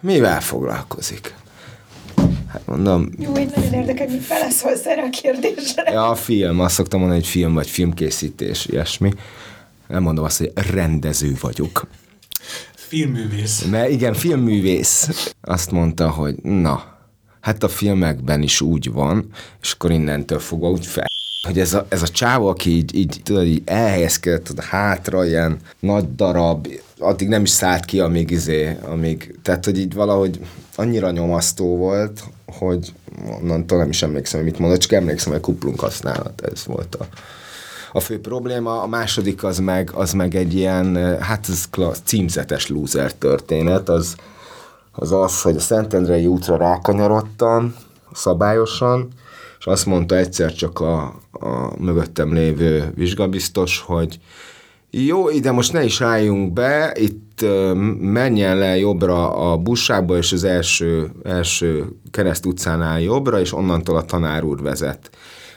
Mivel foglalkozik? Hát mondom... Jó, én nagyon érdekel, mit feleszolsz erre a kérdésre. Ja, a film, azt szoktam mondani, hogy film vagy filmkészítés, ilyesmi. Nem mondom azt, hogy rendező vagyok. Filmművész. Mert igen, filmművész. Azt mondta, hogy na, hát a filmekben is úgy van, és akkor innentől fogva úgy fel hogy ez a, ez a csáva, aki így, így, tudod, így elhelyezkedett tudod, hátra, ilyen nagy darab, addig nem is szállt ki, amíg izé, amíg, tehát, hogy így valahogy annyira nyomasztó volt, hogy onnantól nem is emlékszem, hogy mit mondott, csak emlékszem, hogy kuplunk használat, ez volt a, a fő probléma. A második az meg, az meg egy ilyen, hát ez klassz, címzetes loser történet, az, az az, hogy a Szentendrei útra rákanyarodtam szabályosan, és azt mondta egyszer csak a, a mögöttem lévő vizsgabiztos, hogy jó, ide most ne is álljunk be, itt menjen le jobbra a bussába, és az első, első kereszt utcánál jobbra, és onnantól a tanár úr vezet.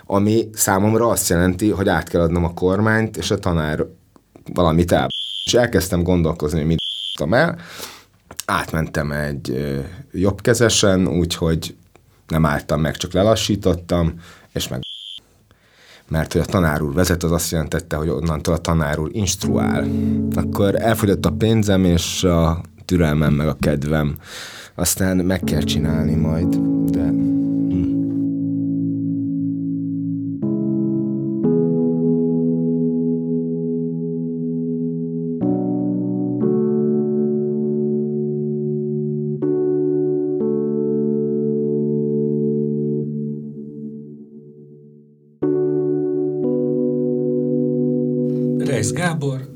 Ami számomra azt jelenti, hogy át kell adnom a kormányt, és a tanár valamit el. És elkezdtem gondolkozni, hogy mit el. Átmentem egy jobbkezesen, úgyhogy nem álltam meg, csak lelassítottam, és meg mert hogy a tanár úr vezet, az azt jelentette, hogy onnantól a tanár úr instruál. Akkor elfogyott a pénzem, és a türelmem, meg a kedvem. Aztán meg kell csinálni majd,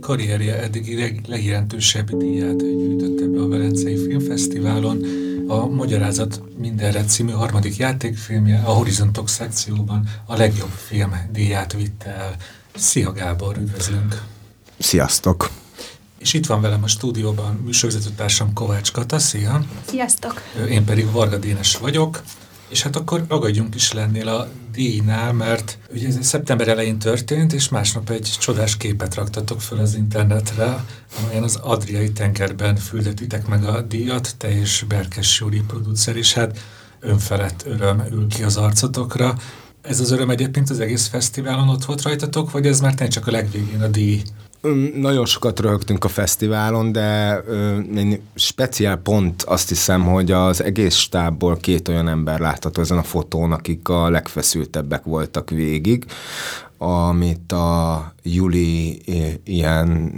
karrierje eddigi leg, legjelentősebb díját gyűjtötte be a Velencei Filmfesztiválon. A Magyarázat mindenre című harmadik játékfilmje a Horizontok szekcióban a legjobb film díját vitte el. Szia Gábor, üdvözlünk! Sziasztok! És itt van velem a stúdióban műsorvezetőtársam Kovács Kata, szia! Sziasztok! Én pedig Varga Dénes vagyok. És hát akkor ragadjunk is lennél a díjnál, mert ugye ez szeptember elején történt, és másnap egy csodás képet raktatok föl az internetre, amelyen az Adriai tengerben füldetitek meg a díjat, te és Berkes Júri producer, és hát önfelett öröm ül ki az arcotokra. Ez az öröm egyébként az egész fesztiválon ott volt rajtatok, vagy ez már nem csak a legvégén a díj? Nagyon sokat röhögtünk a fesztiválon, de egy speciál pont azt hiszem, hogy az egész stábból két olyan ember látható ezen a fotón, akik a legfeszültebbek voltak végig, amit a Juli ilyen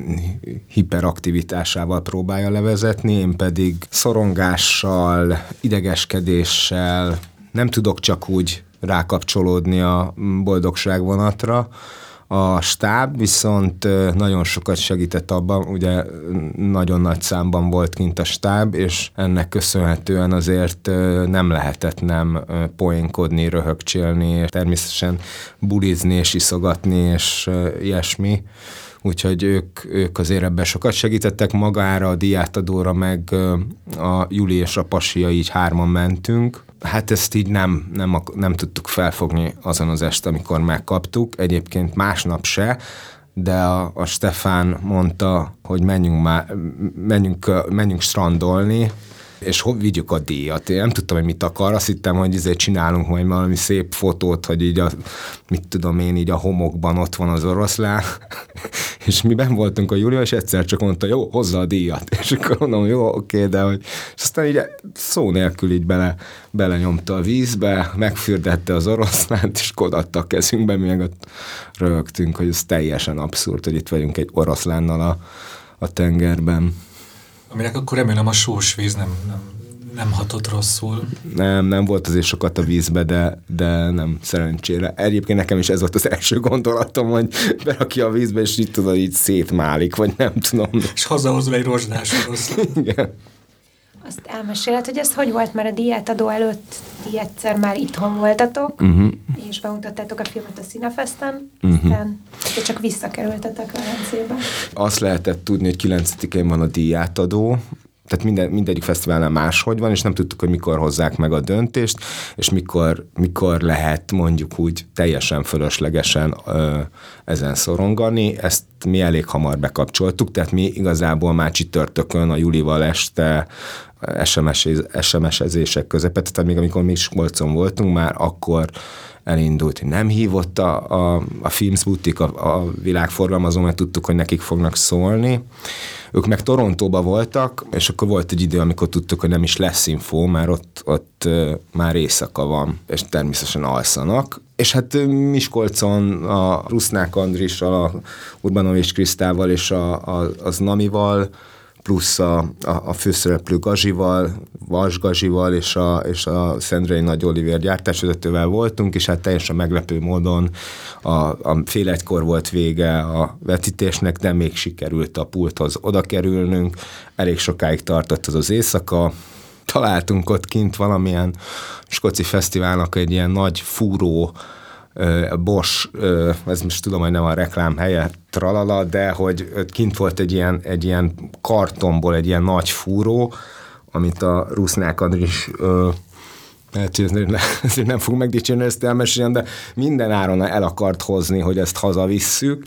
hiperaktivitásával próbálja levezetni, én pedig szorongással, idegeskedéssel nem tudok csak úgy rákapcsolódni a boldogság vonatra, a stáb viszont nagyon sokat segített abban, ugye nagyon nagy számban volt kint a stáb, és ennek köszönhetően azért nem lehetett nem poénkodni, röhögcsélni, és természetesen bulizni és iszogatni, és ilyesmi. Úgyhogy ők, ők azért ebben sokat segítettek. Magára, a diátadóra, meg a Juli és a Pasia így hárman mentünk, Hát ezt így nem, nem, nem tudtuk felfogni azon az este, amikor megkaptuk. Egyébként másnap se, de a, a Stefán mondta, hogy menjünk, már, menjünk, menjünk strandolni, és hogy vigyük a díjat. Én nem tudtam, hogy mit akar, azt hittem, hogy ezért csinálunk majd valami szép fotót, hogy így a, mit tudom én, így a homokban ott van az oroszlán, és mi ben voltunk a Júlia, és egyszer csak mondta, jó, hozza a díjat. És akkor mondom, jó, oké, de hogy... És aztán így szó nélkül így bele, belenyomta a vízbe, megfürdette az oroszlánt, és kodatta a kezünkbe, mi meg ott rögtünk, hogy ez teljesen abszurd, hogy itt vagyunk egy oroszlánnal a, a tengerben. Aminek akkor remélem a sós víz nem, nem, nem hatott rosszul. Nem, nem volt azért sokat a vízbe, de, de nem szerencsére. Egyébként nekem is ez volt az első gondolatom, hogy berakja a vízbe, és így tudod, így szétmálik, vagy nem tudom. És hazahozol egy rozsdás Igen. Azt elmeséled, hogy ez hogy volt, mert a diátadó előtt ti egyszer már itthon voltatok, uh-huh. és bemutattátok a filmet a Cinefesten, uh-huh. aztán csak visszakerültetek Velencébe. Azt lehetett tudni, hogy 9-én van a diátadó, tehát minden, mindegyik fesztiválnál máshogy van, és nem tudtuk, hogy mikor hozzák meg a döntést, és mikor, mikor lehet mondjuk úgy teljesen fölöslegesen ö, ezen szorongani. Ezt mi elég hamar bekapcsoltuk, tehát mi igazából már csütörtökön a Julival este SMS, SMS-ezések közepette, tehát még amikor mi Miskolcon voltunk, már akkor elindult. Nem hívott a, a, a Films Boutique, a, a világforgalmazó, mert tudtuk, hogy nekik fognak szólni. Ők meg Torontóba voltak, és akkor volt egy idő, amikor tudtuk, hogy nem is lesz info, mert ott, ott már éjszaka van, és természetesen alszanak. És hát Miskolcon a Rusznák Andrissal, a Urbanovics Krisztával és a, a, az Namival plusz a, a, a főszereplő Gazsival, Vas Gazsival és a, és a Szendrei Nagy Oliver gyártásvezetővel voltunk, és hát teljesen meglepő módon a, a fél egykor volt vége a vetítésnek, de még sikerült a pulthoz oda kerülnünk. Elég sokáig tartott az az éjszaka, találtunk ott kint valamilyen skoci fesztiválnak egy ilyen nagy fúró Bosch, ez most tudom, hogy nem a reklám helye, tralala, de hogy kint volt egy ilyen, egy ilyen kartonból egy ilyen nagy fúró, amit a Rusznák Andris lehet, ezért nem fog megdicsérni ezt elmesélni, de minden áron el akart hozni, hogy ezt hazavisszük.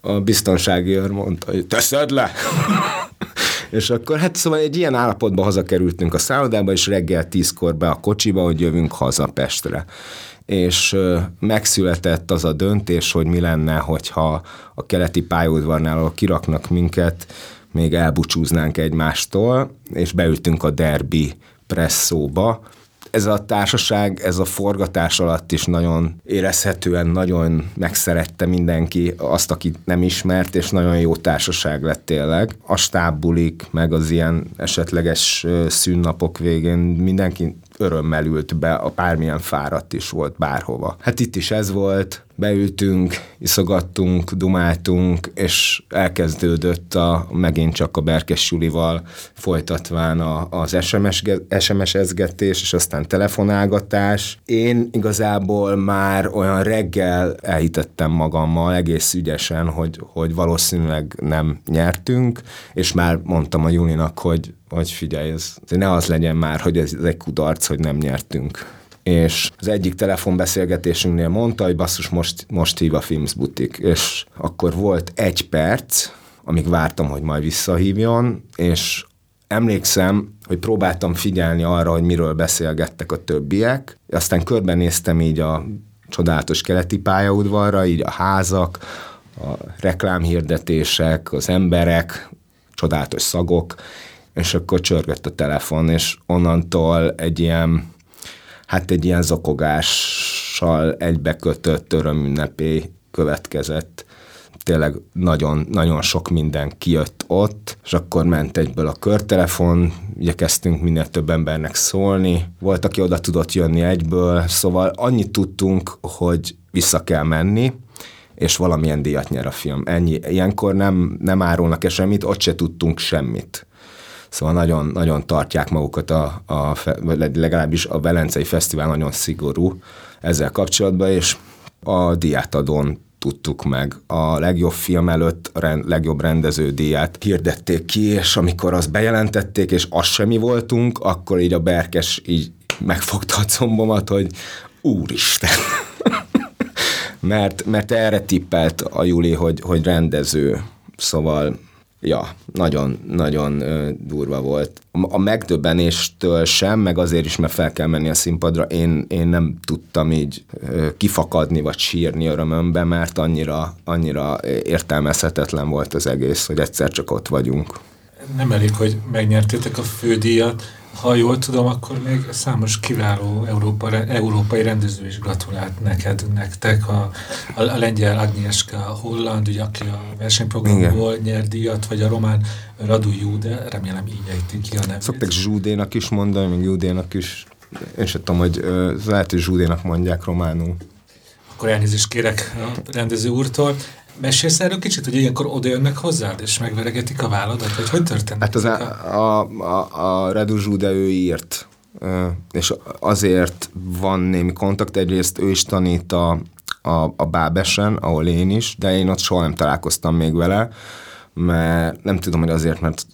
A biztonsági őr mondta, hogy teszed le! és akkor hát szóval egy ilyen állapotban hazakerültünk a szállodába, és reggel tízkor be a kocsiba, hogy jövünk haza Pestre és megszületett az a döntés, hogy mi lenne, hogyha a keleti pályaudvarnál kiraknak minket, még elbúcsúznánk egymástól, és beültünk a derbi presszóba, ez a társaság, ez a forgatás alatt is nagyon érezhetően nagyon megszerette mindenki azt, akit nem ismert, és nagyon jó társaság lett tényleg. A stábbulik, meg az ilyen esetleges szűnnapok végén mindenki örömmel ült be, a bármilyen fáradt is volt bárhova. Hát itt is ez volt, beültünk, iszogattunk, dumáltunk, és elkezdődött a, megint csak a Berkes Julival folytatván a, az SMS, SMS-ezgetés, és aztán telefonálgatás. Én igazából már olyan reggel elhitettem magammal egész ügyesen, hogy, hogy valószínűleg nem nyertünk, és már mondtam a Julinak, hogy, hogy figyelj, ez, ne az legyen már, hogy ez, ez egy kudarc, hogy nem nyertünk és az egyik telefonbeszélgetésünknél mondta, hogy basszus, most, most hív a Films Butik, és akkor volt egy perc, amíg vártam, hogy majd visszahívjon, és emlékszem, hogy próbáltam figyelni arra, hogy miről beszélgettek a többiek, aztán körbenéztem így a csodálatos keleti pályaudvarra, így a házak, a reklámhirdetések, az emberek, csodálatos szagok, és akkor csörgött a telefon, és onnantól egy ilyen hát egy ilyen zokogással egybekötött örömünnepé következett. Tényleg nagyon, nagyon sok minden kijött ott, és akkor ment egyből a körtelefon, igyekeztünk minél több embernek szólni, volt, aki oda tudott jönni egyből, szóval annyit tudtunk, hogy vissza kell menni, és valamilyen díjat nyer a film. Ennyi. Ilyenkor nem, nem árulnak -e semmit, ott se tudtunk semmit. Szóval nagyon, nagyon tartják magukat, a, a, legalábbis a Velencei Fesztivál nagyon szigorú ezzel kapcsolatban, és a diátadón tudtuk meg. A legjobb film előtt a rend, legjobb rendező díját hirdették ki, és amikor azt bejelentették, és az semmi voltunk, akkor így a Berkes így megfogta a combomat, hogy úristen. mert, mert erre tippelt a Juli, hogy, hogy rendező. Szóval ja, nagyon, nagyon durva volt. A megdöbbenéstől sem, meg azért is, mert fel kell menni a színpadra, én, én nem tudtam így kifakadni, vagy sírni örömömbe, mert annyira, annyira értelmezhetetlen volt az egész, hogy egyszer csak ott vagyunk. Nem elég, hogy megnyertétek a fődíjat, ha jól tudom, akkor még számos kiváló Európa, európai rendező is gratulált neked, nektek. A, a, a lengyel Agnieszka Holland, ugye, aki a versenyprogramból Igen. nyert díjat, vagy a román Radu Jude, remélem így ejtik ki a nevét. Szokták Zsúdénak is mondani, még Judénak is. Én sem tudom, hogy lehet, hogy Zsúdénak mondják románul. Akkor elnézést kérek a rendező úrtól. Mesélsz erről kicsit, hogy ilyenkor oda jönnek hozzád, és megveregetik a válladat, vagy hogy történik? Hát az a, a, a, a Redu de ő írt, és azért van némi kontakt, egyrészt ő is tanít a, a, a Bábesen, ahol én is, de én ott soha nem találkoztam még vele, mert nem tudom, hogy azért, mert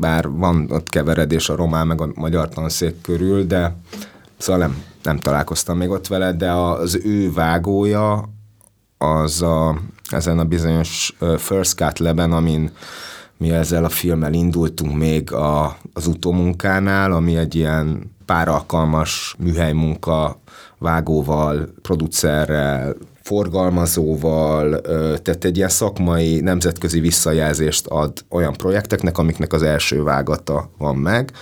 bár van ott keveredés a román meg a magyar tanszék körül, de szóval nem, nem találkoztam még ott vele, de az ő vágója az a ezen a bizonyos First Cut leben, amin mi ezzel a filmmel indultunk még a, az utómunkánál, ami egy ilyen páralkalmas műhelymunka vágóval, producerrel, forgalmazóval, tehát egy ilyen szakmai, nemzetközi visszajelzést ad olyan projekteknek, amiknek az első vágata van meg,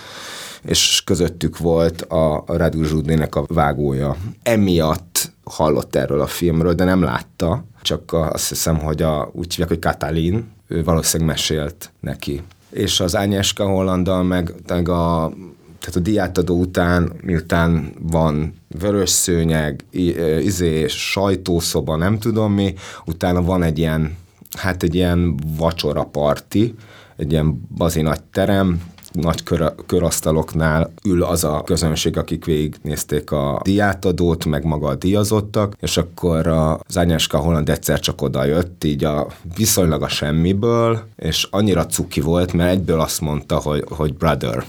és közöttük volt a Radu Zsudnének a vágója. Emiatt hallott erről a filmről, de nem látta, csak azt hiszem, hogy a, úgy hívják, hogy Katalin, ő valószínűleg mesélt neki. És az Ányeska Hollandal meg, meg a tehát a diátadó után, miután van vörös szőnyeg, izé, sajtószoba, nem tudom mi, utána van egy ilyen, hát egy ilyen vacsora parti, egy ilyen bazi nagy terem, nagy kör, körasztaloknál ül az a közönség, akik végignézték a diátadót, meg maga a díjazottak, és akkor az Ányáska Holland egyszer csak oda jött, így a viszonylag a semmiből, és annyira cuki volt, mert egyből azt mondta, hogy, hogy brother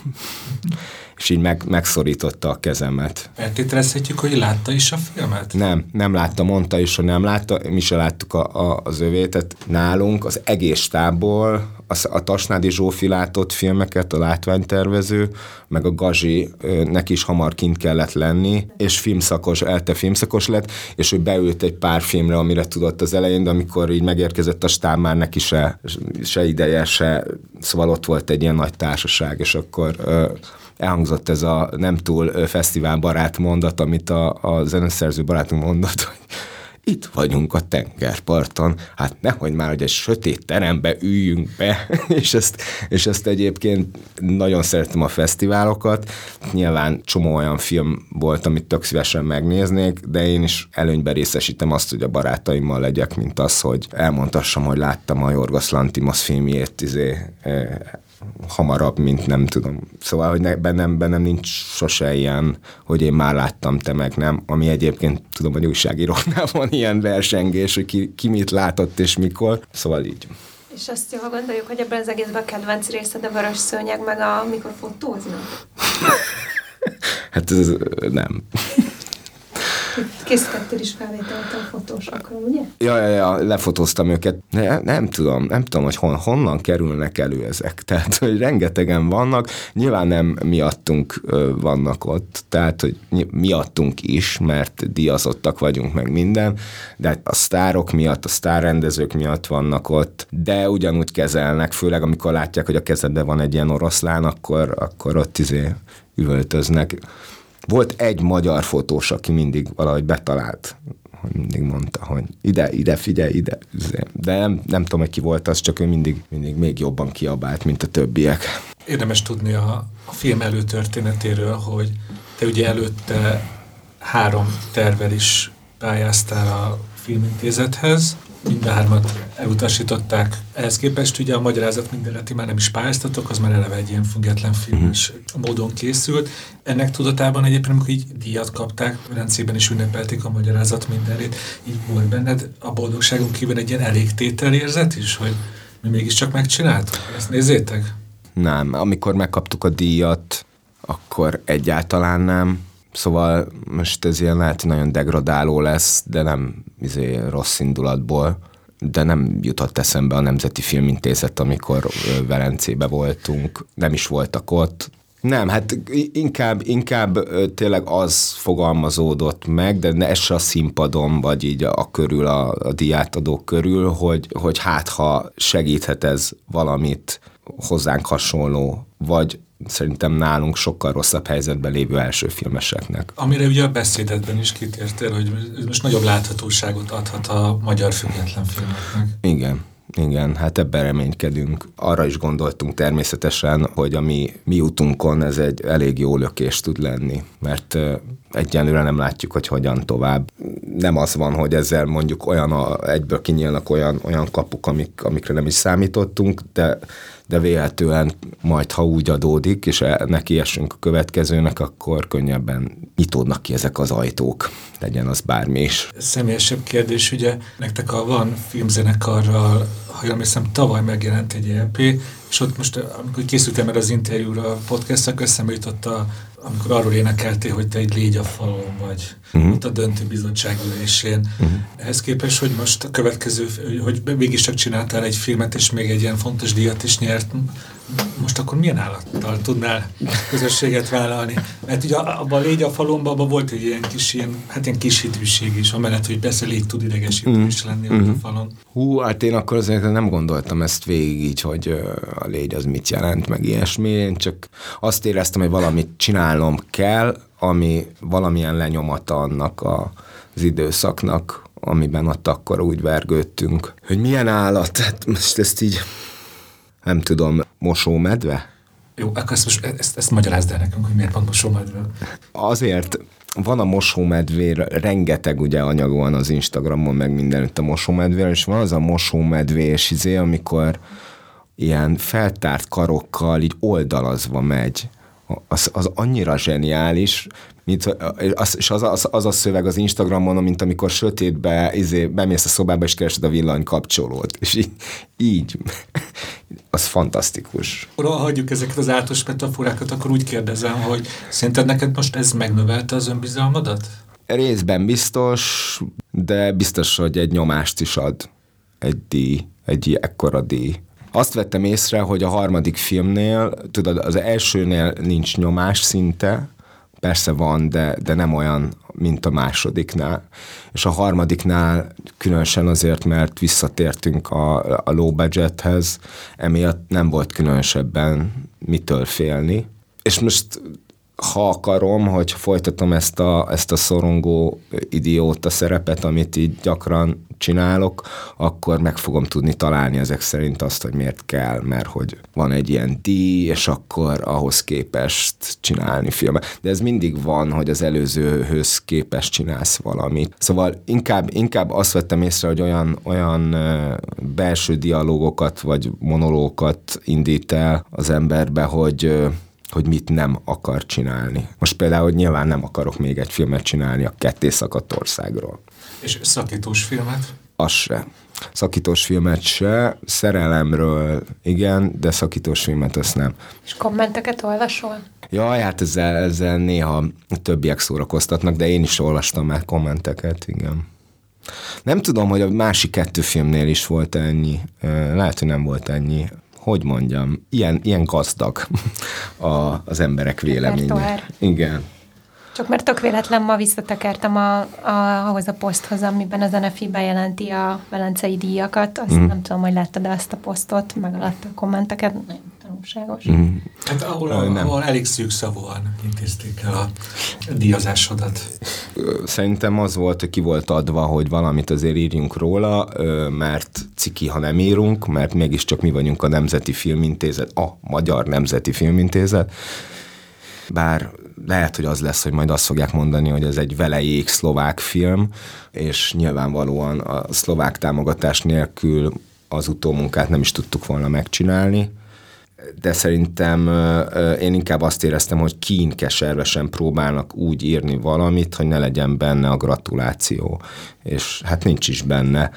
és így meg, megszorította a kezemet. Feltételezhetjük, hogy látta is a filmet? Nem, nem látta, mondta is, hogy nem látta, mi se láttuk a, a, az övétet. Nálunk az egész stábból a, a Tasnádi Zsófi látott filmeket, a látványtervező, meg a Gazi, neki is hamar kint kellett lenni, és filmszakos, elte filmszakos lett, és ő beült egy pár filmre, amire tudott az elején, de amikor így megérkezett a stáb, már neki se, se ideje, se, szóval ott volt egy ilyen nagy társaság, és akkor elhangzott ez a nem túl fesztiválbarát mondat, amit a, a zeneszerző barátunk mondott, hogy itt vagyunk a tengerparton, hát nehogy már, hogy egy sötét terembe üljünk be, és ezt, és ezt egyébként nagyon szeretem a fesztiválokat. Nyilván csomó olyan film volt, amit tök szívesen megnéznék, de én is előnyben részesítem azt, hogy a barátaimmal legyek, mint az, hogy elmondhassam, hogy láttam a Jorgos Lantimos filmjét, izé, hamarabb, mint nem tudom. Szóval, hogy ne, bennem, bennem nincs sose ilyen, hogy én már láttam, te meg nem, ami egyébként tudom, hogy újságíróknál van ilyen versengés, hogy ki, ki mit látott és mikor. Szóval így. És azt jól gondoljuk, hogy ebben az egészben a kedvenc részed a vörös szőnyeg, meg a, amikor fotóznak? hát ez nem. Készítettél is felvételt a fotósokról, ugye? Ja, ja, ja, lefotóztam őket. Ne, nem tudom, nem tudom, hogy hon, honnan kerülnek elő ezek. Tehát, hogy rengetegen vannak, nyilván nem miattunk vannak ott, tehát, hogy miattunk is, mert diazottak vagyunk meg minden, de a sztárok miatt, a sztárrendezők miatt vannak ott, de ugyanúgy kezelnek, főleg amikor látják, hogy a kezedben van egy ilyen oroszlán, akkor, akkor ott izé üvöltöznek. Volt egy magyar fotós, aki mindig valahogy betalált, hogy mindig mondta, hogy ide, ide, figyelj, ide. De nem, nem tudom, hogy ki volt az, csak ő mindig, mindig még jobban kiabált, mint a többiek. Érdemes tudni a, a film előtörténetéről, hogy te ugye előtte három tervel is pályáztál a filmintézethez, mindhármat elutasították. Ehhez képest ugye a magyarázat mindenleti már nem is pályáztatok, az már eleve egy ilyen független filmes uh-huh. módon készült. Ennek tudatában egyébként, amikor így díjat kapták, rendszében is ünnepelték a magyarázat mindenét, így volt benned a boldogságunk kívül egy ilyen elégtételérzet is, hogy mi mégiscsak megcsináltuk? Ezt nézzétek? Nem, amikor megkaptuk a díjat, akkor egyáltalán nem Szóval most ez ilyen lehet, nagyon degradáló lesz, de nem izé, rossz indulatból de nem jutott eszembe a Nemzeti Filmintézet, amikor Velencébe voltunk, nem is voltak ott. Nem, hát inkább, inkább tényleg az fogalmazódott meg, de ne ez se a színpadon, vagy így a, a körül, a, a diátadók körül, hogy, hogy hát ha segíthet ez valamit hozzánk hasonló, vagy szerintem nálunk sokkal rosszabb helyzetben lévő első filmeseknek. Amire ugye a beszédedben is kitértél, hogy most nagyobb láthatóságot adhat a magyar független filmeknek. Igen. Igen, hát ebben reménykedünk. Arra is gondoltunk természetesen, hogy a mi, mi utunkon ez egy elég jó lökés tud lenni, mert egyenlőre nem látjuk, hogy hogyan tovább. Nem az van, hogy ezzel mondjuk olyan a, egyből kinyílnak olyan, olyan kapuk, amik, amikre nem is számítottunk, de de véletlenül majd, ha úgy adódik, és e, neki esünk a következőnek, akkor könnyebben nyitódnak ki ezek az ajtók, legyen az bármi is. Személyesebb kérdés, ugye nektek a van filmzenekarral, ha jól hiszem, tavaly megjelent egy EP, és ott most, amikor készültem erre az interjúra, a podcastok eszembe jutott a, amikor arról énekeltél, hogy te egy légy a falon vagy, uh-huh. ott a döntő bizottság ülésén. Uh-huh. Ehhez képest, hogy most a következő, hogy mégiscsak csináltál egy filmet, és még egy ilyen fontos díjat is nyert, most akkor milyen állattal tudnál közösséget vállalni? Mert ugye abban a légy a falomban abban volt egy ilyen kis, ilyen, hát ilyen kis hitűség is, amellett, hogy persze légy tud idegesítő mm. is lenni mm. a falon. Hú, hát én akkor azért nem gondoltam ezt végig így, hogy a légy az mit jelent, meg ilyesmi. Én csak azt éreztem, hogy valamit csinálnom kell, ami valamilyen lenyomata annak a, az időszaknak, amiben ott akkor úgy vergődtünk. Hogy milyen állat, hát most ezt így nem tudom, mosómedve? Jó, akkor ezt, most, ezt, ezt magyarázd el nekünk, hogy miért pont mosómedve. Azért van a mosómedvére, rengeteg ugye anyag van az Instagramon, meg mindenütt a mosómedvére, és van az a mosómedvés izé, amikor ilyen feltárt karokkal így oldalazva megy. Az, az annyira zseniális, mint, az, és az, az, az a szöveg az Instagramon, mint amikor sötétbe izé, bemész a szobába, és keresed a villany kapcsolót. És így, így az fantasztikus. Ura, hagyjuk ezeket az általános metaforákat, akkor úgy kérdezem, hogy szerinted neked most ez megnövelte az önbizalmadat? Részben biztos, de biztos, hogy egy nyomást is ad. Egy díj, egy ekkora díj. Azt vettem észre, hogy a harmadik filmnél, tudod, az elsőnél nincs nyomás szinte, persze van, de, de nem olyan, mint a másodiknál. És a harmadiknál különösen azért, mert visszatértünk a, a low budgethez, emiatt nem volt különösebben mitől félni. És most ha akarom, hogy folytatom ezt a, ezt a szorongó idióta szerepet, amit így gyakran csinálok, akkor meg fogom tudni találni ezek szerint azt, hogy miért kell, mert hogy van egy ilyen díj, és akkor ahhoz képest csinálni filmet. De ez mindig van, hogy az előzőhöz képest csinálsz valamit. Szóval inkább, inkább azt vettem észre, hogy olyan, olyan belső dialógokat vagy monológokat indít el az emberbe, hogy hogy mit nem akar csinálni. Most például, hogy nyilván nem akarok még egy filmet csinálni a ketté szakadt országról. És szakítós filmet? Az se. Szakítós filmet se, szerelemről igen, de szakítós filmet azt nem. És kommenteket olvasol? Jaj, hát ezzel, ezzel néha többiek szórakoztatnak, de én is olvastam már kommenteket, igen. Nem tudom, hogy a másik kettő filmnél is volt ennyi. Lehet, hogy nem volt ennyi hogy mondjam, ilyen, ilyen gazdag a, az emberek véleménye. Igen. Csak mert tök véletlen ma visszatekertem a, a, ahhoz a poszthoz, amiben a NFI bejelenti a velencei díjakat. Azt mm. nem tudom, hogy láttad azt a posztot, meg alatt a kommenteket. Tanulságos. Mm. Hát ahol, a, nem. ahol elég szűkszavúan intézték el a díjazásodat. Szerintem az volt, hogy ki volt adva, hogy valamit azért írjunk róla, mert ciki, ha nem írunk, mert mégiscsak mi vagyunk a Nemzeti Filmintézet, a Magyar Nemzeti Filmintézet, bár lehet, hogy az lesz, hogy majd azt fogják mondani, hogy ez egy velejék szlovák film, és nyilvánvalóan a szlovák támogatás nélkül az utómunkát nem is tudtuk volna megcsinálni, de szerintem én inkább azt éreztem, hogy kínkeservesen próbálnak úgy írni valamit, hogy ne legyen benne a gratuláció, és hát nincs is benne.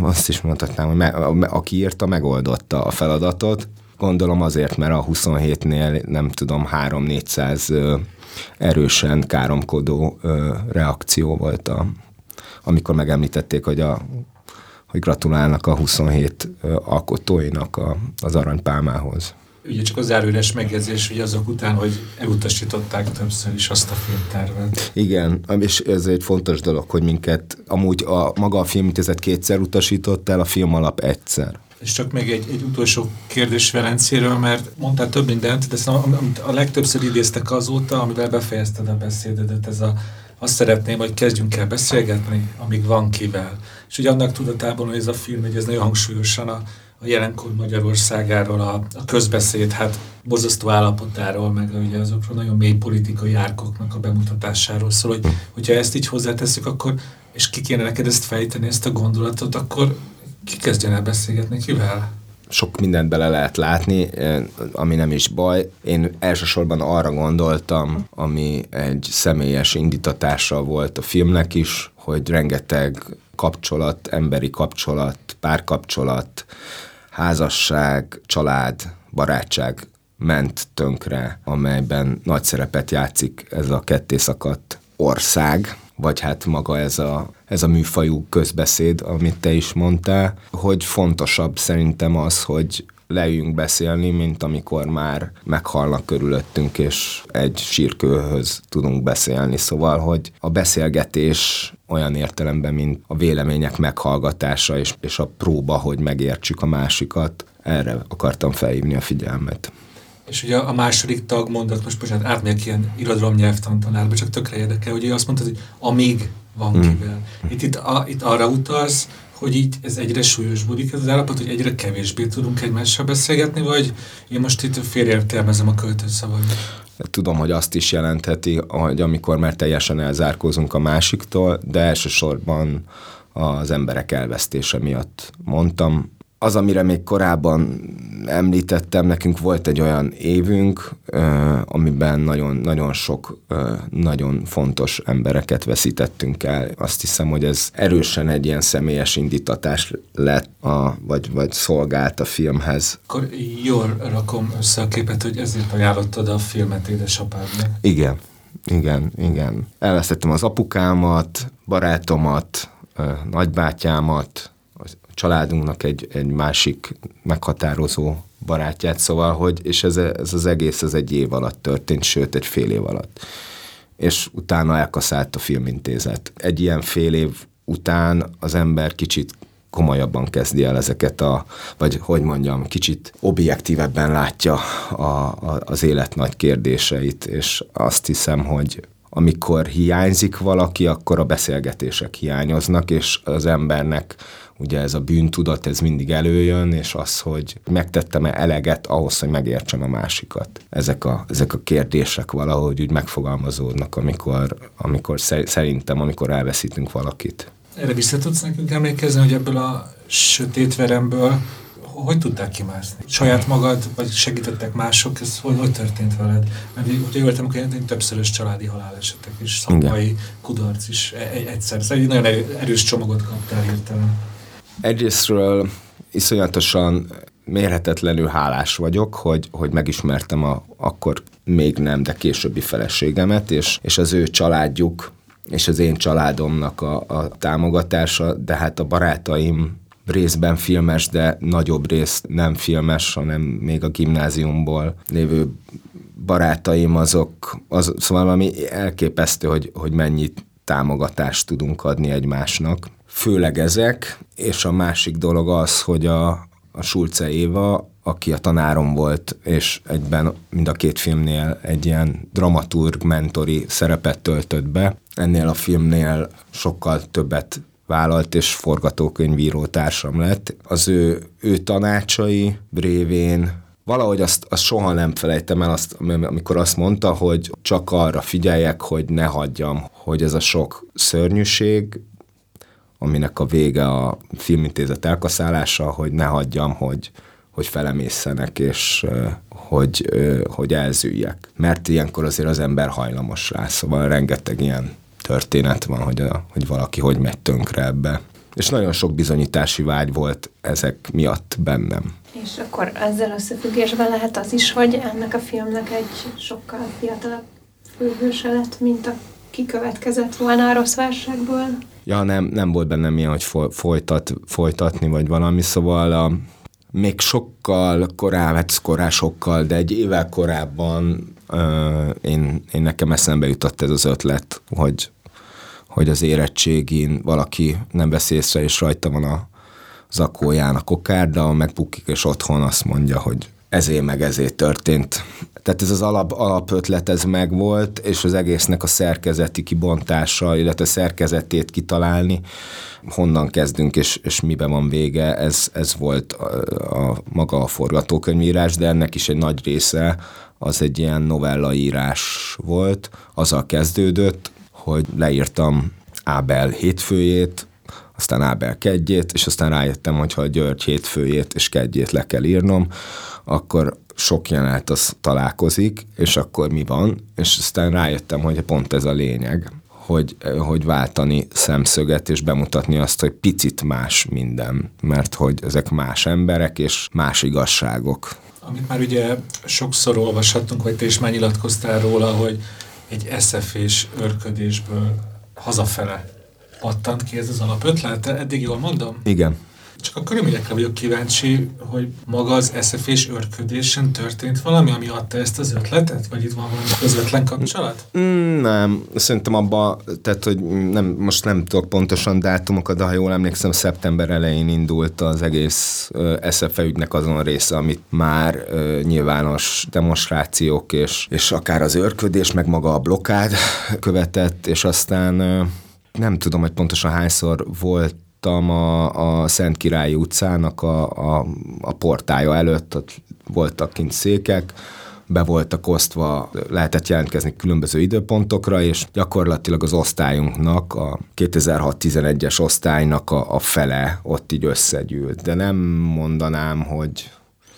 Azt is mondhatnám, hogy me, aki írta, megoldotta a feladatot, Gondolom azért, mert a 27-nél nem tudom, 3-400 erősen káromkodó reakció volt, a, amikor megemlítették, hogy a hogy gratulálnak a 27 alkotóinak a, az aranypálmához. Ugye csak az zárójeles megjegyzés, hogy azok után, hogy elutasították többször is azt a filmtervet. Igen, és ez egy fontos dolog, hogy minket amúgy a, maga a filmintézet kétszer utasított el, a film alap egyszer. És csak még egy, egy utolsó kérdés Velencéről, mert mondtál több mindent, de amit a legtöbbször idéztek azóta, amivel befejezted a beszédedet, ez a, azt szeretném, hogy kezdjünk el beszélgetni, amíg van kivel. És ugye annak tudatában, hogy ez a film, hogy ez nagyon hangsúlyosan a, a jelenkor Magyarországáról, a, a közbeszéd, hát bozasztó állapotáról, meg ugye azokról nagyon mély politikai árkoknak a bemutatásáról szól, hogy hogyha ezt így hozzáteszünk, akkor, és ki kéne neked ezt fejteni, ezt a gondolatot, akkor ki kezdjen el beszélgetni, kivel? sok mindent bele lehet látni, ami nem is baj. Én elsősorban arra gondoltam, ami egy személyes indítatása volt a filmnek is, hogy rengeteg kapcsolat, emberi kapcsolat, párkapcsolat, házasság, család, barátság ment tönkre, amelyben nagy szerepet játszik ez a kettészakadt ország, vagy hát maga ez a, ez a műfajú közbeszéd, amit te is mondtál, hogy fontosabb szerintem az, hogy leüljünk beszélni, mint amikor már meghalnak körülöttünk, és egy sírkőhöz tudunk beszélni. Szóval, hogy a beszélgetés olyan értelemben, mint a vélemények meghallgatása, és, és a próba, hogy megértsük a másikat, erre akartam felhívni a figyelmet. És ugye a második tag mondat, most bocsánat, átmegyek ilyen irodalom nyelvtantanárba, csak tökre érdekel, hogy azt mondtad, hogy amíg van hmm. kivel. Itt, itt, a, itt arra utalsz, hogy így ez egyre súlyosbodik ez az állapot, hogy egyre kevésbé tudunk egymással beszélgetni, vagy én most itt félreértelmezem a költőszavakat? Tudom, hogy azt is jelentheti, hogy amikor már teljesen elzárkózunk a másiktól, de elsősorban az emberek elvesztése miatt mondtam, az, amire még korábban említettem, nekünk volt egy olyan évünk, amiben nagyon, nagyon sok nagyon fontos embereket veszítettünk el. Azt hiszem, hogy ez erősen egy ilyen személyes indítatás lett, a, vagy, vagy szolgált a filmhez. Akkor jól rakom össze a képet, hogy ezért ajánlottad a filmet édesapádnak. Igen, igen, igen. Elvesztettem az apukámat, barátomat, nagybátyámat, családunknak egy, egy másik meghatározó barátját, szóval, hogy, és ez, ez az egész az egy év alatt történt, sőt, egy fél év alatt. És utána elkaszált a filmintézet. Egy ilyen fél év után az ember kicsit komolyabban kezdi el ezeket a, vagy hogy mondjam, kicsit objektívebben látja a, a, az élet nagy kérdéseit, és azt hiszem, hogy amikor hiányzik valaki, akkor a beszélgetések hiányoznak, és az embernek ugye ez a bűntudat, ez mindig előjön, és az, hogy megtettem-e eleget ahhoz, hogy megértsem a másikat. Ezek a, ezek a kérdések valahogy úgy megfogalmazódnak, amikor, amikor szerintem, amikor elveszítünk valakit. Erre vissza tudsz nekünk emlékezni, hogy ebből a sötét veremből hogy tudták kimászni? Saját magad, vagy segítettek mások? Ez hogy, hogy történt veled? Mert ugye jól értem, hogy többszörös családi halálesetek és szakmai kudarc is e- egyszer. Szóval egy nagyon erős csomagot kaptál hirtelen. Egyrésztről iszonyatosan mérhetetlenül hálás vagyok, hogy, hogy megismertem a, akkor még nem, de későbbi feleségemet, és, és az ő családjuk, és az én családomnak a, a támogatása, de hát a barátaim részben filmes, de nagyobb rész nem filmes, hanem még a gimnáziumból lévő barátaim azok, az, szóval valami elképesztő, hogy, hogy mennyit támogatást tudunk adni egymásnak. Főleg ezek, és a másik dolog az, hogy a, a Schulze Éva, aki a tanárom volt, és egyben mind a két filmnél egy ilyen dramaturg, mentori szerepet töltött be. Ennél a filmnél sokkal többet vállalt és forgatókönyvíró társam lett. Az ő, ő tanácsai révén valahogy azt, azt soha nem felejtem el, azt, amikor azt mondta, hogy csak arra figyeljek, hogy ne hagyjam, hogy ez a sok szörnyűség, aminek a vége a filmintézet elkaszálása, hogy ne hagyjam, hogy, hogy felemészenek, és hogy, hogy elzűjjek. Mert ilyenkor azért az ember hajlamos rá, szóval rengeteg ilyen történet van, hogy, a, hogy valaki hogy megy tönkre ebbe. És nagyon sok bizonyítási vágy volt ezek miatt bennem. És akkor ezzel összefüggésben lehet az is, hogy ennek a filmnek egy sokkal fiatalabb főhőse lett, mint a kikövetkezett volna a rossz válságból? Ja, nem, nem volt bennem ilyen, hogy folytat, folytatni, vagy valami, szóval a, még sokkal korábban, hát korán sokkal, de egy évvel korábban uh, én, én nekem eszembe jutott ez az ötlet, hogy hogy az érettségin valaki nem vesz észre, és rajta van a zakóján a kokárda, megbukik, és otthon azt mondja, hogy ezé meg ezé történt. Tehát ez az alap, alapötlet, ez megvolt, és az egésznek a szerkezeti kibontása, illetve szerkezetét kitalálni, honnan kezdünk, és, és miben van vége, ez, ez volt a, a maga a forgatókönyvírás, de ennek is egy nagy része az egy ilyen novellaírás volt, azzal kezdődött, hogy leírtam Ábel hétfőjét, aztán Ábel kedjét, és aztán rájöttem, hogy ha a György hétfőjét és kedjét le kell írnom, akkor sok jelenet az találkozik, és akkor mi van, és aztán rájöttem, hogy pont ez a lényeg, hogy, hogy váltani szemszöget, és bemutatni azt, hogy picit más minden, mert hogy ezek más emberek, és más igazságok. Amit már ugye sokszor olvashattunk, vagy te is már nyilatkoztál róla, hogy egy SF és örködésből hazafele pattant ki ez az alapötlet. Eddig jól mondom? Igen. Csak a körülményekre vagyok kíváncsi, hogy maga az SZF-és örködésen történt valami, ami adta ezt az ötletet? Vagy itt van valami közvetlen kapcsolat? Mm, nem, szerintem abba, tehát hogy nem, most nem tudok pontosan dátumokat, de ha jól emlékszem, szeptember elején indult az egész SZF ügynek azon része, amit már uh, nyilvános demonstrációk és, és akár az örködés, meg maga a blokád követett, és aztán uh, nem tudom, hogy pontosan hányszor volt voltam a, a Szent Király utcának a, a, a portája előtt, ott voltak kint székek, be voltak osztva, lehetett jelentkezni különböző időpontokra, és gyakorlatilag az osztályunknak, a 2006-11-es osztálynak a, a fele ott így összegyűlt. De nem mondanám, hogy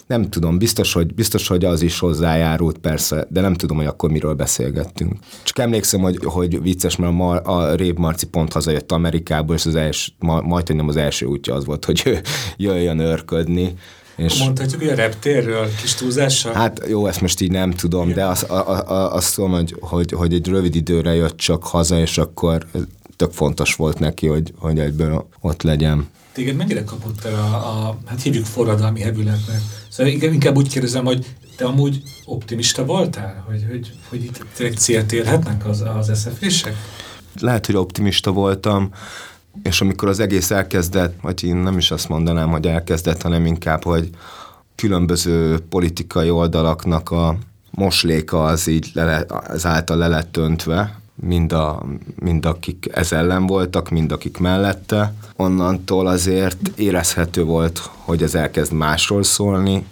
nem tudom, biztos hogy, biztos, hogy az is hozzájárult persze, de nem tudom, hogy akkor miről beszélgettünk. Csak emlékszem, hogy, hogy vicces, mert a, Mar, a Rév Marci pont hazajött Amerikából, és az első, ma, majd, hogy nem az első útja az volt, hogy ő jöjjön örködni. És Mondhatjuk, hogy a reptérről kis túlzással? Hát jó, ezt most így nem tudom, Igen. de azt, a, a, azt tudom, hogy, hogy, hogy egy rövid időre jött csak haza, és akkor tök fontos volt neki, hogy, hogy egyből ott legyen. Téged mennyire kapott el a, a hát hívjuk forradalmi hevületnek? Szóval inkább úgy kérdezem, hogy te amúgy optimista voltál, hogy, hogy, hogy itt tényleg célt érhetnek az, az SZF-ések? Lehet, hogy optimista voltam, és amikor az egész elkezdett, vagy én nem is azt mondanám, hogy elkezdett, hanem inkább, hogy különböző politikai oldalaknak a mosléka az így le, az által le lett öntve, mind, a, mind akik ez ellen voltak, mind akik mellette. Onnantól azért érezhető volt, hogy ez elkezd másról szólni,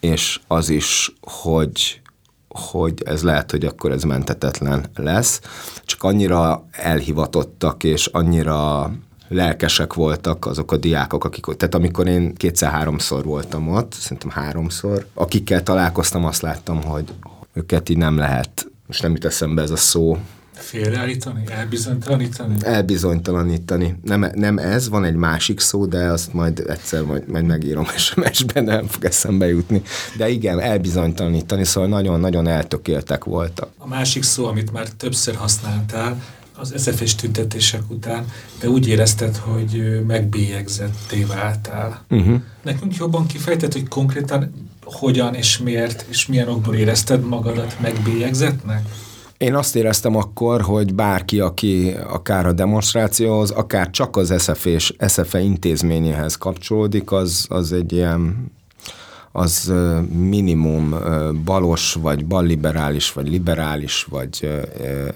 és az is, hogy hogy ez lehet, hogy akkor ez mentetetlen lesz. Csak annyira elhivatottak, és annyira lelkesek voltak azok a diákok, akik, tehát amikor én kétszer-háromszor voltam ott, szerintem háromszor, akikkel találkoztam, azt láttam, hogy őket így nem lehet, most nem jut eszembe ez a szó, Félreállítani? Elbizonytalanítani? Elbizonytalanítani. Nem, nem ez, van egy másik szó, de azt majd egyszer majd, majd megírom SMS-ben, nem fog eszembe jutni. De igen, elbizonytalanítani, szóval nagyon-nagyon eltökéltek voltak. A másik szó, amit már többször használtál, az SZF-es tüntetések után, de úgy érezted, hogy megbélyegzetté váltál. Uh-huh. Nekünk jobban kifejtett, hogy konkrétan hogyan és miért és milyen okból érezted magadat megbélyegzetnek? Én azt éreztem akkor, hogy bárki, aki akár a demonstrációhoz, akár csak az SZF és SZFE intézményéhez kapcsolódik, az, az egy ilyen az minimum balos, vagy balliberális, vagy liberális, vagy,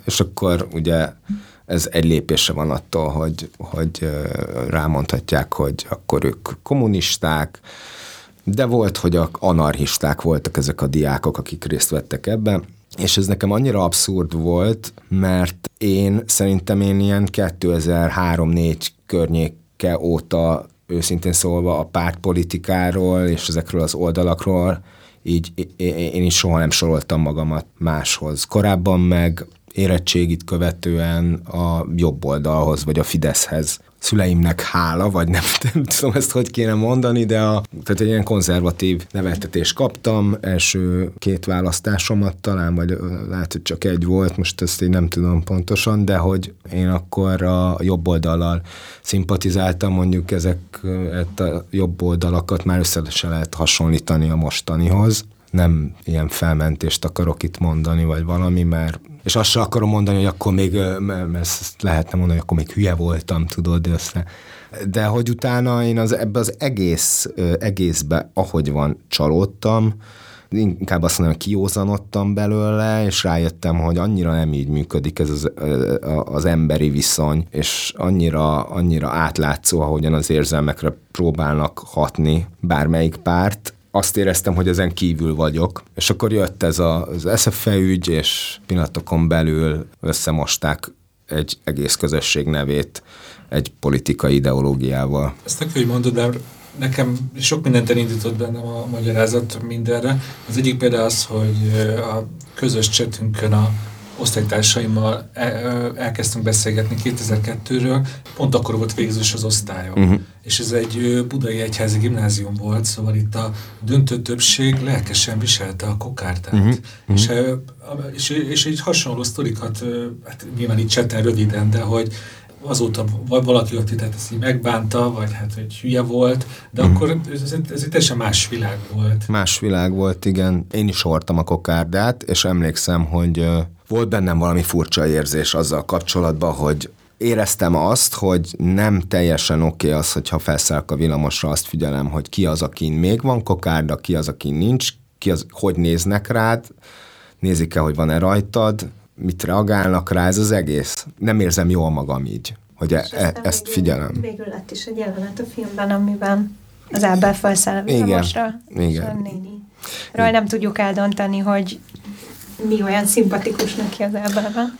és akkor ugye ez egy lépésre van attól, hogy, hogy rámondhatják, hogy akkor ők kommunisták, de volt, hogy anarchisták voltak ezek a diákok, akik részt vettek ebben, és ez nekem annyira abszurd volt, mert én szerintem én ilyen 2003-4 környéke óta őszintén szólva a pártpolitikáról és ezekről az oldalakról így én is soha nem soroltam magamat máshoz. Korábban meg érettségit követően a jobb oldalhoz, vagy a Fideszhez szüleimnek hála, vagy nem, nem tudom ezt hogy kéne mondani, de a, tehát egy ilyen konzervatív neveltetést kaptam, első két választásomat talán, vagy lehet, hogy csak egy volt, most ezt én nem tudom pontosan, de hogy én akkor a jobb oldallal szimpatizáltam, mondjuk ezek a jobb oldalakat már össze se lehet hasonlítani a mostanihoz. Nem ilyen felmentést akarok itt mondani, vagy valami, mert és azt sem akarom mondani, hogy akkor még, ezt lehetne mondani, hogy akkor még hülye voltam, tudod, de össze. De hogy utána én az, ebbe az egész, egészbe, ahogy van, csalódtam, inkább azt mondom, kiózanodtam belőle, és rájöttem, hogy annyira nem így működik ez az, az emberi viszony, és annyira, annyira átlátszó, ahogyan az érzelmekre próbálnak hatni bármelyik párt, azt éreztem, hogy ezen kívül vagyok. És akkor jött ez a, az SFE ügy, és pillanatokon belül összemosták egy egész közösség nevét egy politikai ideológiával. Ezt tök, hogy mondod, de nekem sok mindent elindított bennem a magyarázat mindenre. Az egyik például az, hogy a közös csetünkön a osztálytársaimmal elkezdtünk beszélgetni 2002-ről, pont akkor volt végzős az osztályom. Uh-huh. És ez egy budai egyházi gimnázium volt, szóval itt a döntő többség lelkesen viselte a kokárdát. Uh-huh. És, és, és egy hasonló sztorikat, hát nyilván itt cseten röviden, de hogy azóta valaki ott itt ezt megbánta, vagy hát hogy hülye volt, de mm. akkor ez, ez, ez egy teljesen más világ volt. Más világ volt, igen. Én is hordtam a kokárdát, és emlékszem, hogy volt bennem valami furcsa érzés azzal kapcsolatban, hogy éreztem azt, hogy nem teljesen oké okay az, hogyha felszállok a villamosra, azt figyelem, hogy ki az, akin még van kokárda, ki az, akin nincs, ki az, hogy néznek rád, nézik-e, hogy van-e rajtad, mit reagálnak rá, ez az egész. Nem érzem jól magam így, hogy e, e, ezt végül, figyelem. Végül lett is egy jelenet a filmben, amiben az Ábel felszáll a villamosra, és a néni. Ről nem tudjuk eldönteni, hogy mi olyan szimpatikus neki az Ábelben.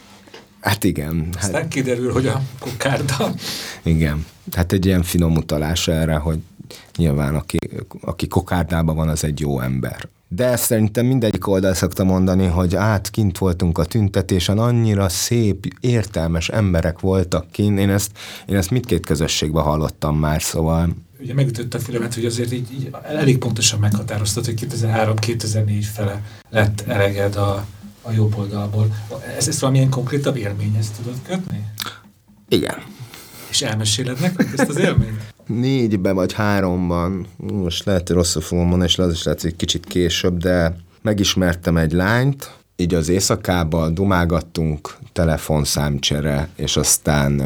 Hát igen. Aztán hát, kiderül, hogy a kokárda. Igen. Hát egy ilyen finom utalás erre, hogy nyilván aki, aki kokárdában van, az egy jó ember. De szerintem mindegyik oldal szokta mondani, hogy át kint voltunk a tüntetésen, annyira szép, értelmes emberek voltak kint. Én ezt, én ezt mindkét közösségben hallottam már, szóval ugye megütött a filmet, hogy azért így, így elég pontosan meghatároztat, hogy 2003-2004 fele lett eleged a, a jobb oldalból. Ez, ez valamilyen konkrétabb élményhez tudod kötni? Igen. És elmeséled nekünk ezt az élményt? Négyben vagy háromban, most lehet, hogy rosszul fogom mondani, és az is lehet, hogy kicsit később, de megismertem egy lányt, így az éjszakában dumálgattunk, telefonszámcsere, és aztán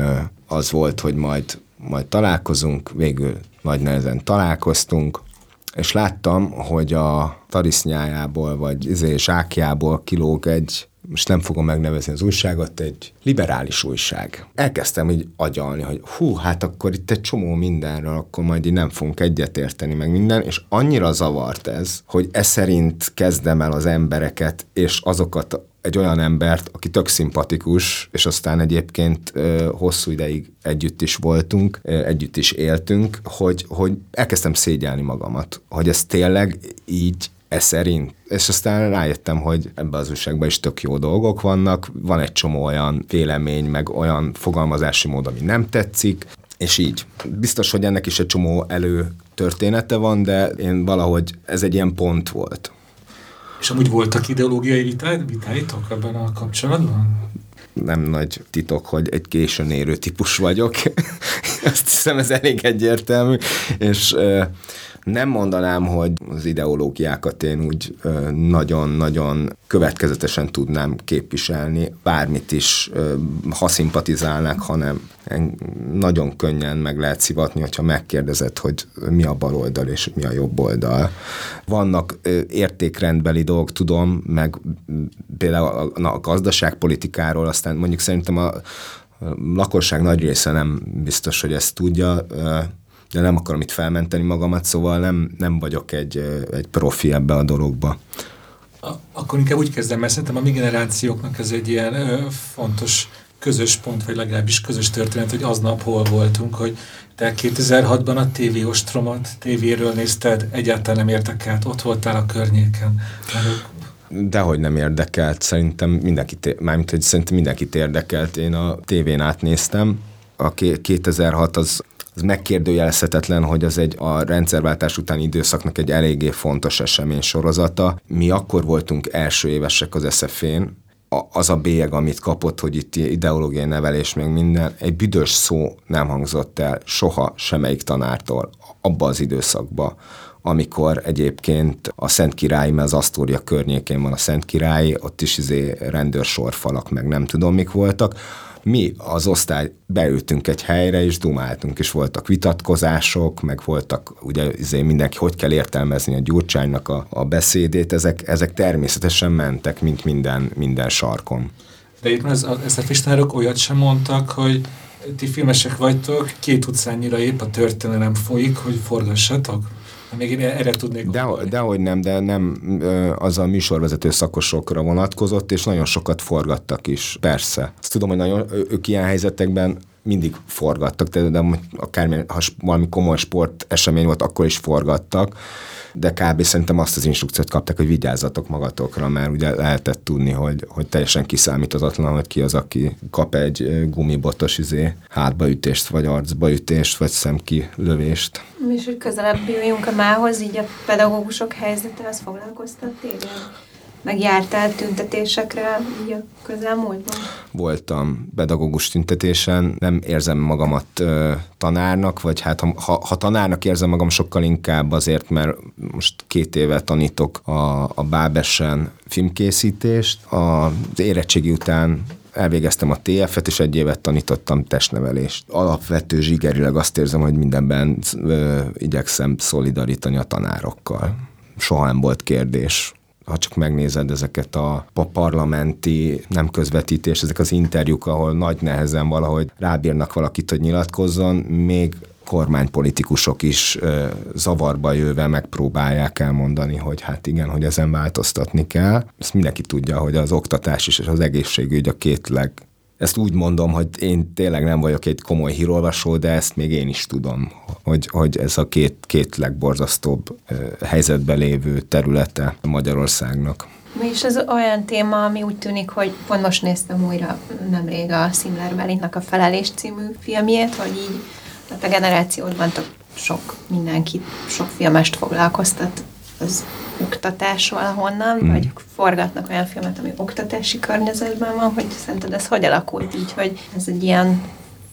az volt, hogy majd, majd találkozunk, végül nagy nehezen találkoztunk, és láttam, hogy a tarisznyájából, vagy izé, zsákjából kilóg egy most nem fogom megnevezni az újságot, egy liberális újság. Elkezdtem így agyalni, hogy hú, hát akkor itt egy csomó mindenről, akkor majd így nem fogunk egyetérteni meg minden, és annyira zavart ez, hogy ez szerint kezdem el az embereket, és azokat egy olyan embert, aki tök szimpatikus, és aztán egyébként ö, hosszú ideig együtt is voltunk, ö, együtt is éltünk, hogy, hogy elkezdtem szégyelni magamat, hogy ez tényleg így e szerint. És aztán rájöttem, hogy ebben az újságban is tök jó dolgok vannak, van egy csomó olyan vélemény, meg olyan fogalmazási mód, ami nem tetszik, és így. Biztos, hogy ennek is egy csomó előtörténete van, de én valahogy ez egy ilyen pont volt. És amúgy voltak ideológiai vitáitok ebben a kapcsolatban? Nem nagy titok, hogy egy későn érő típus vagyok. Azt hiszem, ez elég egyértelmű. És nem mondanám, hogy az ideológiákat én úgy nagyon-nagyon következetesen tudnám képviselni, bármit is, ha szimpatizálnak, hanem nagyon könnyen meg lehet szivatni, hogyha megkérdezed, hogy mi a bal oldal és mi a jobb oldal. Vannak értékrendbeli dolgok, tudom, meg például a gazdaságpolitikáról, aztán mondjuk szerintem a lakosság nagy része nem biztos, hogy ezt tudja, de nem akarom itt felmenteni magamat, szóval nem, nem vagyok egy, egy profi ebbe a dologba. Akkor inkább úgy kezdem, mert szerintem a mi generációknak ez egy ilyen ö, fontos közös pont, vagy legalábbis közös történet, hogy aznap hol voltunk, hogy te 2006-ban a TV Ostromot tévéről nézted, egyáltalán nem érdekelt, ott voltál a környéken. Dehogy nem érdekelt, szerintem mindenkit, mármint, hogy szerintem mindenkit érdekelt. Én a tévén átnéztem, a 2006 az az megkérdőjelezhetetlen, hogy az egy a rendszerváltás utáni időszaknak egy eléggé fontos esemény sorozata. Mi akkor voltunk első évesek az SZF-én, az a bélyeg, amit kapott, hogy itt ideológiai nevelés, még minden, egy büdös szó nem hangzott el soha semmelyik tanártól abba az időszakba, amikor egyébként a Szent Király, mert az Asztória környékén van a Szent Király, ott is izé rendőrsorfalak, meg nem tudom mik voltak, mi az osztály beültünk egy helyre, és dumáltunk, és voltak vitatkozások, meg voltak ugye izé mindenki, hogy kell értelmezni a Gyurcsánynak a, a beszédét, ezek, ezek természetesen mentek, mint minden, minden sarkon. De itt ez, ez a fistárok olyat sem mondtak, hogy ti filmesek vagytok, két utcányira épp a történelem folyik, hogy forgassatok? Még én erre tudnék de, Dehogy nem, de nem az a műsorvezető szakosokra vonatkozott, és nagyon sokat forgattak is, persze. Azt tudom, hogy nagyon, ők ilyen helyzetekben mindig forgattak, de, de akár ha valami komoly sport esemény volt, akkor is forgattak, de kb. szerintem azt az instrukciót kapták, hogy vigyázzatok magatokra, mert ugye lehetett tudni, hogy, hogy teljesen kiszámíthatatlan, hogy ki az, aki kap egy gumibotos izé, hátbaütést, vagy arcbaütést, vagy szemkilövést. És hogy közelebb jöjjünk a mához, így a pedagógusok helyzete, az foglalkoztat téged? Meg jártál tüntetésekre így a közelmúltban? Voltam pedagógus tüntetésen, nem érzem magamat ö, tanárnak, vagy hát ha, ha, ha tanárnak érzem magam, sokkal inkább azért, mert most két éve tanítok a, a Bábesen filmkészítést. Az érettségi után elvégeztem a TF-et, és egy évet tanítottam testnevelést. Alapvető zsigerileg azt érzem, hogy mindenben ö, igyekszem szolidarítani a tanárokkal. Soha nem volt kérdés ha csak megnézed ezeket a, parlamenti nem közvetítés, ezek az interjúk, ahol nagy nehezen valahogy rábírnak valakit, hogy nyilatkozzon, még kormánypolitikusok is ö, zavarba jöve megpróbálják elmondani, hogy hát igen, hogy ezen változtatni kell. Ezt mindenki tudja, hogy az oktatás és az egészségügy a két leg ezt úgy mondom, hogy én tényleg nem vagyok egy komoly hírolvasó, de ezt még én is tudom, hogy, hogy ez a két, két legborzasztóbb helyzetben lévő területe Magyarországnak. És ez olyan téma, ami úgy tűnik, hogy pont most néztem újra nemrég a Szimler Belintnak a Felelés című filmjét, hogy így a generációdban sok mindenki, sok filmest foglalkoztat az oktatás valahonnan, mm. vagy forgatnak olyan filmet, ami oktatási környezetben van, hogy szerinted ez hogy alakult így, hogy ez egy ilyen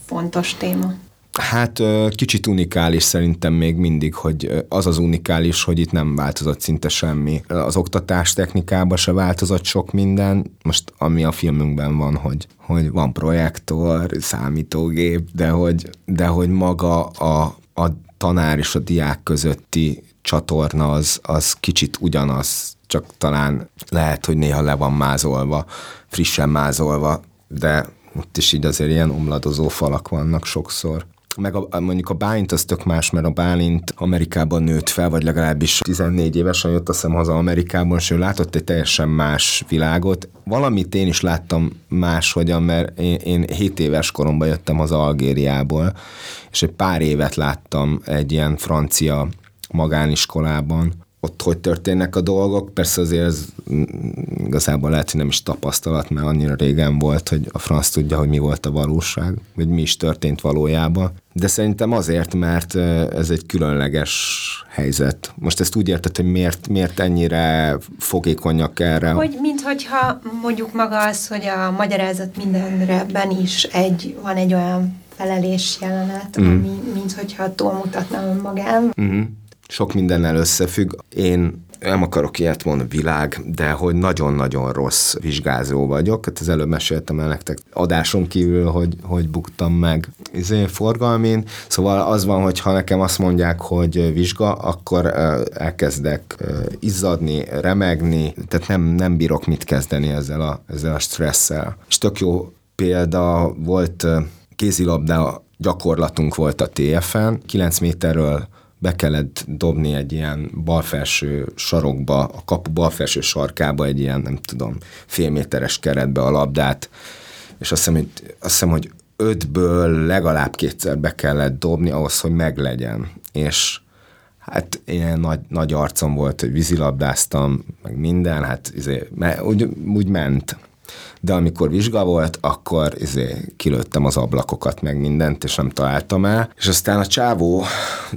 fontos téma? Hát kicsit unikális szerintem még mindig, hogy az az unikális, hogy itt nem változott szinte semmi. Az oktatás technikában se változott sok minden. Most ami a filmünkben van, hogy, hogy van projektor, számítógép, de hogy, de hogy maga a, a tanár és a diák közötti csatorna az, az kicsit ugyanaz, csak talán lehet, hogy néha le van mázolva, frissen mázolva, de ott is így azért ilyen omladozó falak vannak sokszor. Meg a, mondjuk a Bálint az tök más, mert a Bálint Amerikában nőtt fel, vagy legalábbis 14 évesen jött a szem haza Amerikában, és ő látott egy teljesen más világot. Valamit én is láttam máshogyan, mert én, én 7 éves koromban jöttem az Algériából, és egy pár évet láttam egy ilyen francia magániskolában, ott hogy történnek a dolgok. Persze azért ez igazából lehet, hogy nem is tapasztalat, mert annyira régen volt, hogy a franc tudja, hogy mi volt a valóság, vagy mi is történt valójában. De szerintem azért, mert ez egy különleges helyzet. Most ezt úgy érted, hogy miért, miért ennyire fogékonyak erre? Hogy minthogyha mondjuk maga az, hogy a magyarázat mindenreben is egy, van egy olyan felelés jelenet, mm. ami minthogyha túlmutatna önmagán. Mm sok mindennel összefügg. Én nem akarok ilyet mondani világ, de hogy nagyon-nagyon rossz vizsgázó vagyok. Hát az előbb meséltem el nektek adáson kívül, hogy, hogy buktam meg izé, forgalmin. Szóval az van, hogy ha nekem azt mondják, hogy vizsga, akkor elkezdek izzadni, remegni, tehát nem, nem bírok mit kezdeni ezzel a, ezzel a stresszel. És tök jó példa volt kézilabda gyakorlatunk volt a TFN, 9 méterről be kellett dobni egy ilyen balfelső sarokba, a kapu balfelső sarkába egy ilyen, nem tudom, félméteres keretbe a labdát, és azt hiszem, hogy, azt hiszem, hogy ötből legalább kétszer be kellett dobni ahhoz, hogy meglegyen. És hát ilyen nagy, nagy arcom volt, hogy vízilabdáztam, meg minden, hát izé, úgy, úgy ment de amikor vizsga volt, akkor izé, kilőttem az ablakokat, meg mindent, és nem találtam el. És aztán a csávó,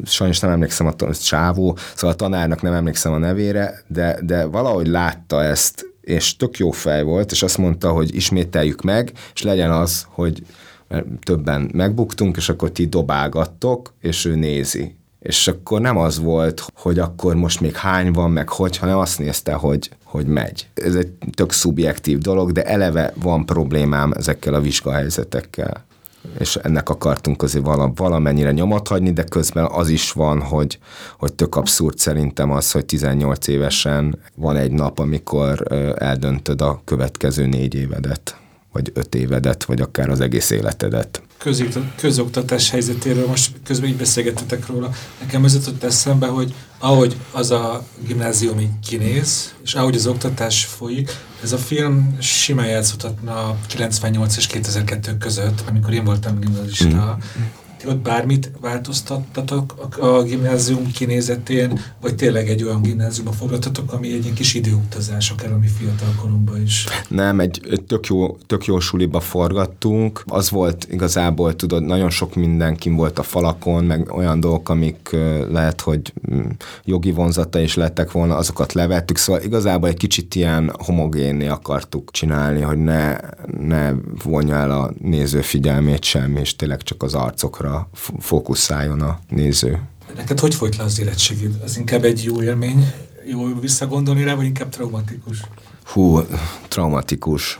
sajnos nem emlékszem a csávó, szóval a tanárnak nem emlékszem a nevére, de, de valahogy látta ezt, és tök jó fej volt, és azt mondta, hogy ismételjük meg, és legyen az, hogy többen megbuktunk, és akkor ti dobálgattok, és ő nézi. És akkor nem az volt, hogy akkor most még hány van, meg hogy, hanem azt nézte, hogy hogy megy. Ez egy tök szubjektív dolog, de eleve van problémám ezekkel a vizsgahelyzetekkel és ennek akartunk azért valamennyire nyomot hagyni, de közben az is van, hogy, hogy tök abszurd szerintem az, hogy 18 évesen van egy nap, amikor eldöntöd a következő négy évedet vagy öt évedet, vagy akár az egész életedet. közoktatás helyzetéről most közben így beszélgettetek róla. Nekem ez jutott eszembe, hogy ahogy az a gimnázium így kinéz, és ahogy az oktatás folyik, ez a film simán játszhatna 98 és 2002 között, amikor én voltam gimnazista, mm ott bármit változtattatok a, gimnázium kinézetén, vagy tényleg egy olyan gimnáziumba fogadtatok, ami egy ilyen kis időutazás, akár a mi fiatal korunkban is? Nem, egy, tök, jó, tök jó suliba forgattunk. Az volt igazából, tudod, nagyon sok mindenkin volt a falakon, meg olyan dolgok, amik lehet, hogy mm, jogi vonzata is lettek volna, azokat levettük, szóval igazából egy kicsit ilyen homogénné akartuk csinálni, hogy ne, ne vonja el a néző figyelmét semmi, és tényleg csak az arcokra fókuszáljon a néző. Neked hogy folyt le az érettségid? Ez inkább egy jó élmény, jó visszagondolni rá, vagy inkább traumatikus? Hú, traumatikus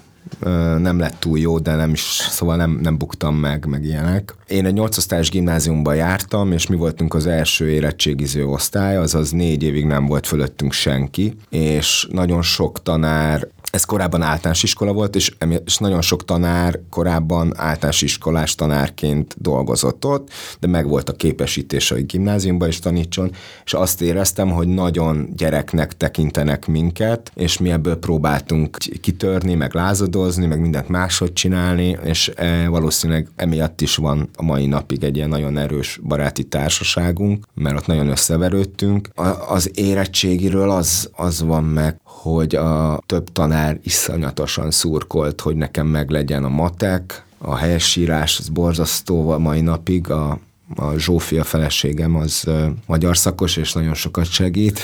nem lett túl jó, de nem is, szóval nem, nem buktam meg, meg ilyenek. Én egy 8 osztályos gimnáziumban jártam, és mi voltunk az első érettségiző osztály, azaz négy évig nem volt fölöttünk senki, és nagyon sok tanár ez korábban általános iskola volt, és, és nagyon sok tanár korábban általános iskolás tanárként dolgozott ott, de meg volt a képesítés, hogy gimnáziumban is tanítson, és azt éreztem, hogy nagyon gyereknek tekintenek minket, és mi ebből próbáltunk kitörni, meg lázadozni, meg mindent máshogy csinálni, és e, valószínűleg emiatt is van a mai napig egy ilyen nagyon erős baráti társaságunk, mert ott nagyon összeverődtünk. A, az érettségiről az, az van meg, hogy a több tanár iszonyatosan szurkolt, hogy nekem meglegyen a matek, a helyesírás, az borzasztó a mai napig, a, a Zsófia feleségem az uh, magyar szakos, és nagyon sokat segít.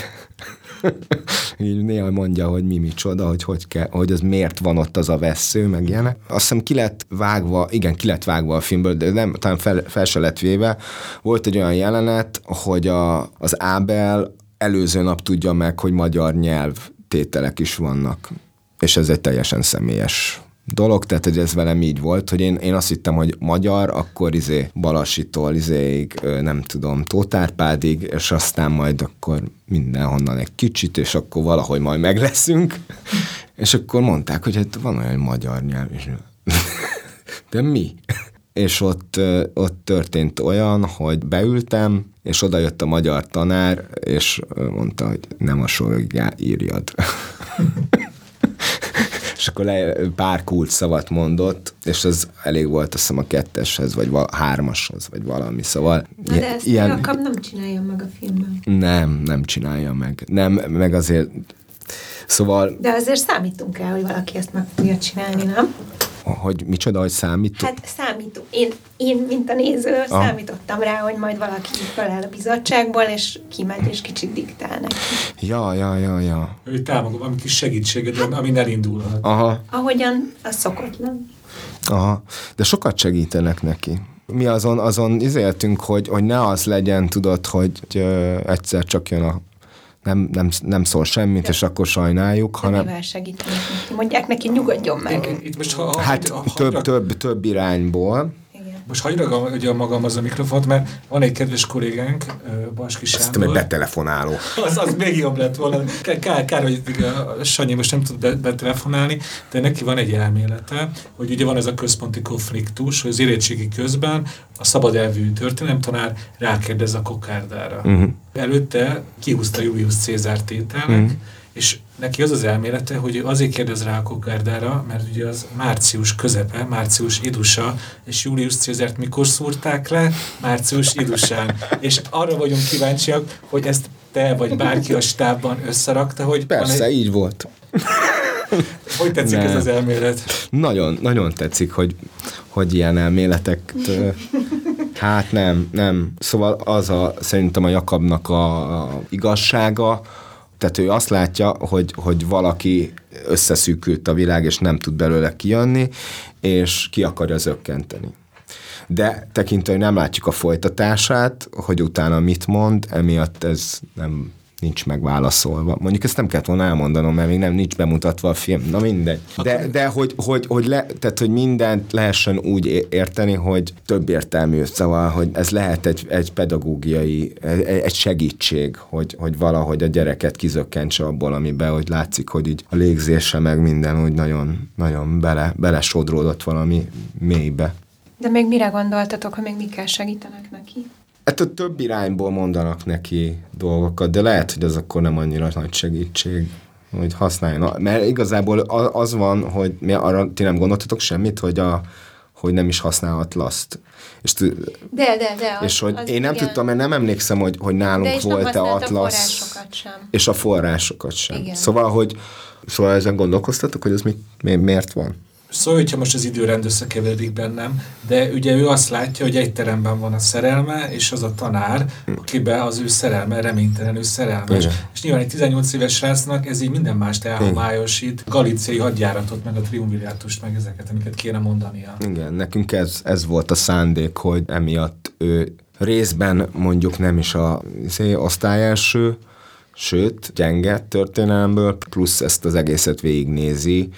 így néha mondja, hogy mi micsoda, hogy, hogy, kell, hogy az miért van ott az a vesző, meg ilyenek. Azt hiszem ki lett vágva, igen, ki lett vágva a filmből, de nem, talán fel, fel se lett véve. Volt egy olyan jelenet, hogy a, az Ábel előző nap tudja meg, hogy magyar nyelv tételek is vannak. És ez egy teljesen személyes dolog, tehát hogy ez velem így volt, hogy én, én azt hittem, hogy magyar, akkor izé Balasitól izéig, nem tudom, Tótárpádig, és aztán majd akkor mindenhonnan egy kicsit, és akkor valahogy majd meg leszünk. és akkor mondták, hogy hát van olyan magyar nyelv, és de mi? és ott, ott történt olyan, hogy beültem, és oda jött a magyar tanár, és mondta, hogy nem a sorjá írjad. és akkor le, pár kult szavat mondott, és ez elég volt azt hiszem a ketteshez, vagy val- hármashoz, vagy valami, szóval... Na de ezt ilyen, Jakab nem csinálja meg a filmben. Nem, nem csinálja meg. Nem, meg azért Szóval... De azért számítunk el, hogy valaki ezt meg fogja csinálni, nem? Hogy micsoda, hogy számít? Hát számítunk. Én, én mint a néző, ah. számítottam rá, hogy majd valaki feláll a bizottságból, és kimegy, és kicsit diktál neki. Ja, ja, ja, ja. Ő támogat valami kis segítséget, hát, ami elindulhat. Aha. Ahogyan az szokott nem? Aha, de sokat segítenek neki. Mi azon, azon izéltünk, hogy, hogy ne az legyen, tudod, hogy ö, egyszer csak jön a nem, nem, nem szól semmit, és akkor sajnáljuk, De hanem... Mivel segítenek neki? Mondják neki, nyugodjon meg. Itt most, ha, ha, hát ha, több, több, több irányból. Most hagyj ragam magam az a mikrofont, mert van egy kedves kollégánk, Baski Sándor. Azt hogy betelefonáló. Az, az még jobb lett volna. Kár, kár hogy a Sanyi most nem tud betelefonálni, de neki van egy elmélete, hogy ugye van ez a központi konfliktus, hogy az érettségi közben a szabad elvű történelemtanár rákérdez a kokárdára. Uh-huh. Előtte kihúzta Julius Cézár tételnek, uh-huh és neki az az elmélete, hogy ő azért kérdez rá a kokárdára, mert ugye az március közepe, március idusa, és Julius Cézert mikor szúrták le? Március idusán. És arra vagyunk kíváncsiak, hogy ezt te vagy bárki a stábban összerakta, hogy... Persze, egy... így volt. hogy tetszik ne. ez az elmélet? Nagyon, nagyon tetszik, hogy, hogy ilyen elméletek Hát nem, nem. Szóval az a, szerintem a Jakabnak a igazsága, tehát ő azt látja, hogy, hogy valaki összeszűkült a világ, és nem tud belőle kijönni, és ki akarja zökkenteni. De tekintve, hogy nem látjuk a folytatását, hogy utána mit mond, emiatt ez nem, nincs megválaszolva. Mondjuk ezt nem kellett volna elmondanom, mert még nem nincs bemutatva a film. Na mindegy. De, de hogy, hogy, hogy, le, tehát, hogy mindent lehessen úgy érteni, hogy több értelmű, szóval, hogy ez lehet egy, egy pedagógiai, egy, egy segítség, hogy, hogy valahogy a gyereket kizökkentse abból, amiben, hogy látszik, hogy így a légzése meg minden úgy nagyon, nagyon bele, bele sodródott valami mélybe. De még mire gondoltatok, hogy még mikkel segítenek neki? Hát a több irányból mondanak neki dolgokat, de lehet, hogy az akkor nem annyira nagy segítség, hogy használjon. Mert igazából az van, hogy mi arra ti nem gondoltatok semmit, hogy a hogy nem is használhat laszt. És, de, de, de. Az, és hogy az én nem igen. tudtam, mert nem emlékszem, hogy, hogy nálunk volt-e atlasz. sem. És a forrásokat sem. Igen. Szóval, hogy szóval ezen gondolkoztatok, hogy ez mit, miért van? Szóval, hogyha most az időrend összekeveredik bennem, de ugye ő azt látja, hogy egy teremben van a szerelme, és az a tanár, akiben az ő szerelme reménytelenül szerelmes. Igen. És nyilván egy 18 éves srácnak ez így minden mást elhomályosít, galiciai hadjáratot, meg a triumvirátust, meg ezeket, amiket kéne mondania. Igen, nekünk ez, ez volt a szándék, hogy emiatt ő részben mondjuk nem is a izé, osztályelső, sőt, gyenge történelemből, plusz ezt az egészet végignézi,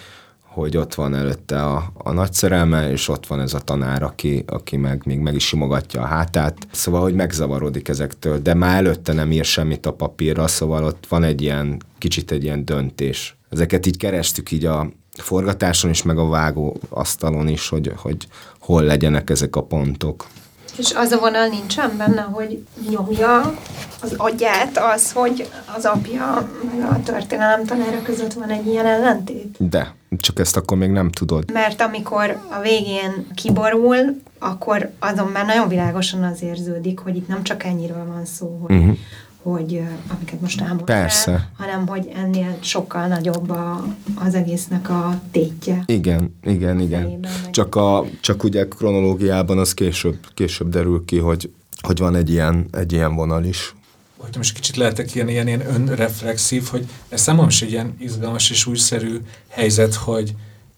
hogy ott van előtte a, a nagy szerelme, és ott van ez a tanár, aki, aki meg még meg is simogatja a hátát. Szóval, hogy megzavarodik ezektől, de már előtte nem ír semmit a papírra, szóval ott van egy ilyen, kicsit egy ilyen döntés. Ezeket így kerestük így a forgatáson is, meg a vágó asztalon is, hogy, hogy hol legyenek ezek a pontok. És az a vonal nincsen benne, hogy nyomja az agyát az, hogy az apja meg a történelem tanára között van egy ilyen ellentét? De, csak ezt akkor még nem tudod. Mert amikor a végén kiborul, akkor azon már nagyon világosan az érződik, hogy itt nem csak ennyiről van szó, hogy, uh-huh hogy amiket most elmondtál, Persze. hanem hogy ennél sokkal nagyobb a, az egésznek a tétje. Igen, igen, igen. Csak, a, csak ugye kronológiában az később, később derül ki, hogy, hogy van egy ilyen, egy ilyen vonal is. Hogy most kicsit lehetek ilyen, ilyen, ilyen önreflexív, hogy ez számomra is egy ilyen izgalmas és újszerű helyzet, hogy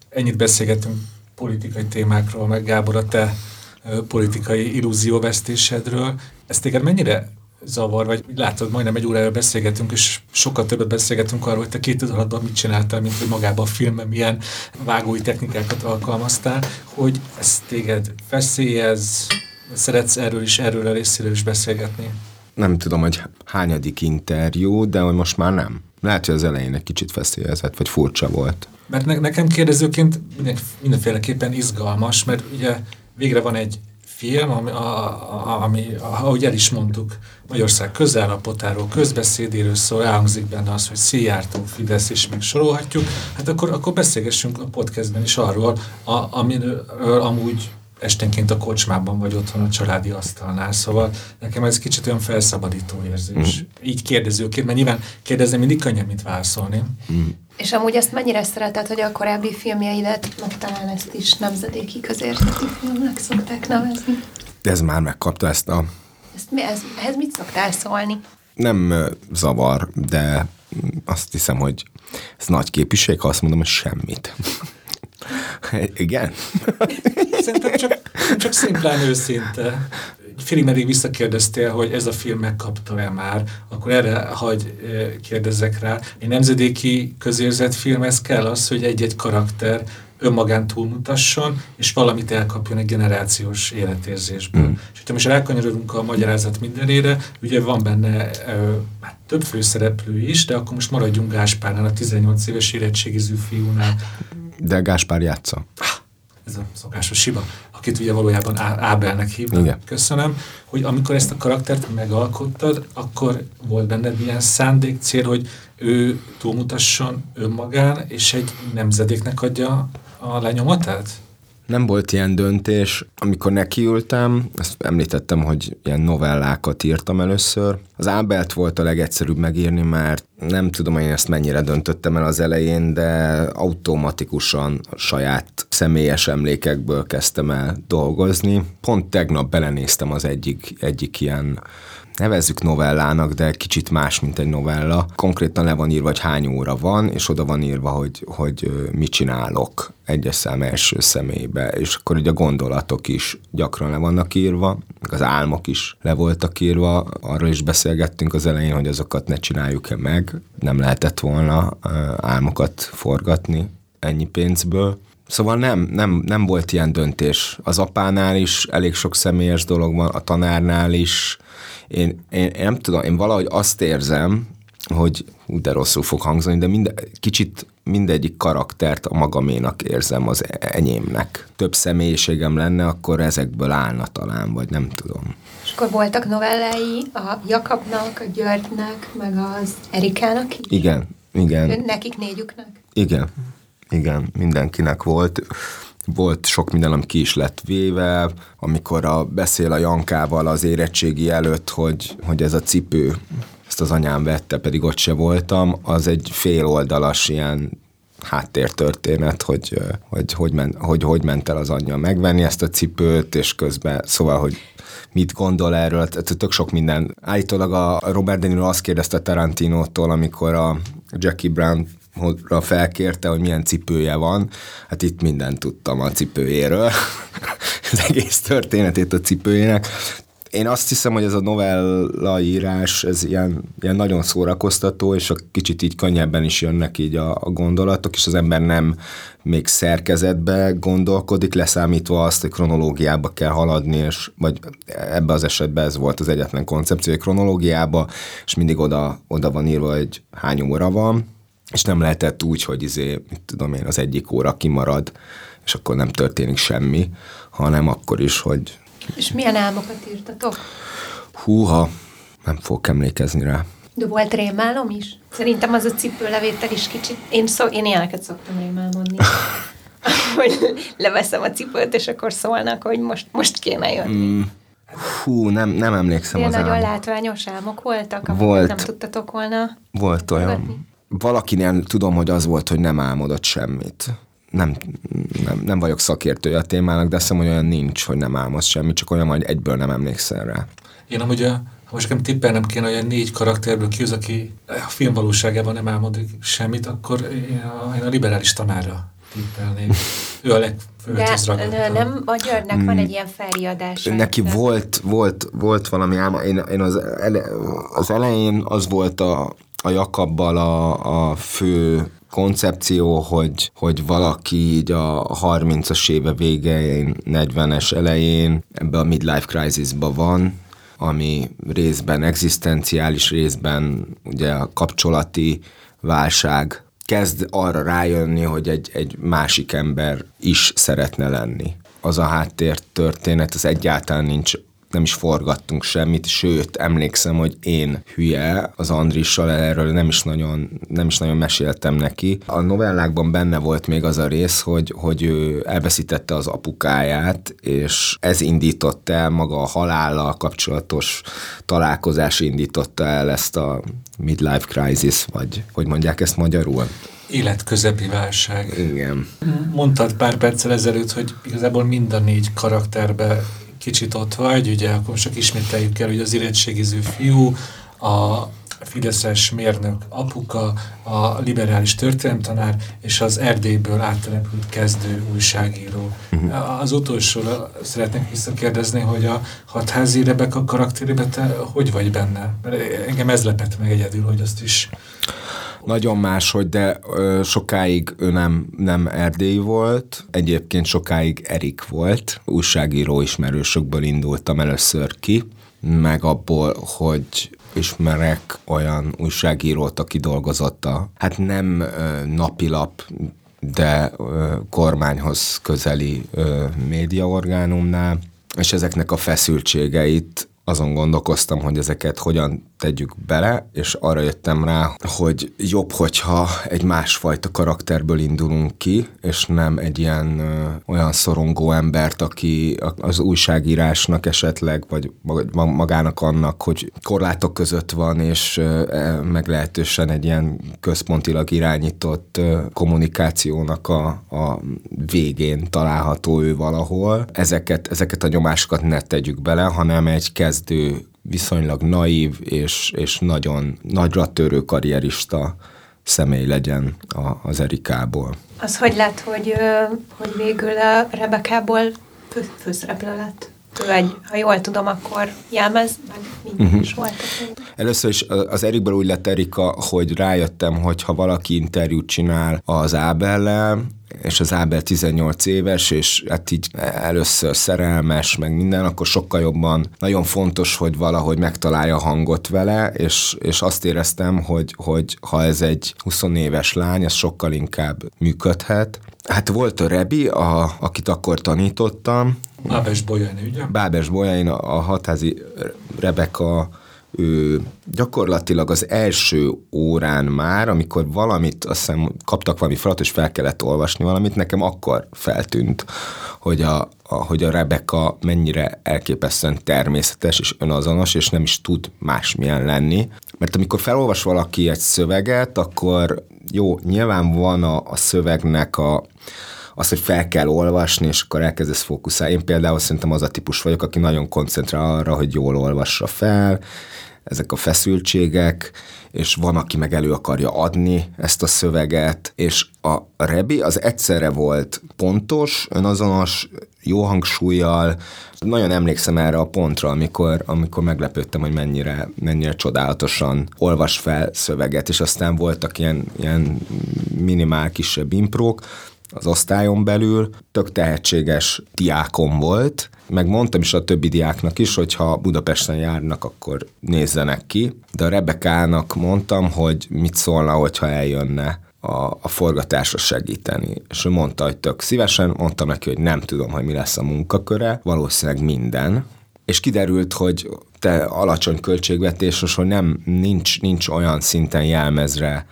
ennyit beszélgetünk politikai témákról, meg Gábor a te politikai illúzióvesztésedről. Ez téged mennyire zavar, vagy látod, majdnem egy órára beszélgetünk, és sokkal többet beszélgetünk arról, hogy te két alattban mit csináltál, mint hogy magában a filmben milyen vágói technikákat alkalmaztál, hogy ez téged feszélyez, szeretsz erről is, erről a részéről is beszélgetni? Nem tudom, hogy hányadik interjú, de hogy most már nem. Lehet, hogy az elején egy kicsit feszélyezett, vagy furcsa volt. Mert ne, nekem kérdezőként minden, mindenféleképpen izgalmas, mert ugye végre van egy film, ami, a, a, ami ahogy el is mondtuk, Magyarország közállapotáról, közbeszédéről szól, elhangzik benne az, hogy Szijjártó, Fidesz, és még sorolhatjuk, hát akkor, akkor beszélgessünk a podcastben is arról, a, amiről amúgy esténként a kocsmában vagy otthon a családi asztalnál. Szóval nekem ez kicsit olyan felszabadító érzés. Mm. Így kérdezőként, mert nyilván kérdezni mindig könnyebb, mint válaszolni. Mm. És amúgy ezt mennyire szereted, hogy a korábbi filmjeidet, meg talán ezt is nemzedéki közérteti filmnek szokták nevezni? De ez már megkapta ezt a... Ezt mi, ez, ehhez mit szoktál szólni? Nem zavar, de azt hiszem, hogy ez nagy képviség, ha azt mondom, hogy semmit. Igen? Szerintem csak, csak szimplán őszinte. Félig meddig visszakérdeztél, hogy ez a film megkapta-e már, akkor erre hagy kérdezzek rá. Egy nemzedéki filmhez kell az, hogy egy-egy karakter önmagán túlmutasson, és valamit elkapjon egy generációs életérzésből. Mm. És hogyha most elkanyarodunk a magyarázat mindenére, ugye van benne ö, hát több főszereplő is, de akkor most maradjunk Gáspárnál, a 18 éves érettségiző fiúnál. De Gáspár játsza. Ez a szokásos siba, akit ugye valójában Ábelnek hívnak. Igen. Köszönöm, hogy amikor ezt a karaktert megalkottad, akkor volt benned ilyen szándék, cél, hogy ő túlmutasson önmagán, és egy nemzedéknek adja a lenyomatát? Nem volt ilyen döntés. Amikor nekiültem, ezt említettem, hogy ilyen novellákat írtam először. Az Ábelt volt a legegyszerűbb megírni, mert nem tudom, én ezt mennyire döntöttem el az elején, de automatikusan a saját személyes emlékekből kezdtem el dolgozni. Pont tegnap belenéztem az egyik, egyik ilyen nevezzük novellának, de kicsit más, mint egy novella. Konkrétan le van írva, hogy hány óra van, és oda van írva, hogy, hogy mit csinálok egyes szám első személybe, és akkor ugye a gondolatok is gyakran le vannak írva, az álmok is le voltak írva, arról is beszélgettünk az elején, hogy azokat ne csináljuk-e meg, nem lehetett volna álmokat forgatni ennyi pénzből. Szóval nem, nem, nem volt ilyen döntés. Az apánál is elég sok személyes dolog van, a tanárnál is. Én, én, én nem tudom, én valahogy azt érzem, hogy úgy de rosszul fog hangzani, de minde, kicsit mindegyik karaktert a magaménak érzem az enyémnek. Több személyiségem lenne, akkor ezekből állna talán, vagy nem tudom. És akkor voltak novellái a Jakabnak, a Györgynek, meg az Erikának is? Igen, igen. Nekik négyüknek? Igen, igen, mindenkinek volt volt sok minden, ami ki is lett véve, amikor a, beszél a Jankával az érettségi előtt, hogy, hogy ez a cipő, ezt az anyám vette, pedig ott se voltam, az egy fél oldalas ilyen háttértörténet, hogy hogy, hogy, men, hogy hogy ment el az anyja megvenni ezt a cipőt, és közben, szóval, hogy mit gondol erről, tök sok minden. Állítólag a Robert De Niro azt kérdezte Tarantinótól, amikor a Jackie Brown felkérte, hogy milyen cipője van. Hát itt mindent tudtam a cipőjéről, az egész történetét a cipőjének. Én azt hiszem, hogy ez a novella írás, ez ilyen, ilyen nagyon szórakoztató, és a kicsit így könnyebben is jönnek így a, a gondolatok, és az ember nem még szerkezetbe gondolkodik, leszámítva azt, hogy kronológiába kell haladni, és vagy ebbe az esetben ez volt az egyetlen koncepció, hogy kronológiába, és mindig oda, oda van írva, hogy hány óra van, és nem lehetett úgy, hogy izé, mit tudom én, az egyik óra kimarad, és akkor nem történik semmi, hanem akkor is, hogy... És milyen álmokat írtatok? Húha, nem fogok emlékezni rá. De volt rémálom is? Szerintem az a cipőlevétel is kicsit... Én, szó, én ilyeneket szoktam rémálmodni. hogy leveszem a cipőt, és akkor szólnak, hogy most, most kéne jönni. Mm. Hú, nem, nem emlékszem Ilyen az nagyon álmok. látványos álmok voltak, Volt. nem tudtatok volna Volt olyan. fogadni? Valakinél tudom, hogy az volt, hogy nem álmodott semmit. Nem, nem, nem vagyok szakértője a témának, de azt hiszem, hogy olyan nincs, hogy nem álmodsz semmit, csak olyan, hogy egyből nem emlékszel rá. Én amúgy, a, ha most nekem tippelnem kéne, hogy a négy karakterből ki az, aki a film valóságában nem álmodik semmit, akkor én a, én a liberális tanára tippelnék. Ő a legfőhöz De ne, nem, a Györgynek van egy ilyen felriadás. Neki volt, volt, volt valami álma. Én, én az, ele, az elején az volt a, a Jakabbal a, a fő koncepció, hogy, hogy valaki így a 30-as éve végén, 40-es elején ebbe a midlife crisisba van, ami részben egzisztenciális, részben ugye a kapcsolati válság kezd arra rájönni, hogy egy, egy másik ember is szeretne lenni. Az a háttér történet, az egyáltalán nincs nem is forgattunk semmit, sőt, emlékszem, hogy én hülye az Andrissal erről nem is nagyon, nem is nagyon meséltem neki. A novellákban benne volt még az a rész, hogy, hogy ő elveszítette az apukáját, és ez indította el maga a halállal kapcsolatos találkozás indította el ezt a midlife crisis, vagy hogy mondják ezt magyarul? Életközepi válság. Igen. Mondtad pár perccel ezelőtt, hogy igazából mind a négy karakterbe kicsit ott vagy, ugye akkor csak ismételjük el, hogy az érettségiző fiú, a fideszes mérnök apuka, a liberális történelemtanár és az Erdélyből áttelepült kezdő újságíró. Uh-huh. Az utolsóra szeretnék visszakérdezni, hogy a hatházi Rebeka karakterében te hogy vagy benne? Mert engem ez lepett meg egyedül, hogy azt is nagyon máshogy, de ö, sokáig ő nem, nem Erdély volt, egyébként sokáig Erik volt, újságíró ismerősökből indultam először ki, meg abból, hogy ismerek olyan újságírót, aki dolgozott a, hát nem ö, napilap, de ö, kormányhoz közeli ö, médiaorgánumnál, és ezeknek a feszültségeit azon gondolkoztam, hogy ezeket hogyan tegyük bele, és arra jöttem rá, hogy jobb, hogyha egy másfajta karakterből indulunk ki, és nem egy ilyen ö, olyan szorongó embert, aki az újságírásnak esetleg, vagy magának annak, hogy korlátok között van, és ö, meglehetősen egy ilyen központilag irányított ö, kommunikációnak a, a végén található ő valahol. Ezeket, ezeket a nyomásokat ne tegyük bele, hanem egy kezdő viszonylag naív és, és nagyon nagyra törő karrierista személy legyen a, az Erikából. Az hogy lett, hogy, hogy végül a Rebekából fő, főszereplő lett? Ő egy, ha jól tudom, akkor jelmez, meg uh-huh. is volt. Először is az Erikből úgy lett Erika, hogy rájöttem, hogy ha valaki interjút csinál az Ábellel, és az Ábel 18 éves, és hát így először szerelmes, meg minden, akkor sokkal jobban nagyon fontos, hogy valahogy megtalálja a hangot vele, és, és azt éreztem, hogy, hogy ha ez egy 20 éves lány, ez sokkal inkább működhet. Hát volt a Rebi, a, akit akkor tanítottam. Bábes Bolyain, ugye? Bábes Bolyain, a hatházi Rebeka ő gyakorlatilag az első órán már, amikor valamit, azt hiszem, kaptak valami falat, és fel kellett olvasni valamit, nekem akkor feltűnt, hogy a, a, hogy a Rebecca mennyire elképesztően természetes és önazonos, és nem is tud másmilyen lenni. Mert amikor felolvas valaki egy szöveget, akkor jó, nyilván van a, a szövegnek a, az, hogy fel kell olvasni, és akkor elkezdesz fókuszálni. Én például szerintem az a típus vagyok, aki nagyon koncentrál arra, hogy jól olvassa fel, ezek a feszültségek, és van, aki meg elő akarja adni ezt a szöveget, és a Rebi az egyszerre volt pontos, önazonos, jó hangsúlyjal. Nagyon emlékszem erre a pontra, amikor, amikor meglepődtem, hogy mennyire, mennyire csodálatosan olvas fel szöveget, és aztán voltak ilyen, ilyen minimál kisebb imprók, az osztályon belül, tök tehetséges diákom volt, meg mondtam is a többi diáknak is, hogy ha Budapesten járnak, akkor nézzenek ki, de a Rebekának mondtam, hogy mit szólna, hogyha eljönne a, a forgatásra segíteni. És ő mondta, hogy tök szívesen, mondtam neki, hogy nem tudom, hogy mi lesz a munkaköre, valószínűleg minden, és kiderült, hogy te alacsony költségvetéses, hogy nem, nincs, nincs olyan szinten jelmezre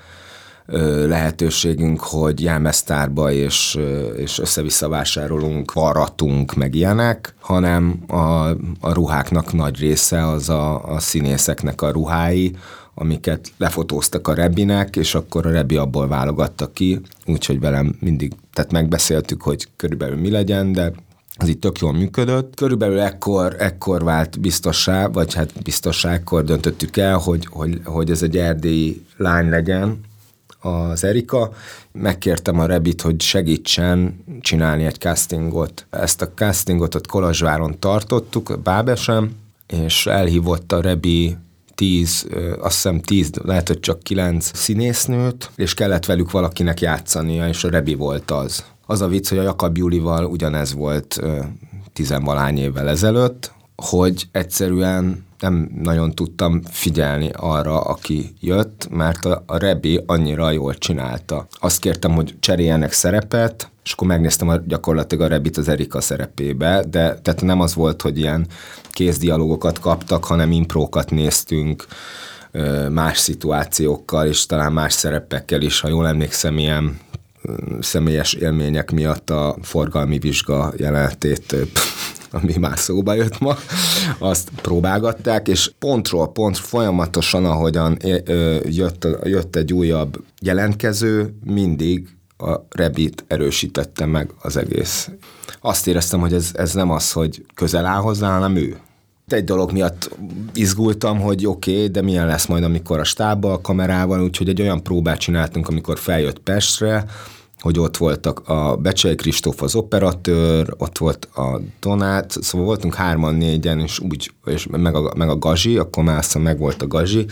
lehetőségünk, hogy jelmeztárba és, és össze-vissza vásárolunk, varratunk, meg ilyenek, hanem a, a ruháknak nagy része az a, a színészeknek a ruhái, amiket lefotóztak a Rebinek, és akkor a Rebi abból válogatta ki, úgyhogy velem mindig, tehát megbeszéltük, hogy körülbelül mi legyen, de az itt tök jól működött. Körülbelül ekkor, ekkor vált biztossá, vagy hát biztossá, ekkor döntöttük el, hogy, hogy, hogy ez egy erdélyi lány legyen, az Erika. Megkértem a Rebit, hogy segítsen csinálni egy castingot. Ezt a castingot ott Kolozsváron tartottuk, Bábesem, és elhívott a Rebi tíz, azt hiszem tíz, lehet, hogy csak kilenc színésznőt, és kellett velük valakinek játszania, és a Rebi volt az. Az a vicc, hogy a Jakab Julival ugyanez volt tizenvalány évvel ezelőtt, hogy egyszerűen nem nagyon tudtam figyelni arra, aki jött, mert a, a Rebi annyira jól csinálta. Azt kértem, hogy cseréljenek szerepet, és akkor megnéztem a, gyakorlatilag a Rebit az Erika szerepébe, de tehát nem az volt, hogy ilyen kézdialógokat kaptak, hanem imprókat néztünk más szituációkkal, és talán más szerepekkel is, ha jól emlékszem, ilyen személyes élmények miatt a forgalmi vizsga jelenetét ami már szóba jött ma, azt próbálgatták, és pontról pont folyamatosan, ahogyan jött, jött egy újabb jelentkező, mindig a Rebit erősítette meg az egész. Azt éreztem, hogy ez, ez nem az, hogy közel áll hozzá, hanem ő. Egy dolog miatt izgultam, hogy oké, okay, de milyen lesz majd, amikor a stábbal, a kamerával, úgyhogy egy olyan próbát csináltunk, amikor feljött Pestre, hogy ott voltak a Becsei Kristóf az operatőr, ott volt a Donát, szóval voltunk hárman, négyen, és úgy, és meg a, meg a Gazsi, akkor már aztán meg volt a Gazsi,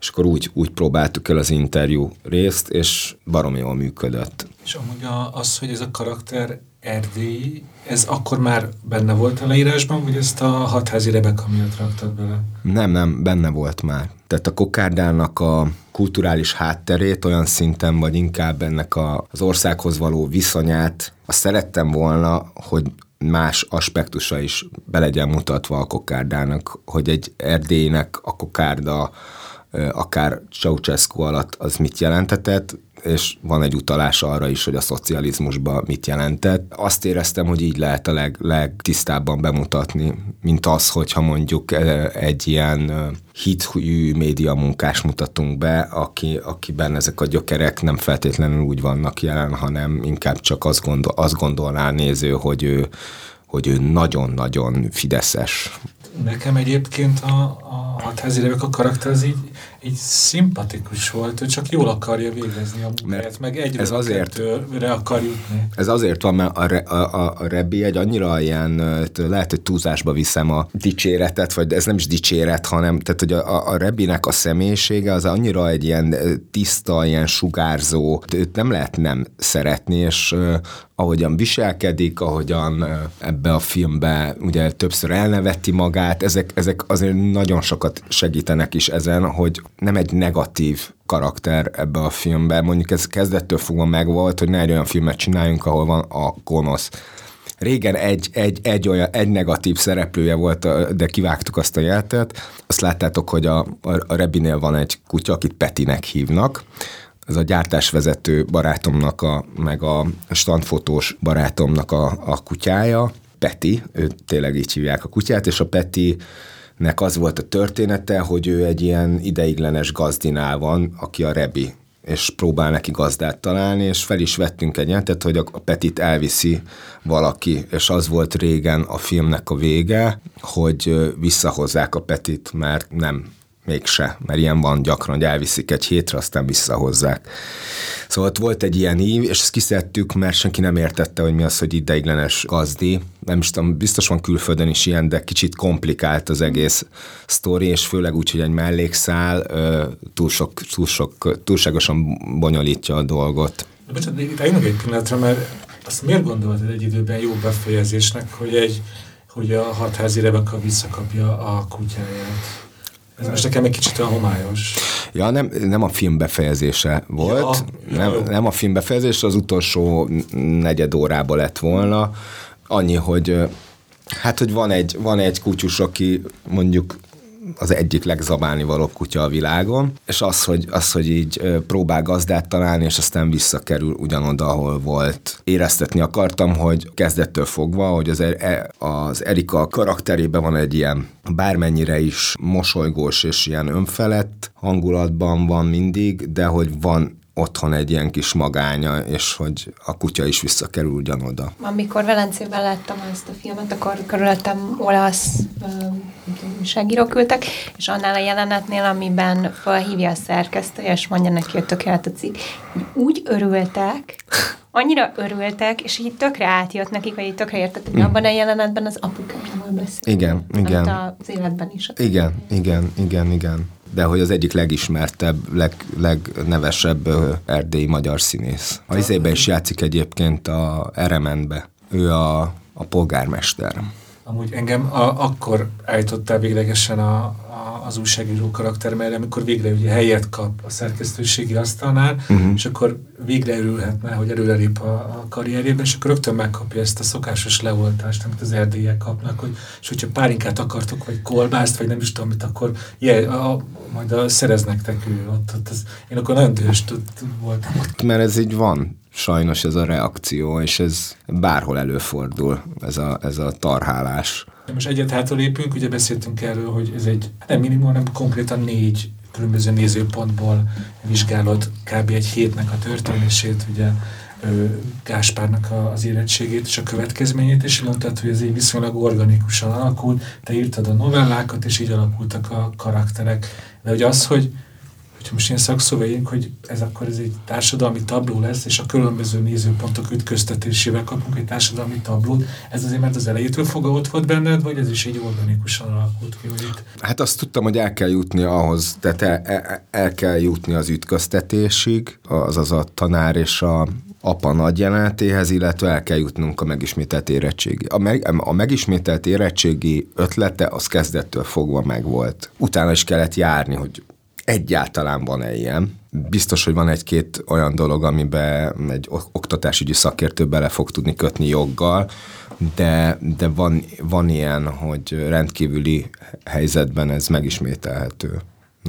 és akkor úgy, úgy próbáltuk el az interjú részt, és baromi jól működött. És amúgy az, hogy ez a karakter erdélyi, ez akkor már benne volt a leírásban, vagy ezt a hatházi Rebeka miatt raktad bele? Nem, nem, benne volt már. Tehát a kokárdának a kulturális hátterét olyan szinten, vagy inkább ennek a, az országhoz való viszonyát, azt szerettem volna, hogy más aspektusa is be legyen mutatva a kokárdának, hogy egy erdélynek a kokárda akár Ceausescu alatt az mit jelentetett, és van egy utalás arra is, hogy a szocializmusban mit jelentett. Azt éreztem, hogy így lehet a leg, legtisztábban bemutatni, mint az, hogyha mondjuk egy ilyen hitű média munkás mutatunk be, aki, akiben ezek a gyökerek nem feltétlenül úgy vannak jelen, hanem inkább csak azt, gondol, azt gondolná a néző, hogy ő, hogy ő nagyon-nagyon fideszes. Nekem egyébként a, a a hatházi a karakter az így, így szimpatikus volt, ő csak jól akarja végezni a munkáját, meg egyre ez azért, akar jutni. Ez azért van, mert a, a, a, a Rebbi egy annyira ilyen, lehet, hogy túlzásba viszem a dicséretet, vagy ez nem is dicséret, hanem tehát, hogy a, a, a Rebbinek a személyisége az annyira egy ilyen tiszta, ilyen sugárzó, őt nem lehet nem szeretni, és ahogyan viselkedik, ahogyan ebbe a filmbe ugye többször elneveti magát, ezek, ezek azért nagyon sokat segítenek is ezen, hogy nem egy negatív karakter ebbe a filmbe. Mondjuk ez kezdettől fogva megvolt, hogy ne egy olyan filmet csináljunk, ahol van a gonosz. Régen egy, egy, egy, olyan, egy negatív szereplője volt, de kivágtuk azt a jeltet. Azt láttátok, hogy a, a Rebinél van egy kutya, akit Petinek hívnak, ez a gyártásvezető barátomnak, a, meg a standfotós barátomnak a, a kutyája, Peti, ő tényleg így hívják a kutyát, és a Peti nek az volt a története, hogy ő egy ilyen ideiglenes gazdinál van, aki a Rebi, és próbál neki gazdát találni, és fel is vettünk egy jelentet, hogy a Petit elviszi valaki, és az volt régen a filmnek a vége, hogy visszahozzák a Petit, mert nem mégse, mert ilyen van gyakran, hogy elviszik egy hétre, aztán visszahozzák. Szóval ott volt egy ilyen ív, és ezt kiszedtük, mert senki nem értette, hogy mi az, hogy ideiglenes gazdi. Nem is tudom, biztos van külföldön is ilyen, de kicsit komplikált az egész sztori, és főleg úgy, hogy egy mellékszál túl sok, túl sok, túlságosan bonyolítja a dolgot. De bocsánat, itt egy pillanatra, mert azt miért gondoltad egy időben jó befejezésnek, hogy egy hogy a hatházi Rebeka visszakapja a kutyáját? Ez most nekem egy kicsit olyan homályos. Ja, nem, nem a film befejezése volt, ja, nem, nem a film befejezése, az utolsó negyed órába lett volna. Annyi, hogy hát, hogy van egy, van egy kutyus, aki mondjuk az egyik legzabálni való kutya a világon, és az, hogy, az, hogy így próbál gazdát találni, és aztán visszakerül ugyanoda, ahol volt. Éreztetni akartam, hogy kezdettől fogva, hogy az, e, az Erika karakterében van egy ilyen bármennyire is mosolygós és ilyen önfelett hangulatban van mindig, de hogy van otthon egy ilyen kis magánya, és hogy a kutya is visszakerül ugyanoda. Amikor Velencében láttam ezt a filmet, akkor körülöttem olasz újságírók ültek, és annál a jelenetnél, amiben felhívja a szerkesztő, és mondja neki, hogy tökélet a cikk, úgy örültek, annyira örültek, és így tökre átjött nekik, vagy így tökre értettek, hogy mm. abban a jelenetben az apukával beszél. Igen, igen. az életben is. Igen, igen, igen, igen de hogy az egyik legismertebb, leg, legnevesebb erdélyi magyar színész. A izében is játszik egyébként a Eremenbe. Ő a, a polgármester. Amúgy engem a, akkor állítottál véglegesen a, a, az újságíró karakter, mert amikor végre ugye helyet kap a szerkesztőségi asztalnál, uh-huh. és akkor végre örülhetne, hogy előrelép a, a karrierjében, és akkor rögtön megkapja ezt a szokásos leoltást, amit az erdélyek kapnak, hogy, és hogyha pálinkát akartok, vagy kolbászt, vagy nem is tudom mit, akkor jel, a, majd a, szereznek nektek ő ott, ott az, én akkor nagyon dühös voltam. Mert ez így van, sajnos ez a reakció, és ez bárhol előfordul, ez a, ez a tarhálás. Most egyet hátra lépünk, ugye beszéltünk erről, hogy ez egy nem minimum, hanem konkrétan négy különböző nézőpontból vizsgálod kb. egy hétnek a történését, ugye Gáspárnak az érettségét és a következményét, és mondtad, hogy ez így viszonylag organikusan alakult, te írtad a novellákat, és így alakultak a karakterek. De hogy az, hogy hogyha most ilyen szakszó vegyünk, hogy ez akkor ez egy társadalmi tabló lesz, és a különböző nézőpontok ütköztetésével kapunk egy társadalmi tablót, ez azért mert az elejétől fogva ott volt benned, vagy ez is egy organikusan alakult ki? Hogy itt... Hát azt tudtam, hogy el kell jutni ahhoz, tehát el, el, el kell jutni az ütköztetésig, azaz a tanár és a apa nagy jelenetéhez, illetve el kell jutnunk a megismételt érettségi. A, meg, a megismételt érettségi ötlete az kezdettől fogva megvolt. Utána is kellett járni, hogy egyáltalán van-e ilyen. Biztos, hogy van egy-két olyan dolog, amiben egy oktatásügyi szakértő bele fog tudni kötni joggal, de, de van, van ilyen, hogy rendkívüli helyzetben ez megismételhető.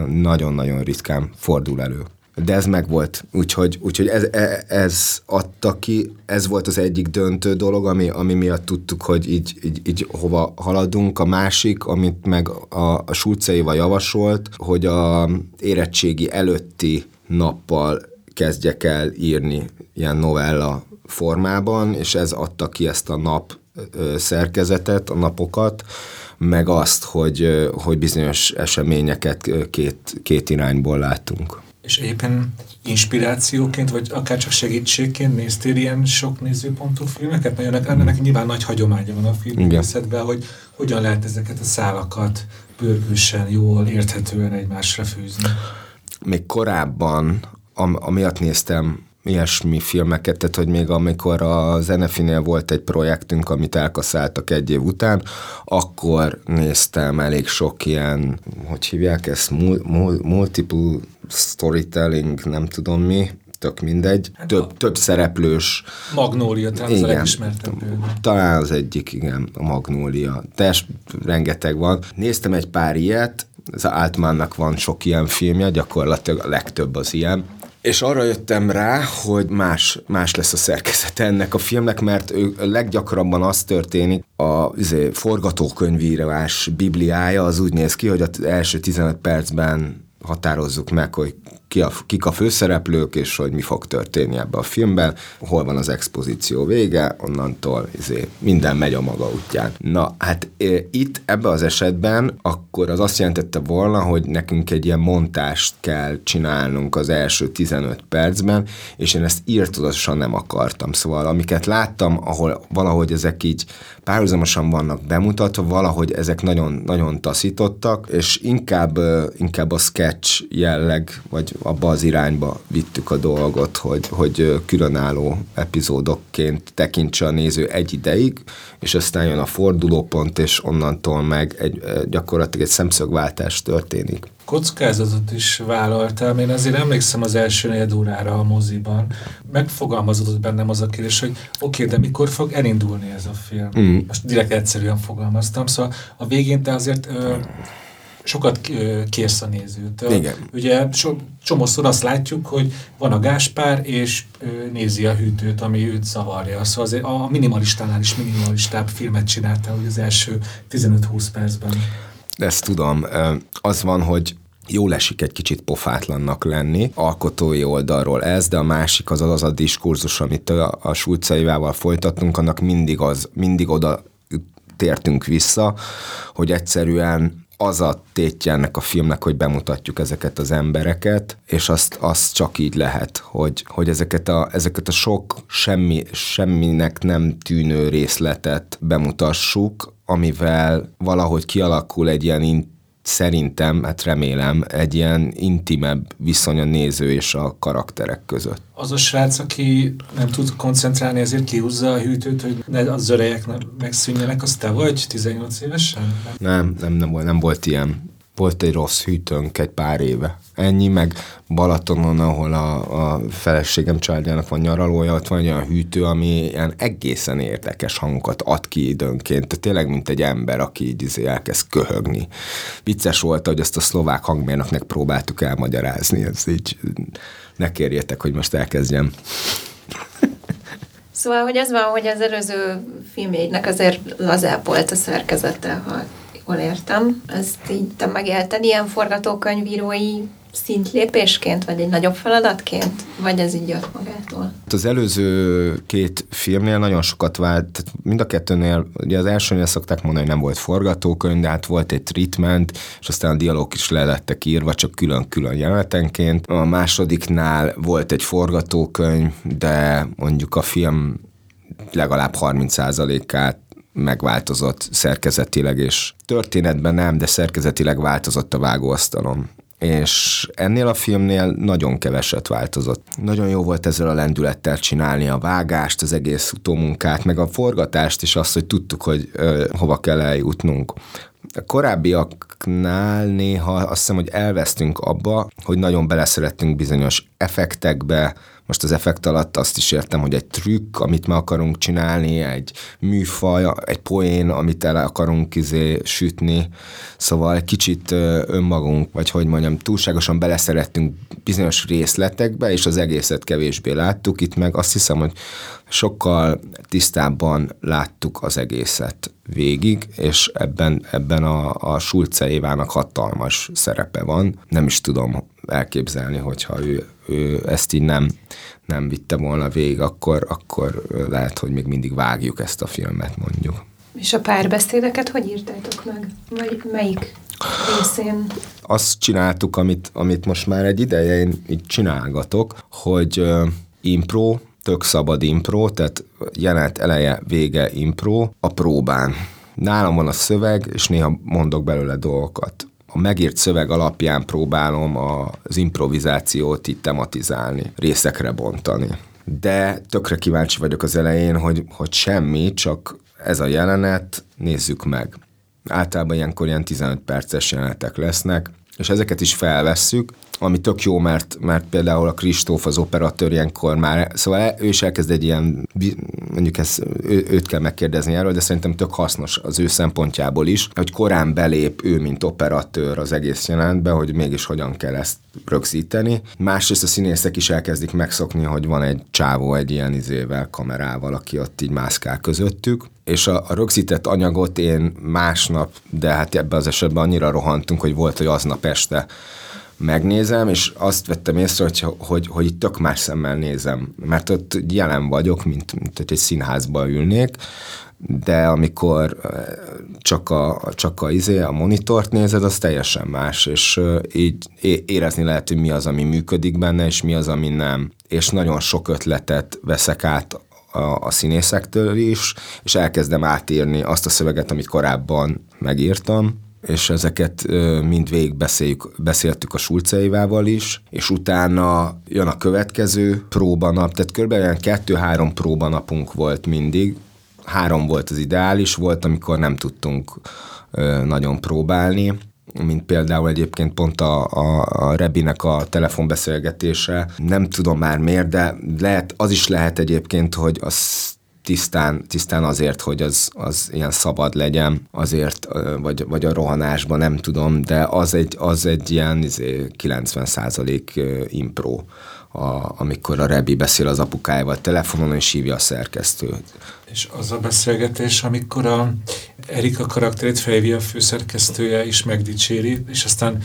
Nagyon-nagyon ritkán fordul elő de ez megvolt. Úgyhogy, úgyhogy ez, e, ez adta ki, ez volt az egyik döntő dolog, ami, ami miatt tudtuk, hogy így, így, így hova haladunk. A másik, amit meg a, a Sulceiva javasolt, hogy a érettségi előtti nappal kezdjek el írni ilyen novella formában, és ez adta ki ezt a nap szerkezetet, a napokat, meg azt, hogy, hogy bizonyos eseményeket két, két irányból látunk. És éppen inspirációként, vagy akár csak segítségként néztél ilyen sok nézőpontú filmeket? Mert ennek, ennek nyilván nagy hagyománya van a filmészetben, hogy hogyan lehet ezeket a szálakat pörgősen, jól, érthetően egymásra fűzni. Még korábban, am, amiatt néztem ilyesmi filmeket, tehát hogy még amikor a Zenefinél volt egy projektünk, amit elkaszáltak egy év után, akkor néztem elég sok ilyen, hogy hívják ezt, multiple storytelling, nem tudom mi, tök mindegy, hát több, a több szereplős. Magnólia, talán igen, az a legismertebb Talán az egyik, igen, a Magnólia. Test, rengeteg van. Néztem egy pár ilyet, az Altmannak van sok ilyen filmje, gyakorlatilag a legtöbb az ilyen, és arra jöttem rá, hogy más, más lesz a szerkezete ennek a filmnek, mert ő leggyakrabban az történik, a izé, forgatókönyvírás bibliája az úgy néz ki, hogy az első 15 percben határozzuk meg, hogy ki a, kik a főszereplők, és hogy mi fog történni ebbe a filmben, hol van az expozíció vége, onnantól izé, minden megy a maga útján. Na, hát e, itt ebbe az esetben akkor az azt jelentette volna, hogy nekünk egy ilyen montást kell csinálnunk az első 15 percben, és én ezt írtodosan nem akartam. Szóval amiket láttam, ahol valahogy ezek így párhuzamosan vannak bemutatva, valahogy ezek nagyon, nagyon taszítottak, és inkább, inkább a sketch jelleg, vagy abba az irányba vittük a dolgot, hogy, hogy különálló epizódokként tekintse a néző egy ideig, és aztán jön a fordulópont, és onnantól meg egy, gyakorlatilag egy szemszögváltás történik kockázatot is vállaltál. Én azért emlékszem az első negyed órára a moziban. Megfogalmazódott bennem az a kérdés, hogy oké, okay, de mikor fog elindulni ez a film? Mm. Most direkt egyszerűen fogalmaztam. Szóval a végén te azért ö, sokat kérsz a nézőtől. Igen. Ugye so, csomószor azt látjuk, hogy van a Gáspár, és nézi a hűtőt, ami őt zavarja. Szóval azért a minimalistánál is minimalistább filmet csináltál, hogy az első 15-20 percben. Ezt tudom. Az van, hogy jól esik egy kicsit pofátlannak lenni, alkotói oldalról ez, de a másik az az a diskurzus, amit a, a Sulcaivával folytattunk, annak mindig, az, mindig oda tértünk vissza, hogy egyszerűen az a tétje ennek a filmnek, hogy bemutatjuk ezeket az embereket, és azt, azt csak így lehet, hogy, hogy ezeket, a, ezeket a sok semmi, semminek nem tűnő részletet bemutassuk, amivel valahogy kialakul egy ilyen szerintem, hát remélem, egy ilyen intimebb viszony a néző és a karakterek között. Az a srác, aki nem tud koncentrálni, ezért kihúzza a hűtőt, hogy ne az örejek megszűnjenek, az te vagy 18 évesen? Nem, nem, nem, volt, nem volt ilyen volt egy rossz hűtőnk egy pár éve. Ennyi, meg Balatonon, ahol a, a feleségem családjának van nyaralója, ott van egy olyan hűtő, ami ilyen egészen érdekes hangokat ad ki időnként. Tehát tényleg, mint egy ember, aki így izé elkezd köhögni. Vicces volt, hogy ezt a szlovák hangmérnöknek próbáltuk elmagyarázni. Ez így ne kérjétek, hogy most elkezdjem. Szóval, hogy az van, hogy az előző filmjének azért lazább volt a szerkezete, ha jól értem. Ezt így te megélted ilyen forgatókönyvírói szintlépésként, vagy egy nagyobb feladatként, vagy ez így jött magától? Az előző két filmnél nagyon sokat vált, mind a kettőnél, ugye az elsőnél szokták mondani, hogy nem volt forgatókönyv, de hát volt egy treatment, és aztán a dialóg is le lettek írva, csak külön-külön jelenetenként. A másodiknál volt egy forgatókönyv, de mondjuk a film legalább 30%-át megváltozott szerkezetileg, és történetben nem, de szerkezetileg változott a vágóasztalon és ennél a filmnél nagyon keveset változott. Nagyon jó volt ezzel a lendülettel csinálni a vágást, az egész utómunkát, meg a forgatást is, azt, hogy tudtuk, hogy ö, hova kell eljutnunk. A korábbiaknál néha azt hiszem, hogy elvesztünk abba, hogy nagyon beleszerettünk bizonyos effektekbe, most az effekt alatt azt is értem, hogy egy trükk, amit meg akarunk csinálni, egy műfaj, egy poén, amit el akarunk izé sütni, szóval kicsit önmagunk, vagy hogy mondjam, túlságosan beleszerettünk bizonyos részletekbe, és az egészet kevésbé láttuk. Itt meg azt hiszem, hogy sokkal tisztábban láttuk az egészet végig, és ebben, ebben a, a Schulze Évának hatalmas szerepe van. Nem is tudom elképzelni, hogyha ő, ő ezt így nem, nem vitte volna végig, akkor, akkor lehet, hogy még mindig vágjuk ezt a filmet mondjuk. És a párbeszédeket hogy írtátok meg? Vagy melyik részén? Azt csináltuk, amit, amit most már egy ideje én így csinálgatok, hogy uh, impro, tök szabad impro, tehát jelenet eleje, vége impro a próbán. Nálam van a szöveg, és néha mondok belőle dolgokat. A megírt szöveg alapján próbálom az improvizációt itt tematizálni, részekre bontani. De tökre kíváncsi vagyok az elején, hogy, hogy semmi, csak ez a jelenet, nézzük meg. Általában ilyenkor ilyen 15 perces jelenetek lesznek, és ezeket is felvesszük, ami tök jó, mert, mert például a Kristóf, az operatőr ilyenkor már, szóval ő is elkezd egy ilyen, mondjuk ezt, ő, őt kell megkérdezni erről, de szerintem tök hasznos az ő szempontjából is, hogy korán belép ő, mint operatőr az egész jelentbe, hogy mégis hogyan kell ezt rögzíteni. Másrészt a színészek is elkezdik megszokni, hogy van egy csávó egy ilyen izével, kamerával, aki ott így mászkál közöttük, és a, a rögzített anyagot én másnap, de hát ebben az esetben annyira rohantunk, hogy volt, hogy aznap este megnézem, és azt vettem észre, hogy, hogy, hogy tök más szemmel nézem, mert ott jelen vagyok, mint, mint hogy egy színházba ülnék, de amikor csak a, csak a, izé, a monitort nézed, az teljesen más, és így érezni lehet, hogy mi az, ami működik benne, és mi az, ami nem. És nagyon sok ötletet veszek át a, a színészektől is, és elkezdem átírni azt a szöveget, amit korábban megírtam, és ezeket mind végig beszéljük, beszéltük a Sulceivával is, és utána jön a következő próbanap, tehát kb. kettő-három próbanapunk volt mindig, három volt az ideális, volt, amikor nem tudtunk nagyon próbálni, mint például egyébként pont a, a, a Rebinek a telefonbeszélgetése. Nem tudom már miért, de lehet, az is lehet egyébként, hogy az tisztán, tisztán azért, hogy az, az ilyen szabad legyen, azért, vagy, vagy a rohanásban, nem tudom, de az egy, az egy ilyen 90 izé, impro, a, amikor a Rebi beszél az apukájával telefonon, és hívja a szerkesztőt. És az a beszélgetés, amikor a Erika karakterét felhívja a főszerkesztője, és megdicséri, és aztán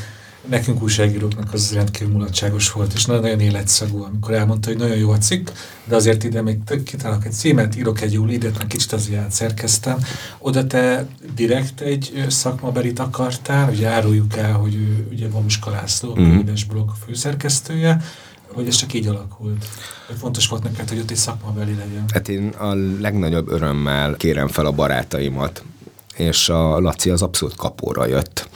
nekünk újságíróknak az rendkívül mulatságos volt, és nagyon-nagyon életszagú, amikor elmondta, hogy nagyon jó a cikk, de azért ide még kitalálok egy címet, írok egy jó lidét, meg kicsit az ilyen szerkeztem. Oda te direkt egy szakmaberit akartál, ugye áruljuk el, hogy ő ugye Vamuska László, mm. a blog főszerkesztője, hogy ez csak így alakult? Fontos volt neked, hogy ott egy szakmabeli legyen. Hát én a legnagyobb örömmel kérem fel a barátaimat, és a Laci az abszolút kapóra jött,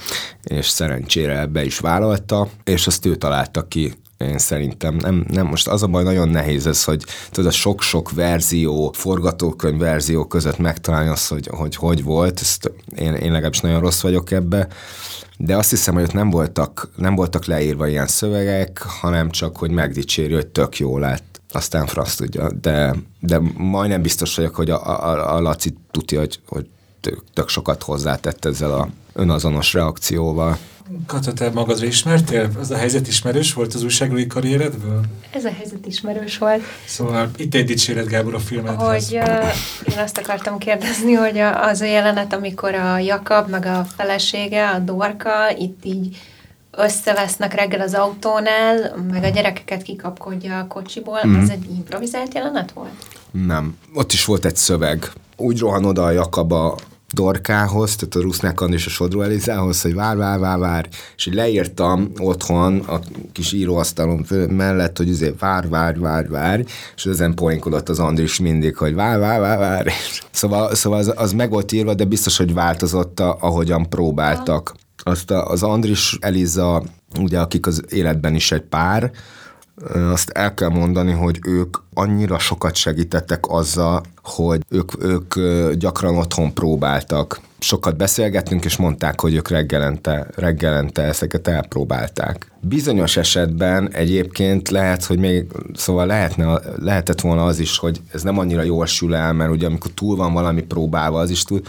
és szerencsére be is vállalta, és azt ő találta ki én szerintem nem, nem, most az a baj nagyon nehéz ez, hogy tudod, a sok-sok verzió, forgatókönyv verzió között megtalálni azt, hogy hogy, hogy volt, ezt én, én legalábbis nagyon rossz vagyok ebbe, de azt hiszem, hogy ott nem voltak, nem voltak leírva ilyen szövegek, hanem csak, hogy megdicséri, hogy tök jó lett. Aztán frasz tudja, de, de majdnem biztos vagyok, hogy a, a, a Laci tudja, hogy, hogy tök, tök sokat hozzátett ezzel a önazonos reakcióval. Kata, te magadra ismertél? Ez a helyzet ismerős volt az újságírói karrieredből? Ez a helyzet ismerős volt. Szóval itt egy dicséret, Gábor, a filmedhez. Hogy uh, én azt akartam kérdezni, hogy a, az a jelenet, amikor a Jakab, meg a felesége, a Dorka itt így összevesznek reggel az autónál, meg a gyerekeket kikapkodja a kocsiból, mm. ez egy improvizált jelenet volt? Nem. Ott is volt egy szöveg. Úgy rohan oda a Jakab a Dorkához, tehát a Rusznák és a Sodró Elizához, hogy vár, vár, vár, vár, és így leírtam otthon a kis íróasztalom mellett, hogy azért vár, vár, vár, vár, és ezen poénkodott az Andris mindig, hogy vár, vár, vár, vár. Szóval, szóval az, az meg volt írva, de biztos, hogy változott, ahogyan próbáltak. Azt az Andris Eliza, ugye akik az életben is egy pár, azt el kell mondani, hogy ők annyira sokat segítettek azzal, hogy ők, ők gyakran otthon próbáltak. Sokat beszélgettünk, és mondták, hogy ők reggelente, reggelente ezeket elpróbálták. Bizonyos esetben egyébként lehet, hogy még, szóval lehetne, lehetett volna az is, hogy ez nem annyira jól sül el, mert ugye amikor túl van valami próbálva, az is tud,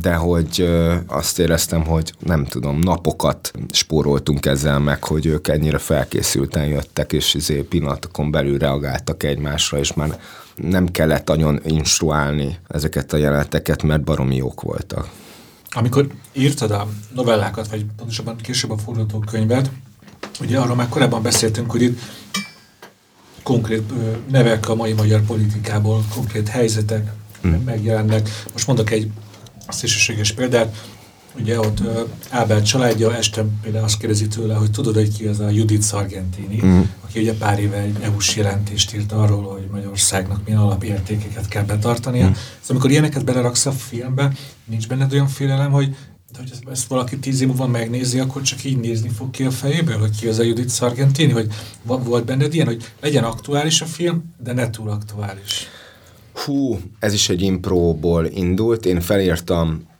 de hogy azt éreztem, hogy nem tudom, napokat spóroltunk ezzel meg, hogy ők ennyire felkészülten jöttek, és izé pillanatokon belül reagáltak egymásra, és már nem kellett nagyon instruálni ezeket a jeleneteket, mert baromi jók voltak. Amikor írtad a novellákat, vagy pontosabban később a forgatókönyvet, ugye arról már korábban beszéltünk, hogy itt konkrét nevek a mai magyar politikából, konkrét helyzetek mm. megjelennek. Most mondok egy szélsőséges példát, Ugye ott uh, Ábel családja este például azt kérdezi tőle, hogy tudod, hogy ki az a Judith Sargentini, mm. aki ugye pár éve egy EU-s jelentést írt arról, hogy Magyarországnak milyen alapértékeket kell betartania. Mm. Szóval amikor ilyeneket beleraksz a filmbe, nincs benned olyan félelem, hogy de hogy ezt, ezt valaki tíz év múlva megnézi, akkor csak így nézni fog ki a fejéből, hogy ki az a Judith Sargentini, hogy volt benned ilyen, hogy legyen aktuális a film, de ne túl aktuális. Hú, ez is egy impróból indult. Én felírtam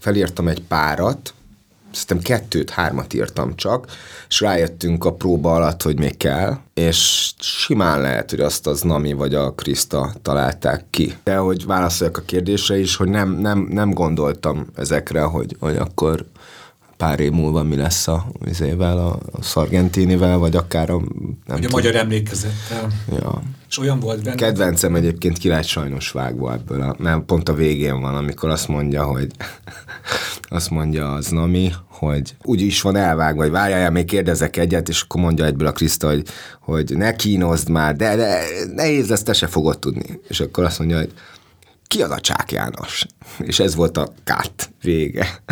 felírtam egy párat, szerintem kettőt, hármat írtam csak, és rájöttünk a próba alatt, hogy még kell, és simán lehet, hogy azt az Nami vagy a Krista találták ki. De hogy válaszoljak a kérdésre is, hogy nem, nem, nem gondoltam ezekre, hogy, hogy akkor pár év múlva mi lesz a vizével, a, a Sargentinivel, vagy akár a... Nem Ugye a magyar emlékezettel. Ja. És olyan volt benne. Kedvencem egyébként király sajnos vágva ebből, a, mert pont a végén van, amikor azt mondja, hogy azt mondja az Nami, hogy úgy is van elvágva, vagy várjál, még kérdezek egyet, és akkor mondja egyből a Kriszta, hogy, hogy ne kínozd már, de, de nehéz lesz, te se fogod tudni. És akkor azt mondja, hogy ki az a Csák János? És ez volt a kát vége.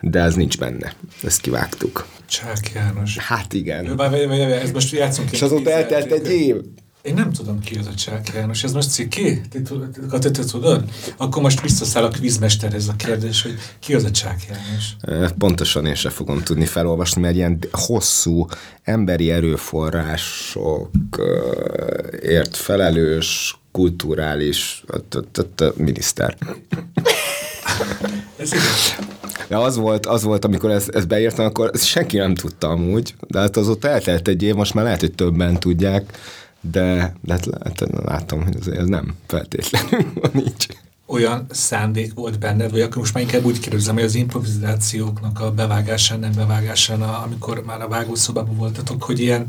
De ez nincs benne. Ezt kivágtuk. Csák János. Hát igen. Bár, ez most játszunk. És azóta eltelt egy év. Én nem tudom ki az a Csák János. Ez most ciki? Te, te, te tudod? Akkor most visszaszáll a kvízmester ez a kérdés, hogy ki az a Csák János? Pontosan én sem fogom tudni felolvasni, mert ilyen hosszú emberi erőforrásokért felelős kulturális miniszter. Ja, az volt, az volt, amikor ezt, ezt beírtam, akkor ezt senki nem tudta amúgy, de hát azóta eltelt egy év, most már lehet, hogy többen tudják, de, de hát, hát látom, hogy ez, ez nem feltétlenül nincs. Olyan szándék volt benned, vagy akkor most már inkább úgy kérdezem, hogy az improvizációknak a bevágásán, nem bevágásán, amikor már a vágószobában voltatok, hogy ilyen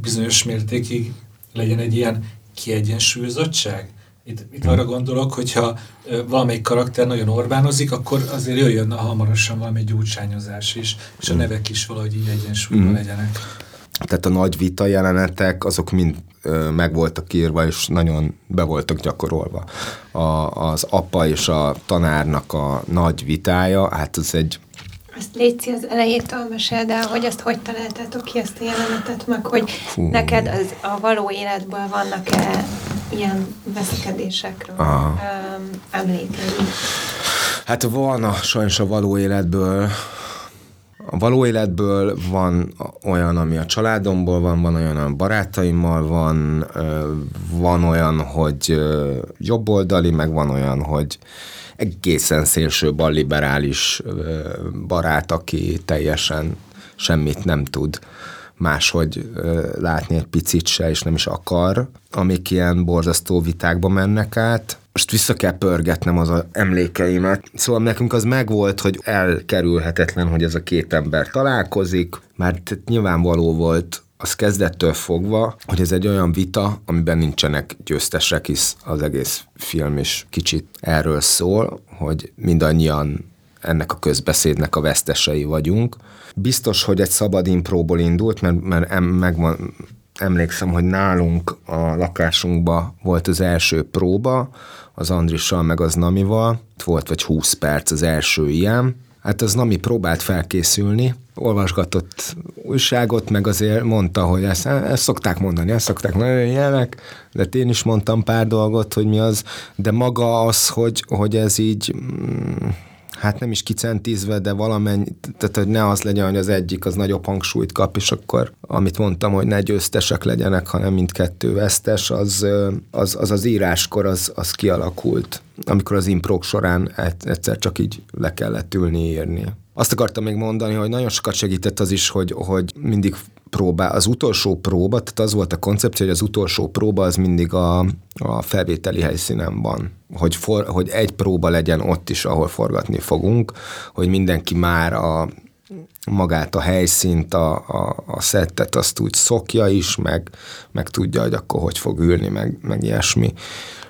bizonyos mértékig legyen egy ilyen kiegyensúlyozottság? Itt, itt arra gondolok, hogyha valamelyik karakter nagyon Orbánozik, akkor azért jöjjön hamarosan valami gyurcsányozás is, és a mm. nevek is valahogy így egyensúlyban mm. legyenek. Tehát a nagy vita jelenetek, azok mind ö, meg voltak írva, és nagyon be voltak gyakorolva. A, az apa és a tanárnak a nagy vitája, hát az egy ezt Léci az elejétől meséld el, hogy azt hogy találtátok ki ezt a jelenetet, meg hogy Fú. neked az a való életből vannak-e ilyen veszekedésekről um, emlékei? Hát van a, sajnos a való életből a való életből van olyan, ami a családomból van, van olyan, ami barátaimmal van, van olyan, hogy jobboldali, meg van olyan, hogy egészen szélső balliberális barát, aki teljesen semmit nem tud máshogy látni egy picit se, és nem is akar, amik ilyen borzasztó vitákba mennek át. Most vissza kell pörgetnem az a emlékeimet. Szóval nekünk az megvolt, hogy elkerülhetetlen, hogy ez a két ember találkozik, mert nyilvánvaló volt az kezdettől fogva, hogy ez egy olyan vita, amiben nincsenek győztesek, hisz az egész film is kicsit erről szól, hogy mindannyian ennek a közbeszédnek a vesztesei vagyunk. Biztos, hogy egy szabad impróból indult, mert, mert em, megvan, emlékszem, hogy nálunk a lakásunkban volt az első próba, az Andrissal meg az Namival, volt vagy 20 perc az első ilyen, Hát az Nami próbált felkészülni, olvasgatott újságot, meg azért mondta, hogy ezt, ezt szokták mondani, ezt szokták mondani, ilyenek, de én is mondtam pár dolgot, hogy mi az, de maga az, hogy, hogy ez így mm, hát nem is kicentízve, de valamennyi, tehát hogy ne az legyen, hogy az egyik az nagyobb hangsúlyt kap, és akkor amit mondtam, hogy ne győztesek legyenek, hanem mindkettő vesztes, az az, az, az íráskor az, az kialakult, amikor az improk során egyszer csak így le kellett ülni írni. Azt akartam még mondani, hogy nagyon sokat segített az is, hogy, hogy mindig próbál, az utolsó próba, tehát az volt a koncepció, hogy az utolsó próba az mindig a, a felvételi helyszínen van. Hogy, for, hogy egy próba legyen ott is, ahol forgatni fogunk, hogy mindenki már a, magát a helyszínt, a, a, a szettet azt úgy szokja is, meg, meg tudja, hogy akkor hogy fog ülni, meg, meg ilyesmi.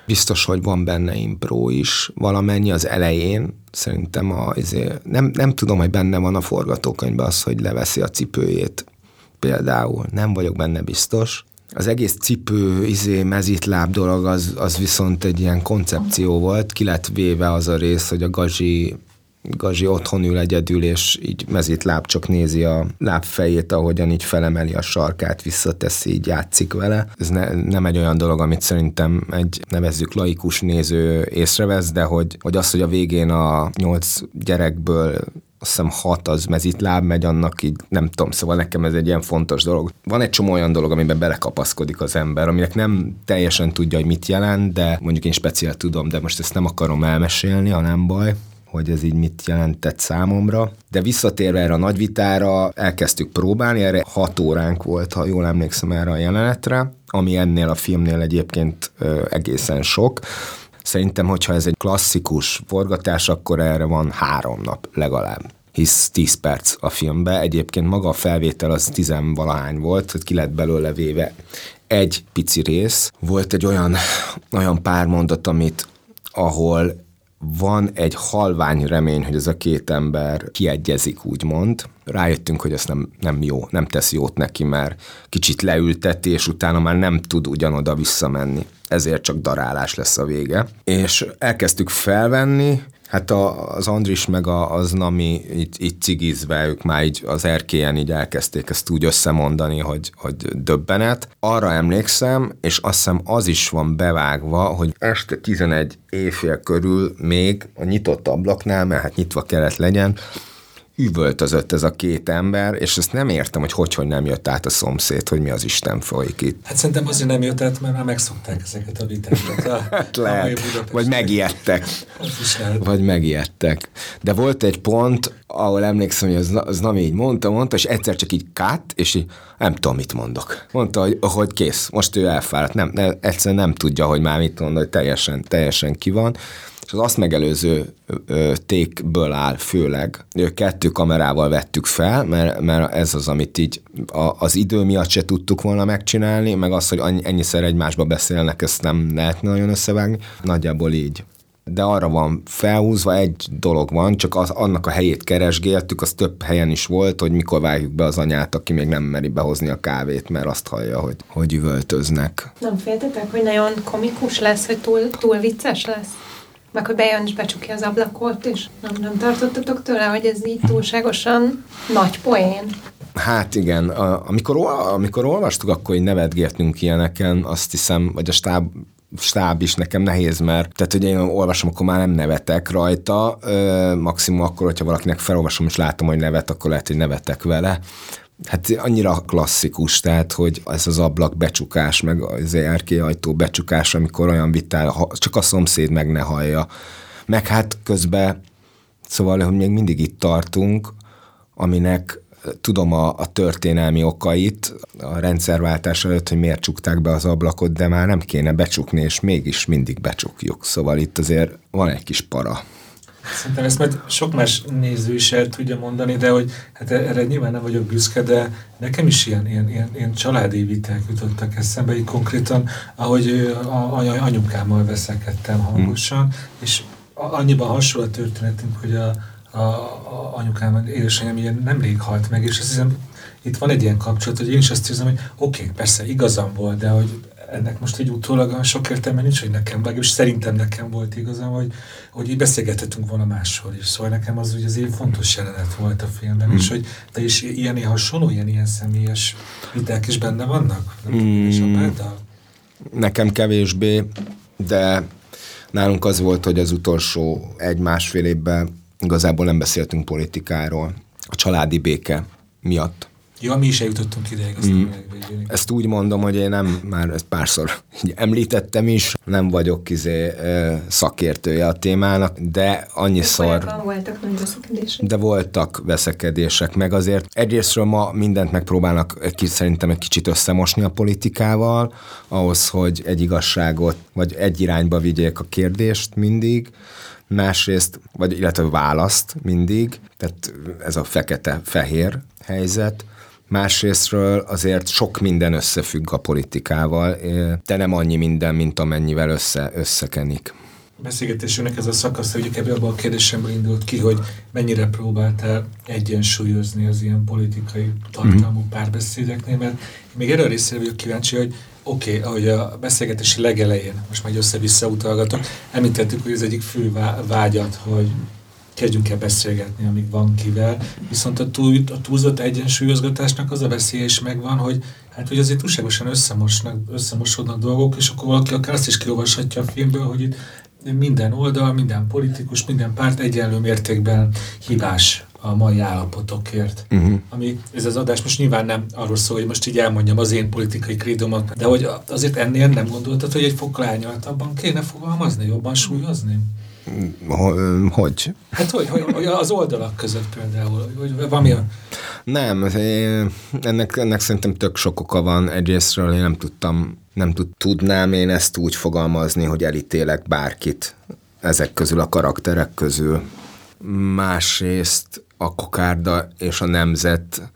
Biztos, hogy van benne impro is, valamennyi az elején, szerintem a, azért, nem, nem tudom, hogy benne van a forgatókönyvben az, hogy leveszi a cipőjét például. Nem vagyok benne biztos, Az egész cipő, izé, mezitláb dolog, az, az viszont egy ilyen koncepció volt. Ki lett véve az a rész, hogy a Gazsi Gazsi otthon ül egyedül, és így mezitláb csak nézi a lábfejét, ahogyan így felemeli a sarkát, visszateszi, így játszik vele. Ez ne, nem egy olyan dolog, amit szerintem egy nevezzük laikus néző észrevesz, de hogy, hogy az, hogy a végén a nyolc gyerekből azt hiszem hat az mezitláb megy, annak így nem tudom, szóval nekem ez egy ilyen fontos dolog. Van egy csomó olyan dolog, amiben belekapaszkodik az ember, aminek nem teljesen tudja, hogy mit jelent, de mondjuk én speciál tudom, de most ezt nem akarom elmesélni, ha nem baj hogy ez így mit jelentett számomra. De visszatérve erre a nagy vitára, elkezdtük próbálni, erre hat óránk volt, ha jól emlékszem erre a jelenetre, ami ennél a filmnél egyébként ö, egészen sok. Szerintem, hogyha ez egy klasszikus forgatás, akkor erre van három nap legalább hisz 10 perc a filmbe. Egyébként maga a felvétel az tizenvalahány volt, hogy ki lett belőle véve egy pici rész. Volt egy olyan, olyan pár mondat, amit ahol van egy halvány remény, hogy ez a két ember kiegyezik, úgymond. Rájöttünk, hogy ez nem, nem jó, nem tesz jót neki, mert kicsit leülteti, és utána már nem tud ugyanoda visszamenni. Ezért csak darálás lesz a vége. És elkezdtük felvenni, Hát a, az Andris meg a, az Nami itt, itt cigizve, ők már így az erkélyen így elkezdték ezt úgy összemondani, hogy, hogy döbbenet. Arra emlékszem, és azt hiszem az is van bevágva, hogy este 11 éjfél körül még a nyitott ablaknál, mert hát nyitva kellett legyen, üvöltözött ez a két ember, és ezt nem értem, hogy hogy, hogy nem jött át a szomszéd, hogy mi az Isten folyik itt. Hát szerintem azért nem jött át, mert már megszokták ezeket a vitákat. A, hát lehet, vagy megijedtek. Vagy megijedtek. De volt egy pont, ahol emlékszem, hogy az, az nem így mondta, mondta, és egyszer csak így kát, és így nem tudom, mit mondok. Mondta, hogy, hogy kész, most ő elfáradt, nem, nem, egyszerűen nem tudja, hogy már mit mond, hogy teljesen, teljesen ki van és az azt megelőző tékből áll főleg. Kettő kamerával vettük fel, mert, mert ez az, amit így a, az idő miatt se tudtuk volna megcsinálni, meg az, hogy ennyiszer egymásba beszélnek, ezt nem lehet nagyon összevágni. Nagyjából így de arra van felhúzva, egy dolog van, csak az, annak a helyét keresgéltük, az több helyen is volt, hogy mikor vágjuk be az anyát, aki még nem meri behozni a kávét, mert azt hallja, hogy, hogy üvöltöznek. Nem féltetek, hogy nagyon komikus lesz, hogy túl, túl vicces lesz? Meg hogy bejön és becsukja az ablakot, és nem, nem tartottatok tőle, hogy ez így túlságosan nagy poén? Hát igen, amikor, amikor olvastuk, akkor így nevetgéltünk ilyeneken, azt hiszem, vagy a stáb stáb is nekem nehéz, mert tehát, hogy én olvasom, akkor már nem nevetek rajta, maximum akkor, hogyha valakinek felolvasom és látom, hogy nevet, akkor lehet, hogy nevetek vele. Hát annyira klasszikus, tehát, hogy ez az ablak becsukás, meg az ajtó becsukás, amikor olyan vitál, csak a szomszéd meg ne hallja. Meg hát közben, szóval, hogy még mindig itt tartunk, aminek tudom a, a történelmi okait a rendszerváltás előtt, hogy miért csukták be az ablakot, de már nem kéne becsukni, és mégis mindig becsukjuk. Szóval itt azért van egy kis para. Szerintem ezt majd sok más néző is el tudja mondani, de hogy hát erre nyilván nem vagyok büszke, de nekem is ilyen, ilyen, ilyen, ilyen családi viták jutottak eszembe, így konkrétan, ahogy a, a, anyukámmal veszekedtem hangosan, hmm. és annyiban hasonló a történetünk, hogy a, a, a anyukám, édesanyám ilyen nemrég halt meg, és azt hiszem, itt van egy ilyen kapcsolat, hogy én is azt érzem, hogy oké, okay, persze igazam volt, de hogy ennek most egy utólag sok értelme nincs, hogy nekem, és szerintem nekem volt igazam, hogy, hogy így beszélgethetünk volna máshol is. Szóval nekem az, hogy az egy fontos jelenet volt a filmben, hmm. és hogy te is ilyen hasonló, ilyen, ilyen személyes viták is benne vannak? Hmm. Nekem kevésbé, de nálunk az volt, hogy az utolsó egy-másfél évben igazából nem beszéltünk politikáról. A családi béke miatt Ja, mi is eljutottunk ideig, aztán mm. Ezt úgy mondom, hogy én nem, már ezt párszor így említettem is, nem vagyok izé, szakértője a témának, de annyiszor... De voltak nagy veszekedések. De voltak veszekedések, meg azért egyrésztről ma mindent megpróbálnak egy, szerintem egy kicsit összemosni a politikával, ahhoz, hogy egy igazságot, vagy egy irányba vigyék a kérdést mindig, másrészt, vagy illetve választ mindig, tehát ez a fekete-fehér helyzet, Másrésztről azért sok minden összefügg a politikával, de nem annyi minden, mint amennyivel össze, összekenik. beszélgetésünknek ez a szakasz, hogy ebből abban a kérdésemből indult ki, hogy mennyire próbáltál egyensúlyozni az ilyen politikai tartalmú mhm. párbeszédeknél, mert még erre a részére vagyok kíváncsi, hogy oké, okay, ahogy a beszélgetési legelején, most már össze-vissza utalgatok, említettük, hogy ez egyik fő vágyat, hogy kezdjünk el beszélgetni, amíg van kivel. Viszont a, túl, a túlzott egyensúlyozgatásnak az a veszélye is megvan, hogy hát hogy azért túlságosan összemosnak, összemosodnak dolgok, és akkor valaki akár azt is kiolvashatja a filmből, hogy itt minden oldal, minden politikus, minden párt egyenlő mértékben hibás a mai állapotokért. Uh-huh. Ami ez az adás most nyilván nem arról szól, hogy most így elmondjam az én politikai krédomat, de hogy azért ennél nem gondoltad, hogy egy fokkal árnyaltabban kéne fogalmazni, jobban súlyozni? Hogy? Hát hogy, hogy az oldalak között például, hogy valami a... Nem, ennek, ennek szerintem tök sok oka van. Egyrésztről én nem tudtam, nem tud, tudnám én ezt úgy fogalmazni, hogy elítélek bárkit ezek közül, a karakterek közül. Másrészt a kokárda és a nemzet,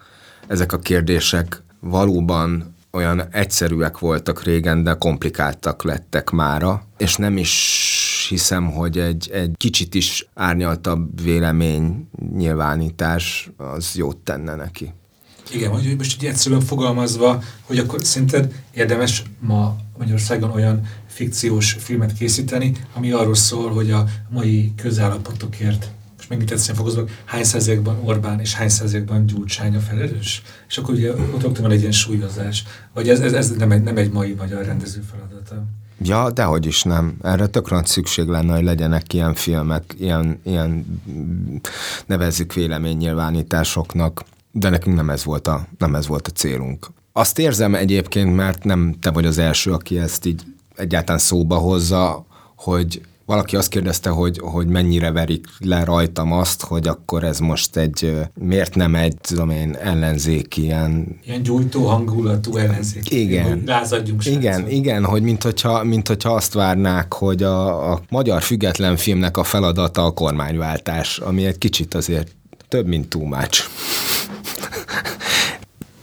ezek a kérdések valóban olyan egyszerűek voltak régen, de komplikáltak lettek mára, és nem is hiszem, hogy egy, egy kicsit is árnyaltabb vélemény nyilvánítás az jót tenne neki. Igen, hogy most így egyszerűen fogalmazva, hogy akkor szerinted érdemes ma Magyarországon olyan fikciós filmet készíteni, ami arról szól, hogy a mai közállapotokért megint egyszerűen fokozva, hány százalékban Orbán és hány százalékban Gyurcsány a felelős? És akkor ugye ott van egy ilyen súlyozás. Vagy ez, ez, ez nem, egy, nem egy mai magyar rendező feladata. Ja, dehogy is nem. Erre tök nagy szükség lenne, hogy legyenek ilyen filmek, ilyen, ilyen nevezzük véleménynyilvánításoknak, de nekünk nem ez volt a, nem ez volt a célunk. Azt érzem egyébként, mert nem te vagy az első, aki ezt így egyáltalán szóba hozza, hogy valaki azt kérdezte, hogy, hogy mennyire verik le rajtam azt, hogy akkor ez most egy, miért nem egy, tudom én, ellenzék ilyen... Ilyen gyújtó hangulatú ellenzék. Igen. Lázadjunk Igen, igen, hogy mint hogyha, mint hogyha azt várnák, hogy a, a magyar független filmnek a feladata a kormányváltás, ami egy kicsit azért több, mint túmács.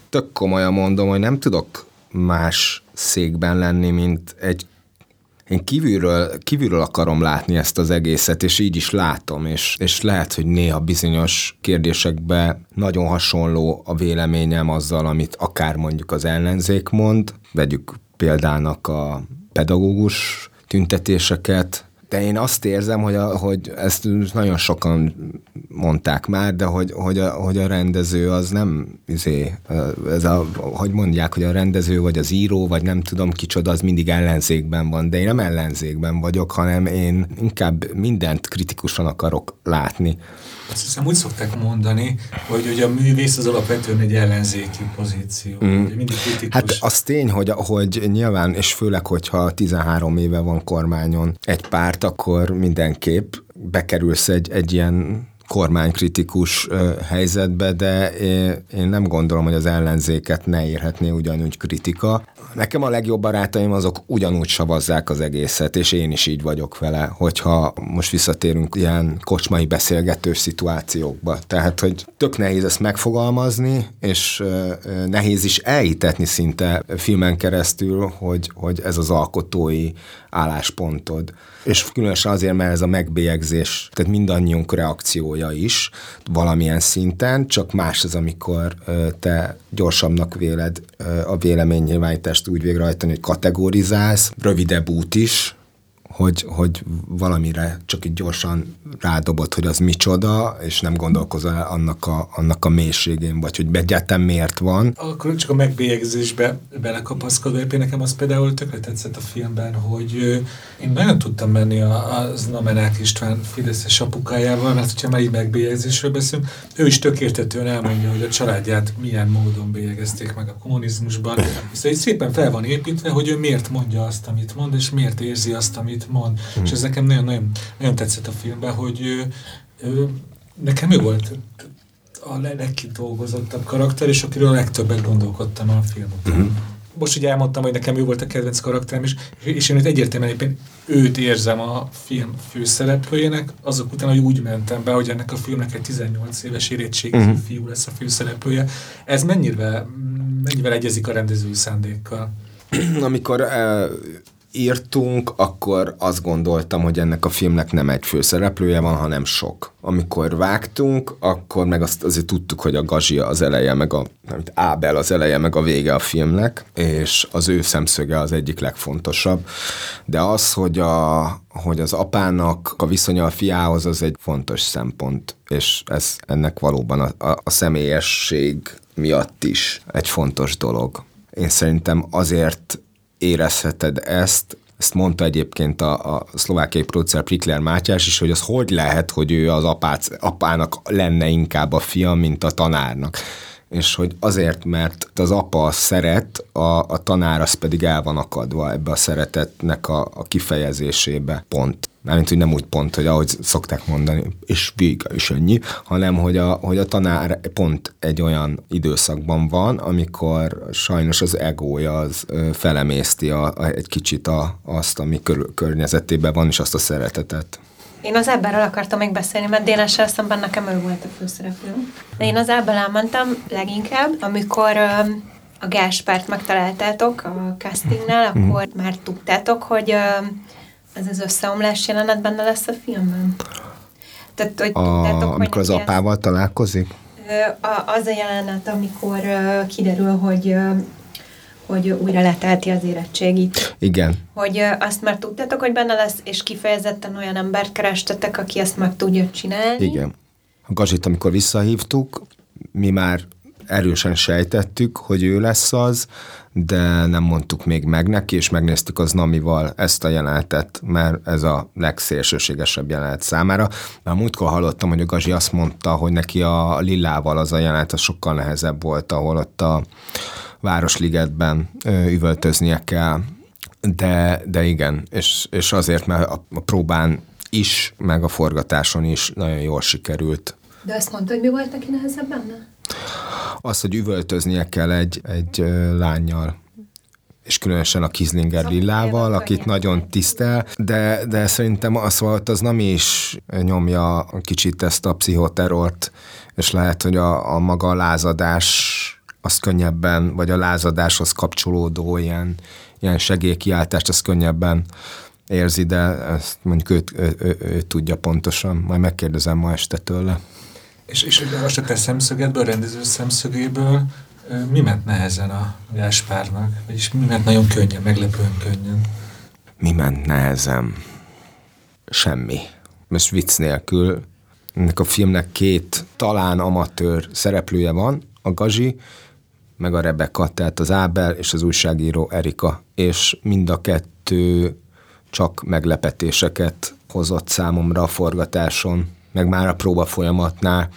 Tök komolyan mondom, hogy nem tudok más székben lenni, mint egy én kívülről, kívülről akarom látni ezt az egészet, és így is látom, és, és lehet, hogy néha bizonyos kérdésekben nagyon hasonló a véleményem azzal, amit akár mondjuk az ellenzék mond, vegyük példának a pedagógus tüntetéseket, de én azt érzem, hogy, a, hogy ezt nagyon sokan mondták már, de hogy, hogy, a, hogy a rendező az nem, izé, ez a, hogy mondják, hogy a rendező vagy az író, vagy nem tudom kicsoda, az mindig ellenzékben van, de én nem ellenzékben vagyok, hanem én inkább mindent kritikusan akarok látni. Azt hiszem úgy szokták mondani, hogy, hogy a művész az alapvetően egy ellenzéki pozíció. Mm. Mindig kritikus. Hát az tény, hogy, hogy nyilván, és főleg, hogyha 13 éve van kormányon egy párt, akkor mindenképp bekerülsz egy, egy ilyen kormánykritikus helyzetbe, de én nem gondolom, hogy az ellenzéket ne érhetné ugyanúgy kritika. Nekem a legjobb barátaim azok ugyanúgy savazzák az egészet, és én is így vagyok vele, hogyha most visszatérünk ilyen kocsmai beszélgetős szituációkba. Tehát, hogy tök nehéz ezt megfogalmazni, és nehéz is elhitetni szinte filmen keresztül, hogy, hogy ez az alkotói álláspontod. És különösen azért, mert ez a megbélyegzés, tehát mindannyiunk reakciója is valamilyen szinten, csak más az, amikor te gyorsabbnak véled a véleménynyilvánítást úgy végrehajtani, hogy kategorizálsz, rövidebb út is, hogy, hogy valamire csak így gyorsan rádobott, hogy az micsoda, és nem gondolkozol annak a, annak a mélységén, vagy hogy egyáltalán miért van. Akkor csak a megbélyegzésbe belekapaszkodva, én nekem az például tökre tetszett a filmben, hogy én nagyon tudtam menni az Namenák István Fideszes apukájával, mert hogyha már így megbélyegzésről beszélünk, ő is tökértetően elmondja, hogy a családját milyen módon bélyegezték meg a kommunizmusban. Szóval szépen fel van építve, hogy ő miért mondja azt, amit mond, és miért érzi azt, amit mond. Hmm. És ez nekem nagyon, nagyon, nagyon tetszett a filmben, hogy ő, ő, nekem ő volt a legkidolgozottabb karakter, és akiről a legtöbbet gondolkodtam a film után. Hmm. Most ugye elmondtam, hogy nekem ő volt a kedvenc karakterem is, és én itt egyértelműen éppen őt érzem a film főszereplőjének, azok után, hogy úgy mentem be, hogy ennek a filmnek egy 18 éves érettségű uh-huh. fiú lesz a főszereplője. Ez mennyire, mennyire egyezik a rendezői szándékkal? Amikor uh írtunk, akkor azt gondoltam, hogy ennek a filmnek nem egy főszereplője van, hanem sok. Amikor vágtunk, akkor meg azt azért tudtuk, hogy a Gazsi az eleje, meg a amit Ábel az eleje, meg a vége a filmnek, és az ő szemszöge az egyik legfontosabb. De az, hogy, a, hogy az apának a viszonya a fiához, az egy fontos szempont, és ez ennek valóban a, a, a személyesség miatt is egy fontos dolog. Én szerintem azért érezheted ezt, ezt mondta egyébként a, a szlovákiai producer Prikler Mátyás is, hogy az hogy lehet, hogy ő az apác, apának lenne inkább a fia, mint a tanárnak. És hogy azért, mert az apa szeret, a, a tanár az pedig el van akadva ebbe a szeretetnek a, a kifejezésébe. Pont. Mármint, hogy nem úgy pont, hogy ahogy szokták mondani, és vége is ennyi, hanem hogy a, hogy a tanár pont egy olyan időszakban van, amikor sajnos az egója az felemészti a, a, egy kicsit a, azt, ami kör, környezetében van, és azt a szeretetet. Én az Ábelről akartam még beszélni, mert Dénással szemben nekem ő volt a főszereplő. De én az Ábel elmentem leginkább, amikor a Gáspárt megtaláltátok a castingnál, mhm. akkor már tudtátok, hogy ez az összeomlás jelenet benne lesz a filmben? Tehát, hogy a, tudtátok, amikor az apával ez, találkozik? Az a jelenet, amikor kiderül, hogy hogy újra letelti az érettségit. Igen. Hogy azt már tudtátok, hogy benne lesz, és kifejezetten olyan embert kerestetek, aki ezt meg tudja csinálni. Igen. A Gazsit, amikor visszahívtuk, mi már erősen sejtettük, hogy ő lesz az, de nem mondtuk még meg neki, és megnéztük az Namival ezt a jelenetet, mert ez a legszélsőségesebb jelenet számára. Már múltkor hallottam, hogy a Gazi azt mondta, hogy neki a Lillával az a jelenet az sokkal nehezebb volt, ahol ott a Városligetben üvöltöznie kell. De, de igen, és, és azért, mert a, a próbán is, meg a forgatáson is nagyon jól sikerült. De azt mondta, hogy mi volt neki nehezebb benne? Az, hogy üvöltöznie kell egy, egy lányjal, és különösen a Kizlinger Lillával, akit nagyon tisztel, de, de szerintem az volt, az nem is nyomja kicsit ezt a pszichoterort, és lehet, hogy a, a maga lázadás az könnyebben, vagy a lázadáshoz kapcsolódó ilyen, ilyen segélykiáltást, az könnyebben érzi, de ezt mondjuk ő, ő, ő, ő tudja pontosan. Majd megkérdezem ma este tőle. És, és most a te szemszögedből, a rendező szemszögéből mi ment nehezen a Gáspárnak? Vagyis mi ment nagyon könnyen, meglepően könnyen? Mi ment nehezen? Semmi. Most vicc nélkül. Ennek a filmnek két talán amatőr szereplője van, a Gazi, meg a Rebecca, tehát az Ábel és az újságíró Erika, és mind a kettő csak meglepetéseket hozott számomra a forgatáson, meg már a próba folyamatnál,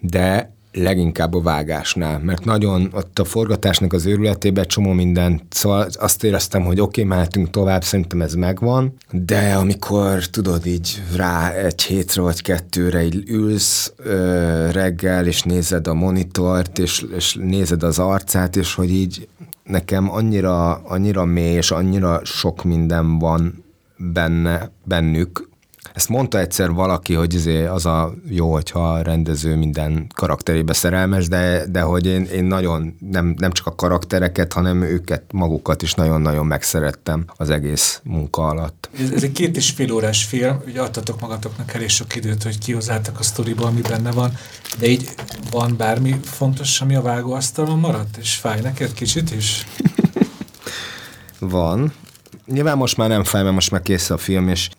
de leginkább a vágásnál, mert nagyon ott a forgatásnak az őrületében csomó minden, szóval azt éreztem, hogy oké, okay, mehetünk tovább, szerintem ez megvan, de amikor tudod így rá egy hétre vagy kettőre így ülsz ö, reggel, és nézed a monitort, és, és nézed az arcát, és hogy így nekem annyira, annyira mély, és annyira sok minden van benne, bennük, ezt mondta egyszer valaki, hogy izé az a jó, hogyha a rendező minden karakterébe szerelmes, de, de hogy én, én nagyon nem, nem csak a karaktereket, hanem őket magukat is nagyon-nagyon megszerettem az egész munka alatt. Ez, ez egy két és fél órás film, ugye adtatok magatoknak elég sok időt, hogy kihozzátok a sztoriból, ami benne van, de így van bármi fontos, ami a vágóasztalon maradt, és fáj neked kicsit is? van, nyilván most már nem fáj, mert most már kész a film, és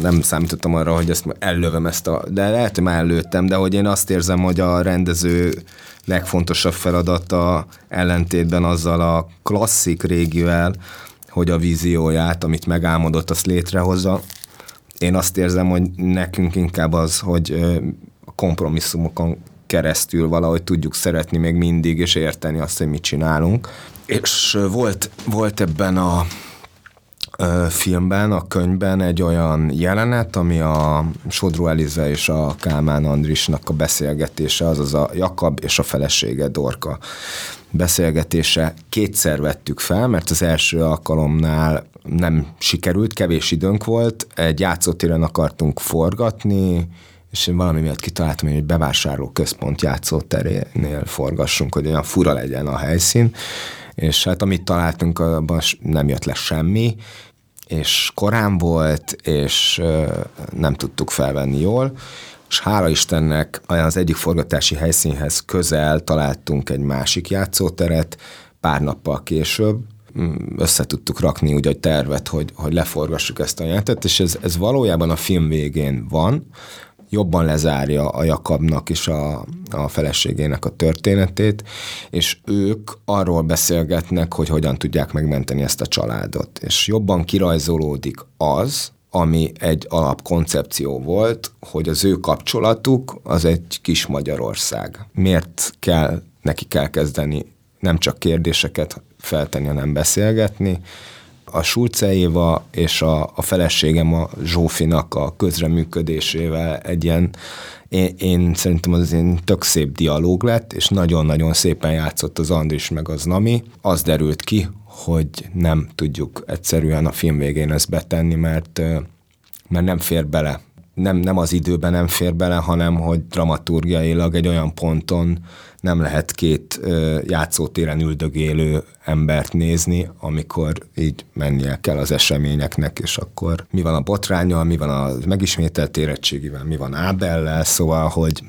nem számítottam arra, hogy ezt ellövöm ezt a... De lehet, hogy már előttem, de hogy én azt érzem, hogy a rendező legfontosabb feladata ellentétben azzal a klasszik régivel, hogy a vízióját, amit megálmodott, azt létrehozza. Én azt érzem, hogy nekünk inkább az, hogy a kompromisszumokon keresztül valahogy tudjuk szeretni még mindig, és érteni azt, hogy mit csinálunk. És volt, volt ebben a filmben, a könyvben egy olyan jelenet, ami a Sodró Eliza és a Kálmán Andrisnak a beszélgetése, azaz a Jakab és a felesége Dorka beszélgetése. Kétszer vettük fel, mert az első alkalomnál nem sikerült, kevés időnk volt, egy játszótéren akartunk forgatni, és én valami miatt kitaláltam, hogy egy bevásárló központ játszóterénél forgassunk, hogy olyan fura legyen a helyszín, és hát amit találtunk, abban nem jött le semmi, és korán volt, és nem tudtuk felvenni jól, és hála Istennek az egyik forgatási helyszínhez közel találtunk egy másik játszóteret, pár nappal később, mm, össze tudtuk rakni úgy egy tervet, hogy, hogy leforgassuk ezt a jelentet, és ez, ez valójában a film végén van, jobban lezárja a Jakabnak és a, a feleségének a történetét, és ők arról beszélgetnek, hogy hogyan tudják megmenteni ezt a családot. És jobban kirajzolódik az, ami egy alapkoncepció volt, hogy az ő kapcsolatuk az egy kis Magyarország. Miért kell neki elkezdeni nem csak kérdéseket feltenni, hanem beszélgetni, a Sulce Éva és a, a feleségem a Zsófinak a közreműködésével egy ilyen, én, én szerintem az én tök szép dialóg lett, és nagyon-nagyon szépen játszott az Andris meg az Nami. Az derült ki, hogy nem tudjuk egyszerűen a film végén ezt betenni, mert, mert nem fér bele. Nem, nem az időben nem fér bele, hanem hogy dramaturgiailag egy olyan ponton nem lehet két játszótéren üldögélő embert nézni, amikor így mennie kell az eseményeknek, és akkor mi van a botrányal, mi van a megismételt érettségivel, mi van Ábellel, szóval, hogy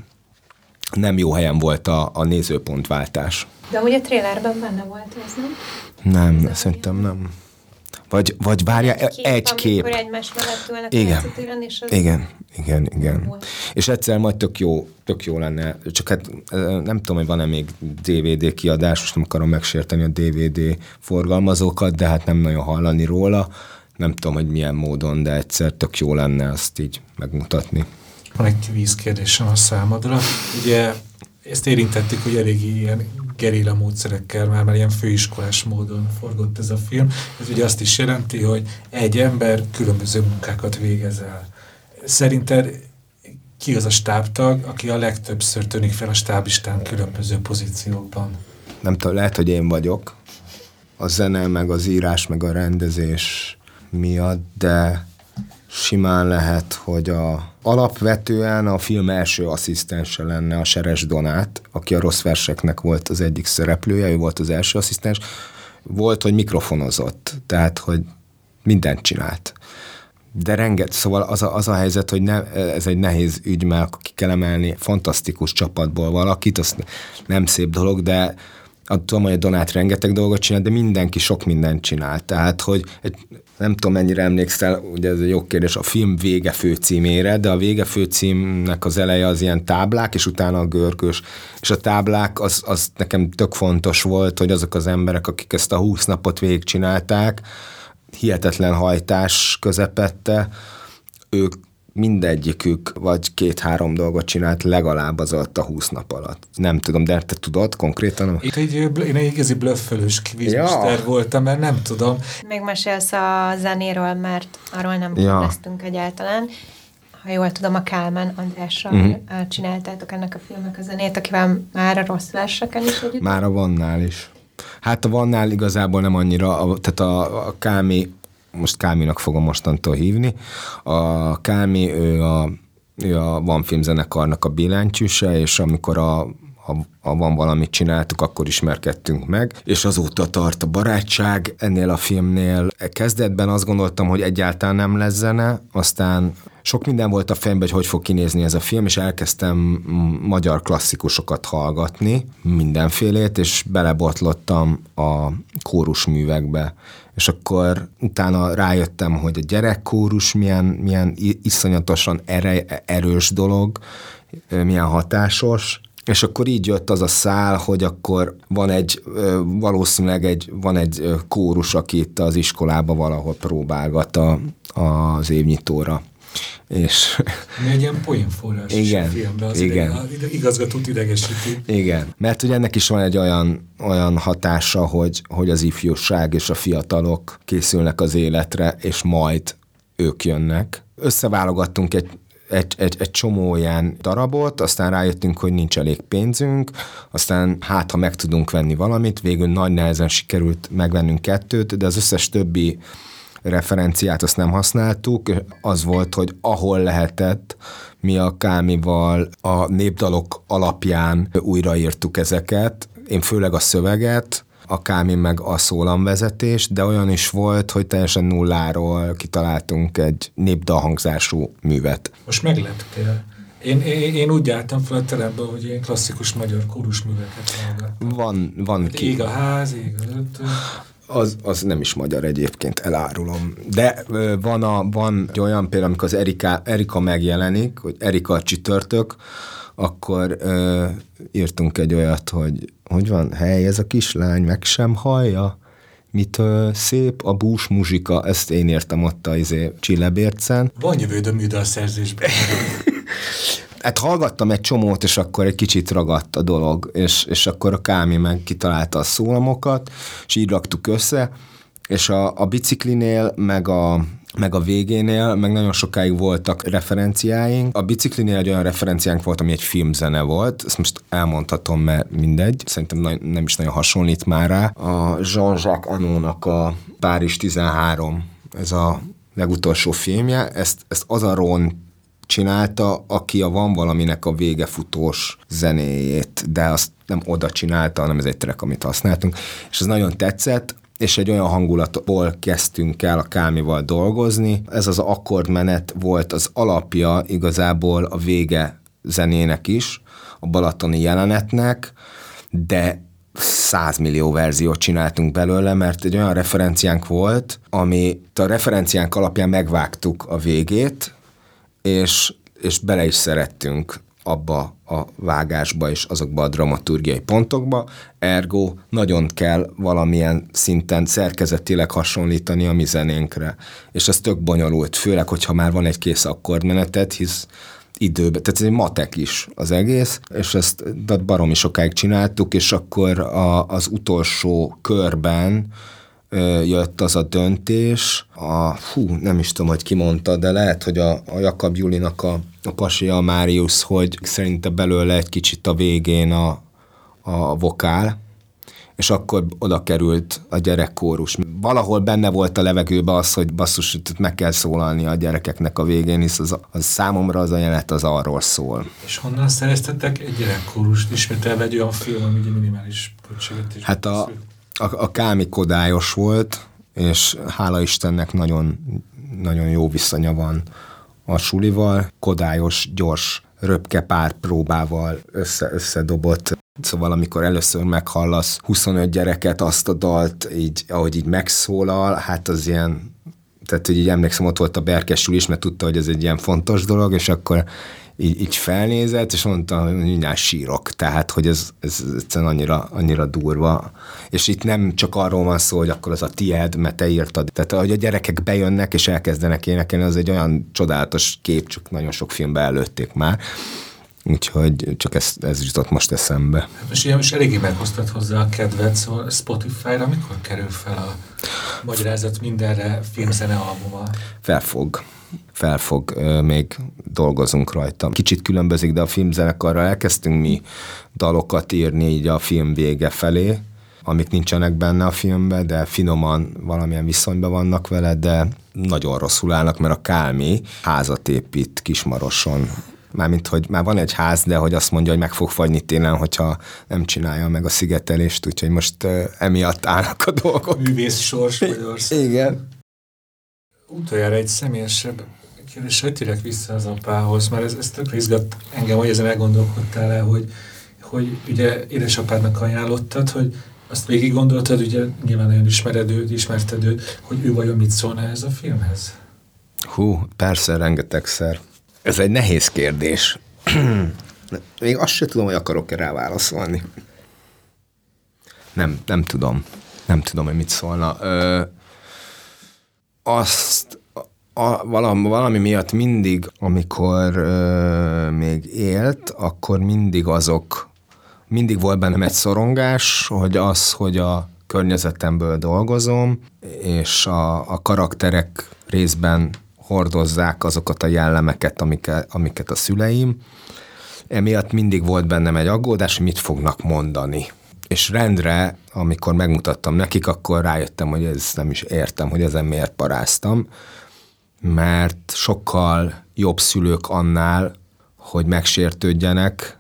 nem jó helyen volt a, a nézőpontváltás. De ugye a trailerben benne volt ez, nem? Nem, ez szerintem nem. Vagy, vagy várja, egy kép, egy kép. egymás mellett ülnek igen. és az igen, igen, igen. Volt. És egyszer majd tök jó, tök jó lenne, csak hát nem tudom, hogy van-e még DVD kiadás, most nem akarom megsérteni a DVD forgalmazókat, de hát nem nagyon hallani róla. Nem tudom, hogy milyen módon, de egyszer tök jó lenne azt így megmutatni. Van egy vízkérdésem a számodra. Ugye ezt érintettük, hogy elég ilyen gerilla módszerekkel, már, már ilyen főiskolás módon forgott ez a film. Ez ugye azt is jelenti, hogy egy ember különböző munkákat végez el. Szerinted ki az a stábtag, aki a legtöbbször tűnik fel a stáblistán különböző pozíciókban? Nem tudom, lehet, hogy én vagyok. A zene, meg az írás, meg a rendezés miatt, de simán lehet, hogy a alapvetően a film első asszisztense lenne a Seres Donát, aki a rossz verseknek volt az egyik szereplője, ő volt az első asszisztens. Volt, hogy mikrofonozott, tehát, hogy mindent csinált. De renget, szóval az a, az a helyzet, hogy ne, ez egy nehéz ügy, mert ki kell emelni fantasztikus csapatból valakit, az nem szép dolog, de tudom, hogy a Donát rengeteg dolgot csinál, de mindenki sok mindent csinál. Tehát, hogy egy, nem tudom, mennyire emlékszel, ugye ez egy jó kérdés, a film vége főcímére, de a vége főcímnek az eleje az ilyen táblák, és utána a görgős. És a táblák, az, az nekem tök fontos volt, hogy azok az emberek, akik ezt a 20 napot végigcsinálták, hihetetlen hajtás közepette, ők mindegyikük vagy két-három dolgot csinált legalább az alatt a húsz nap alatt. Nem tudom, de te tudod konkrétan? Itt egy, én egy igazi blöffölős kvízmester ja. voltam, mert nem tudom. Még mesélsz a zenéről, mert arról nem ja. lesztünk egyáltalán. Ha jól tudom, a Kálmán Andrással uh-huh. csináltátok ennek a filmek a zenét, akivel már a rossz verseken is együtt. Már a Vannál is. Hát a Vannál igazából nem annyira, a, tehát a, a Kámi most Káminak fogom mostantól hívni. A Kámi, ő a, ő a Van filmzenekarnak a billentyűse, és amikor a ha van valamit csináltuk, akkor ismerkedtünk meg, és azóta tart a barátság. Ennél a filmnél kezdetben azt gondoltam, hogy egyáltalán nem lesz zene, aztán sok minden volt a fejemben, hogy hogy fog kinézni ez a film, és elkezdtem magyar klasszikusokat hallgatni, mindenfélét, és belebotlottam a kórusművekbe. És akkor utána rájöttem, hogy a gyerekkórus milyen, milyen iszonyatosan ere, erős dolog, milyen hatásos, és akkor így jött az a szál, hogy akkor van egy, valószínűleg egy, van egy kórus, aki itt az iskolába valahol próbálgat a, az évnyitóra. És... Egy ilyen poénforrás igen, a filmben, az igen. Ide, igazgatót idegesíti. Igen, mert ugye ennek is van egy olyan, olyan hatása, hogy, hogy az ifjúság és a fiatalok készülnek az életre, és majd ők jönnek. Összeválogattunk egy egy, egy, egy csomó ilyen darabot, aztán rájöttünk, hogy nincs elég pénzünk, aztán hát, ha meg tudunk venni valamit, végül nagy nehezen sikerült megvennünk kettőt, de az összes többi referenciát azt nem használtuk, az volt, hogy ahol lehetett, mi a Kámival a népdalok alapján újraírtuk ezeket, én főleg a szöveget, a Kámi meg a szólamvezetés, de olyan is volt, hogy teljesen nulláról kitaláltunk egy népdalhangzású művet. Most megleptél. Én, én, én úgy álltam fel a terembe, hogy én klasszikus magyar kórusműveket hallgattam. Van, van ki. Ég a ház, ég ötő. Az, az nem is magyar egyébként, elárulom. De van, a, van egy olyan például, amikor az Erika, Erika megjelenik, hogy Erika a csütörtök, akkor ö, írtunk egy olyat, hogy hogy van, hely, ez a kislány meg sem hallja, mitől szép a bús muzsika, ezt én értem ott a izé, Csillebércen. Van jövődöm a szerzésben. hát hallgattam egy csomót, és akkor egy kicsit ragadt a dolog, és, és akkor a Kámi meg kitalálta a szólamokat, és így raktuk össze, és a, a biciklinél, meg a, meg a végénél, meg nagyon sokáig voltak referenciáink. A biciklinél egy olyan referenciánk volt, ami egy filmzene volt, ezt most elmondhatom, mert mindegy, szerintem nem is nagyon hasonlít már rá. A Jean-Jacques Anónak a Párizs 13, ez a legutolsó filmje, ezt, ezt az a Ron csinálta, aki a Van valaminek a vége futós zenéjét, de azt nem oda csinálta, hanem ez egy track, amit használtunk, és ez nagyon tetszett, és egy olyan hangulatból kezdtünk el a Kámival dolgozni. Ez az akkordmenet volt az alapja igazából a vége zenének is, a balatoni jelenetnek, de 100 millió verziót csináltunk belőle, mert egy olyan referenciánk volt, ami a referenciánk alapján megvágtuk a végét, és, és bele is szerettünk abba a vágásba és azokba a dramaturgiai pontokba, ergo nagyon kell valamilyen szinten szerkezetileg hasonlítani a mi zenénkre. És ez tök bonyolult, főleg, hogyha már van egy kész akkordmenetet, hisz időben, tehát ez egy matek is az egész, és ezt baromi sokáig csináltuk, és akkor a, az utolsó körben jött az a döntés, a, hú, nem is tudom, hogy ki mondta, de lehet, hogy a, a Jakab Julinak a, a pasia a Máriusz, hogy szerinte belőle egy kicsit a végén a, a vokál, és akkor oda került a gyerekkórus. Valahol benne volt a levegőben az, hogy basszus, meg kell szólalni a gyerekeknek a végén, hisz az, az számomra az a jelenet az arról szól. És honnan szereztetek egy gyerekkórust? Ismételve egy olyan film, ami minimális költséget Hát a, a, a Kámi kodályos volt, és hála Istennek nagyon, nagyon jó viszonya van a sulival. Kodályos, gyors, röpke pár próbával össze, összedobott. Szóval amikor először meghallasz 25 gyereket, azt a dalt, így, ahogy így megszólal, hát az ilyen tehát hogy így emlékszem, ott volt a Berkesül is, mert tudta, hogy ez egy ilyen fontos dolog, és akkor így, így felnézett, és mondta, hogy mindjárt sírok. Tehát, hogy ez, ez egyszerűen annyira, annyira durva. És itt nem csak arról van szó, hogy akkor az a tied, mert te írtad. Tehát, hogy a gyerekek bejönnek és elkezdenek énekelni, az egy olyan csodálatos kép, csak nagyon sok filmbe előtték már. Úgyhogy csak ez, ez jutott most eszembe. És ilyen is eléggé meghoztad hozzá a kedvet, szóval Spotify-ra mikor kerül fel a magyarázat mindenre filmzene albuma? Felfog felfog, még dolgozunk rajta. Kicsit különbözik, de a filmzenekarral elkezdtünk mi dalokat írni így a film vége felé, amik nincsenek benne a filmben, de finoman valamilyen viszonyban vannak vele, de nagyon rosszul állnak, mert a Kálmi házat épít Kismaroson, Mármint, hogy már van egy ház, de hogy azt mondja, hogy meg fog fagyni télen, hogyha nem csinálja meg a szigetelést, úgyhogy most emiatt állnak a dolgok. Művész sors Magyarország. Igen utoljára egy személyesebb kérdés, hogy térek vissza az apához, mert ez, ez tökre izgat engem, hogy ezen elgondolkodtál el, hogy, hogy ugye édesapádnak ajánlottad, hogy azt végig gondoltad, ugye nyilván nagyon ismered őt, ismerted őt, hogy ő vajon mit szólna ez a filmhez? Hú, persze, rengetegszer. Ez egy nehéz kérdés. Még azt sem tudom, hogy akarok-e rá válaszolni. Nem, nem tudom. Nem tudom, hogy mit szólna. Ö, azt a, valami, valami miatt mindig, amikor ö, még élt, akkor mindig azok, mindig volt bennem egy szorongás, hogy az, hogy a környezetemből dolgozom, és a, a karakterek részben hordozzák azokat a jellemeket, amiket, amiket a szüleim. Emiatt mindig volt bennem egy aggódás, mit fognak mondani és rendre, amikor megmutattam nekik, akkor rájöttem, hogy ez nem is értem, hogy ezen miért paráztam, mert sokkal jobb szülők annál, hogy megsértődjenek,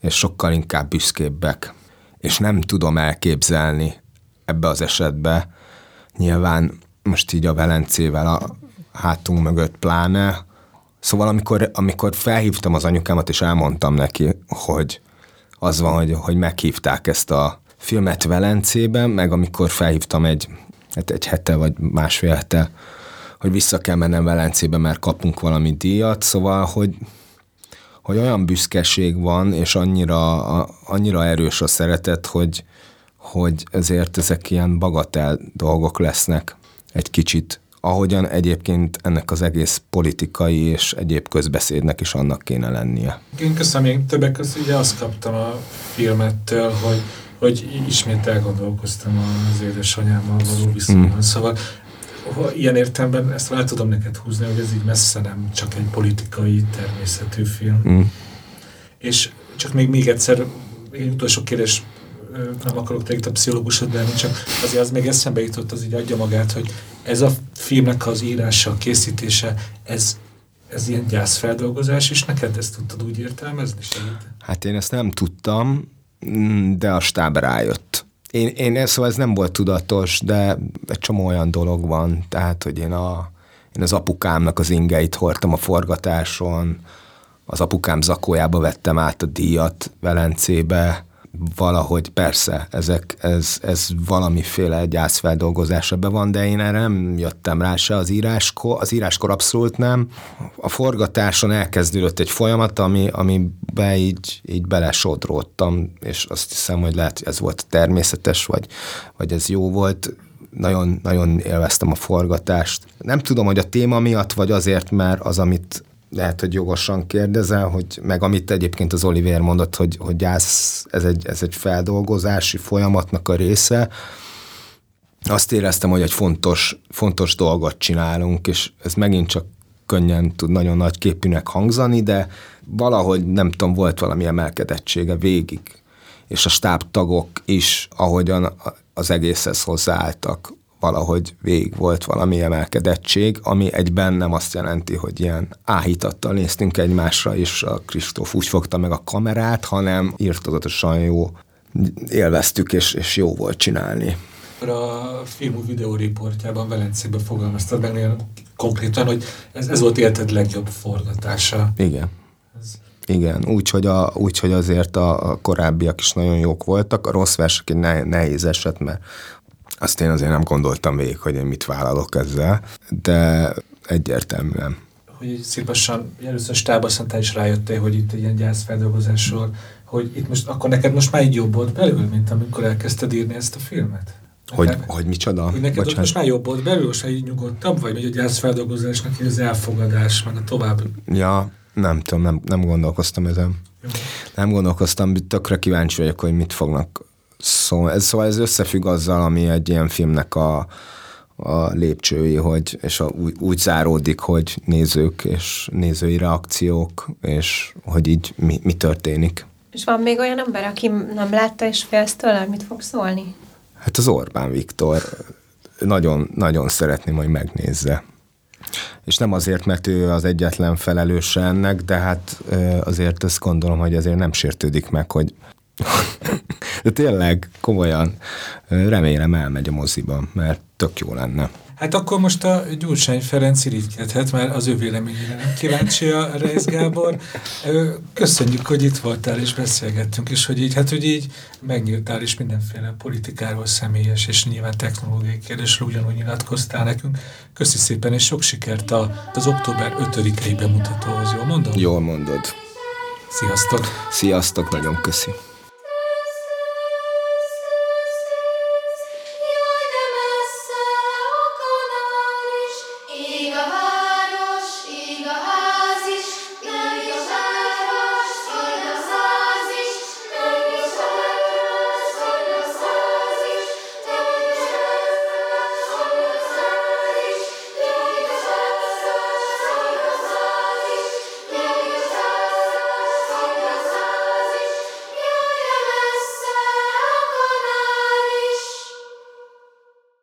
és sokkal inkább büszkébbek. És nem tudom elképzelni ebbe az esetbe nyilván most így a Velencével a hátunk mögött pláne. Szóval amikor, amikor felhívtam az anyukámat, és elmondtam neki, hogy az van, hogy, hogy meghívták ezt a filmet Velencében, meg amikor felhívtam egy, hát egy hete vagy másfél hete, hogy vissza kell mennem Velencébe, mert kapunk valami díjat, szóval, hogy, hogy olyan büszkeség van, és annyira, annyira erős a szeretet, hogy, hogy ezért ezek ilyen bagatel dolgok lesznek egy kicsit, ahogyan egyébként ennek az egész politikai és egyéb közbeszédnek is annak kéne lennie. Én köszönöm, én többek között ugye azt kaptam a filmettől, hogy, hogy ismét elgondolkoztam az édesanyámmal való viszonyban. Mm. Szóval ilyen értelemben ezt rá tudom neked húzni, hogy ez így messze nem csak egy politikai természetű film. Mm. És csak még, még egyszer, egy utolsó kérdés, nem akarok tényleg a pszichológusod lenni, csak azért az még eszembe jutott, az így adja magát, hogy ez a filmnek az írása, a készítése, ez, ez ilyen gyászfeldolgozás, és neked ezt tudtad úgy értelmezni? Hát én ezt nem tudtam, de a stáb rájött. Én, én szóval ez nem volt tudatos, de egy csomó olyan dolog van, tehát, hogy én, a, én az apukámnak az ingeit hordtam a forgatáson, az apukám zakójába vettem át a díjat Velencébe, valahogy persze, ezek, ez, ez valamiféle gyászfeldolgozás ebbe van, de én erre nem jöttem rá se az íráskor, az íráskor abszolút nem. A forgatáson elkezdődött egy folyamat, ami, amiben így, így belesodródtam, és azt hiszem, hogy lehet, hogy ez volt természetes, vagy, vagy ez jó volt, nagyon, nagyon élveztem a forgatást. Nem tudom, hogy a téma miatt, vagy azért, mert az, amit lehet, hogy jogosan kérdezel, hogy meg amit egyébként az Oliver mondott, hogy, hogy gyász, ez egy, ez egy feldolgozási folyamatnak a része, azt éreztem, hogy egy fontos, fontos dolgot csinálunk, és ez megint csak könnyen tud nagyon nagy képűnek hangzani, de valahogy nem tudom, volt valami emelkedettsége végig. És a stábtagok is, ahogyan az egészhez hozzáálltak, valahogy végig volt valami emelkedettség, ami egyben nem azt jelenti, hogy ilyen áhítattal néztünk egymásra, és a Kristóf úgy fogta meg a kamerát, hanem írtozatosan jó élveztük, és, és jó volt csinálni. A filmú videóriportjában Velencében fogalmaztad meg konkrétan, hogy ez, ez volt életed legjobb forgatása. Igen. Ez... Igen, úgyhogy úgy, hogy azért a, a korábbiak is nagyon jók voltak. A rossz versek egy nehéz eset, mert azt én azért nem gondoltam végig, hogy én mit vállalok ezzel, de egyértelműen. Hogy szépen először stáb, aztán te is rájöttél, hogy itt egy ilyen gyászfeldolgozásról, hogy itt most, akkor neked most már így jobb volt belül, mint amikor elkezdted írni ezt a filmet? Hogy, neked, hogy micsoda? Hogy neked most már jobb volt belül, most így nyugodtabb vagy, vagy a gyászfeldolgozásnak az elfogadás, meg a tovább? Ja, nem tudom, nem, nem gondolkoztam ezen. Jó. Nem gondolkoztam, tökre kíváncsi vagyok, hogy mit fognak Szóval ez, szóval ez összefügg azzal, ami egy ilyen filmnek a, a lépcsői, hogy, és a, úgy, úgy záródik, hogy nézők és nézői reakciók, és hogy így mi, mi történik. És van még olyan ember, aki nem látta és félsz tőle, mit fog szólni? Hát az Orbán Viktor nagyon, nagyon szeretném, hogy megnézze. És nem azért, mert ő az egyetlen felelőse ennek, de hát azért azt gondolom, hogy azért nem sértődik meg, hogy de tényleg, komolyan, remélem elmegy a moziba, mert tök jó lenne. Hát akkor most a Gyurcsány Ferenc irigykedhet, mert az ő véleményére nem kíváncsi a Reis Gábor. Köszönjük, hogy itt voltál és beszélgettünk, és hogy így, hát hogy így megnyíltál is mindenféle politikáról, személyes és nyilván technológiai kérdésről ugyanúgy nyilatkoztál nekünk. Köszi szépen, és sok sikert az október 5-i bemutatóhoz. Jól mondom? Jól mondod. Sziasztok! Sziasztok, nagyon köszi.